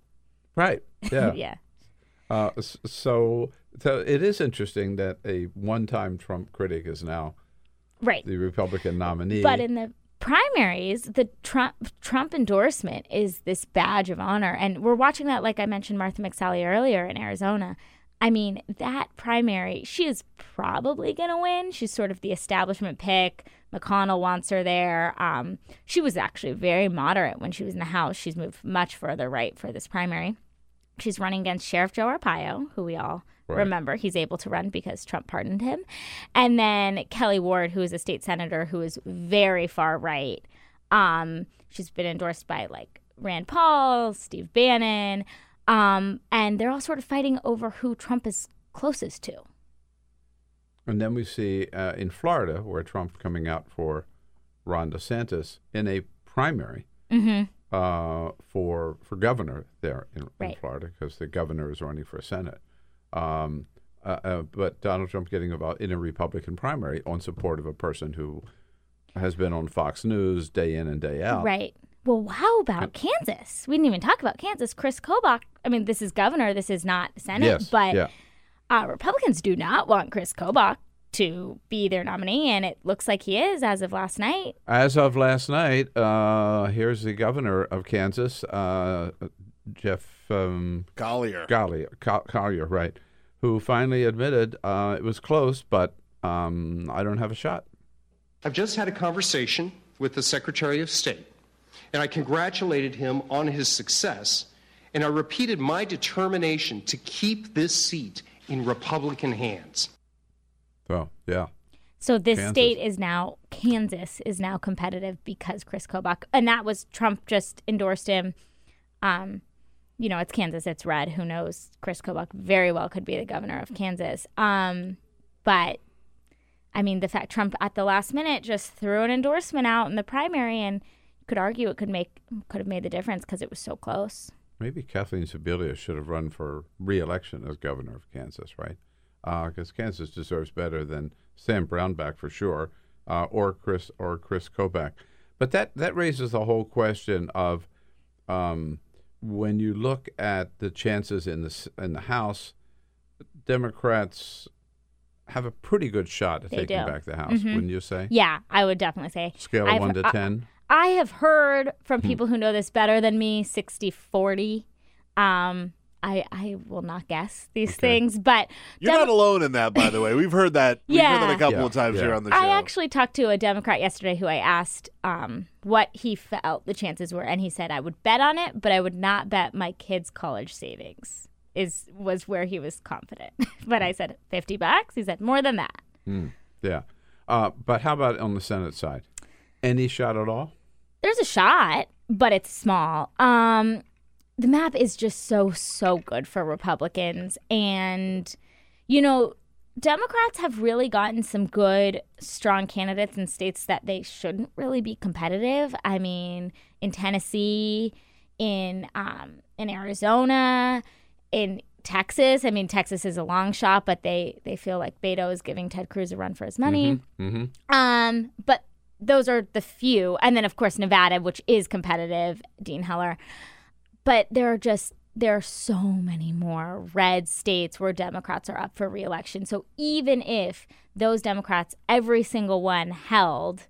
Speaker 2: Right. Yeah.
Speaker 14: yeah.
Speaker 2: Uh, so, so it is interesting that a one-time Trump critic is now
Speaker 14: Right.
Speaker 2: the Republican nominee.
Speaker 14: But in the primaries, the Trump Trump endorsement is this badge of honor, and we're watching that. Like I mentioned, Martha McSally earlier in Arizona. I mean, that primary, she is probably going to win. She's sort of the establishment pick. McConnell wants her there. Um, she was actually very moderate when she was in the House. She's moved much further right for this primary. She's running against Sheriff Joe Arpaio, who we all
Speaker 15: Right.
Speaker 14: remember he's able to run because Trump pardoned him. And then Kelli Ward, who is a state senator who is very far right. Um, she's been endorsed by like Rand Paul, Steve Bannon, um, and they're all sort of fighting over who Trump is closest to.
Speaker 2: and then we see uh, in Florida where Trump coming out for Ron DeSantis in a primary
Speaker 14: Mhm.
Speaker 2: Uh, for for governor there in, in Florida because the governor is running for Senate. Um, uh, uh, but Donald Trump getting about in a Republican primary on support of a person who has been on Fox News day in and day out.
Speaker 14: Right. Well, how about Kansas? We didn't even talk about Kansas. Chris Kobach. I mean, this is governor. This is not Senate.
Speaker 2: Yes,
Speaker 14: but
Speaker 2: yeah.
Speaker 14: uh, Republicans do not want Chris Kobach to be their nominee, and it looks like he is as of last night.
Speaker 2: As of last night, uh, here's the governor of Kansas, uh, Jeff um, Colyer. Colyer, Colyer, right? Who finally admitted uh, it was close, but um, I don't have a shot.
Speaker 12: I've just had a conversation with the Secretary of State, and I congratulated him on his success, and I repeated my determination to keep this seat in Republican hands.
Speaker 2: So yeah,
Speaker 14: So this
Speaker 2: Kansas.
Speaker 14: state is now Kansas is now competitive because Chris Kobach, and that was Trump just endorsed him. Um, you know, it's Kansas, it's red. Who knows? Chris Kobach very well could be the governor of Kansas. Um, but I mean, the fact Trump at the last minute just threw an endorsement out in the primary, and you could argue it could make could have made the difference because it was so close.
Speaker 2: maybe Kathleen Sebelius should have run for re-election as governor of Kansas, right? Because Kansas deserves better than Sam Brownback for sure, uh, or Chris or Chris Kobach. But that that raises the whole question of um, when you look at the chances in the in the House, Democrats have a pretty good shot at
Speaker 14: They
Speaker 2: taking
Speaker 14: do.
Speaker 2: back the House,
Speaker 14: Mhm.
Speaker 2: wouldn't you say?
Speaker 14: Yeah, I would definitely say
Speaker 2: Scale of
Speaker 14: I've-
Speaker 2: one to 10?
Speaker 14: I have heard from
Speaker 2: Hmm.
Speaker 14: people who know this better than me 60 40. Um, I, I will not guess these things, but
Speaker 4: You're
Speaker 14: Demo-
Speaker 4: not alone in that, by the way. We've heard that. We've heard that
Speaker 14: Yeah.
Speaker 4: a couple
Speaker 2: Yeah,
Speaker 4: of times
Speaker 2: yeah.
Speaker 4: here on the show.
Speaker 14: I actually talked to a Democrat yesterday who I asked um, what he felt the chances were, and he said I would bet on it, but I would not bet my kids' college savings. Is was where he was confident, but I said fifty bucks. He said more than that.
Speaker 2: Hmm, yeah. Uh, but how about on the Senate side? Any shot at all?
Speaker 14: There's a shot, but it's small. Um, the map is just so so good for Republicans, and you know, Democrats have really gotten some good, strong candidates in states that they shouldn't really be competitive. I mean, in Tennessee, in um, in Arizona, in Texas. I mean, Texas is a long shot, but they they feel like Beto is giving Ted Cruz a run for his money.
Speaker 2: Mm-hmm.
Speaker 14: Um, but those are the few, and then of course Nevada, which is competitive. Dean Heller, but there are just there are so many more red states where Democrats are up for reelection. So even if those Democrats, every single one held,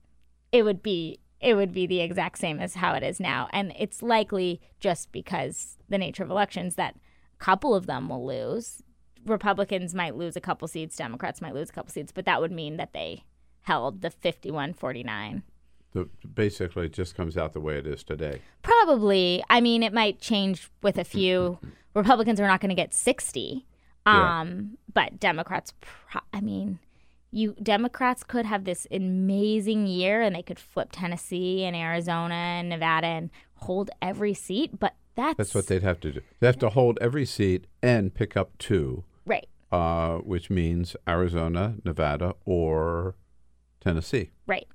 Speaker 14: it would be it would be the exact same as how it is now, and it's likely just because the nature of elections that a couple of them will lose. Republicans might lose a couple seats, Democrats might lose a couple seats, but that would mean that they held the 51 49.
Speaker 2: The, basically, it just comes out the way it is today.
Speaker 14: Probably. I mean, it might change with a few. Republicans are not going to get 60.
Speaker 2: Yeah.
Speaker 14: Um, but Democrats, pro- I mean, you Democrats could have this amazing year and they could flip Tennessee and Arizona and Nevada and hold every seat, but that's,
Speaker 2: That's what they'd have to do. They have to hold every seat and pick up two,
Speaker 14: right.
Speaker 2: uh, which means Arizona, Nevada, or Tennessee.
Speaker 14: Right.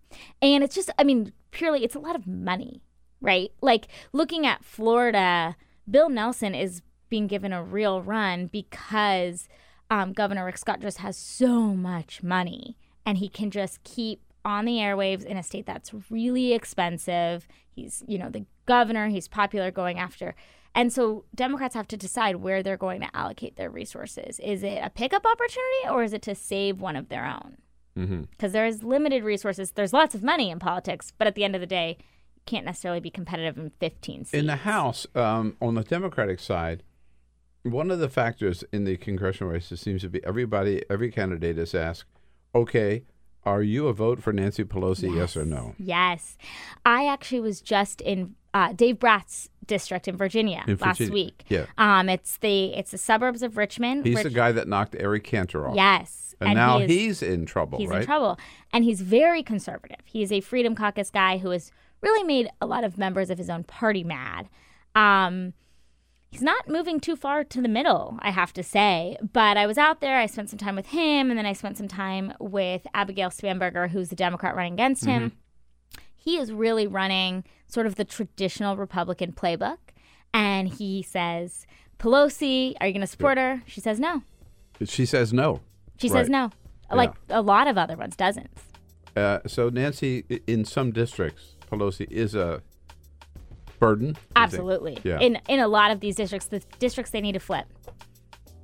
Speaker 14: And it's just, I mean, purely, it's a lot of money, right? Like looking at Florida, Bill Nelson is being given a real run because um, Governor Rick Scott just has so much money and he can just keep on the airwaves in a state that's really expensive. He's, you know, the governor, he's popular going after. And so Democrats have to decide where they're going to allocate their resources. Is it a pickup opportunity or is it to save one of their own?
Speaker 2: Mm-hmm.
Speaker 14: because there's limited resources. There's lots of money in politics, but at the end of the day, you can't necessarily be competitive in 15 seats.
Speaker 2: In the House, um, on the Democratic side, one of the factors in the congressional races seems to be everybody, every candidate is asked, okay, are you a vote for Nancy Pelosi, yes, or no?
Speaker 14: Yes, I actually was just in uh, Dave Bratt's district in Virginia
Speaker 2: In
Speaker 14: last
Speaker 2: Virginia,
Speaker 14: week.
Speaker 2: yeah.
Speaker 14: um, it's the it's the suburbs of Richmond.
Speaker 2: He's the guy that knocked Eric Cantor off.
Speaker 14: Yes,
Speaker 2: And,
Speaker 14: and
Speaker 2: now
Speaker 14: he is-
Speaker 2: he's in trouble,
Speaker 14: He's
Speaker 2: right?
Speaker 14: in trouble. And he's very conservative. He's a Freedom Caucus guy who has really made a lot of members of his own party mad. Um, he's not moving too far to the middle, I have to say. But I was out there, I spent some time with him, and then I spent some time with Abigail Spanberger, who's the Democrat running against him. He is really running sort of the traditional Republican playbook. And he says, Pelosi, are you going to support her? She says no.
Speaker 2: She says no.
Speaker 14: She
Speaker 2: Right.
Speaker 14: says no. Like a lot of other ones, dozens.
Speaker 2: Uh, so Nancy, in some districts, Pelosi is a burden.
Speaker 14: Absolutely.
Speaker 2: Yeah.
Speaker 14: In in a lot of these districts, the districts they need to flip,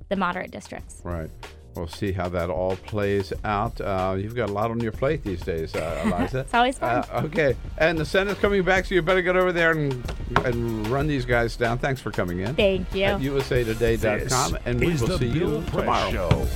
Speaker 14: the moderate districts.
Speaker 2: Right. We'll see how that all plays out. Uh, you've got a lot on your plate these days, uh, Eliza.
Speaker 14: It's always fun.
Speaker 2: Uh, okay. And the Senate's coming back, so you better get over there and, and run these guys down. Thanks for coming in.
Speaker 14: Thank you.
Speaker 2: At usatoday.com.
Speaker 3: This
Speaker 2: And we will see you tomorrow.
Speaker 3: Show.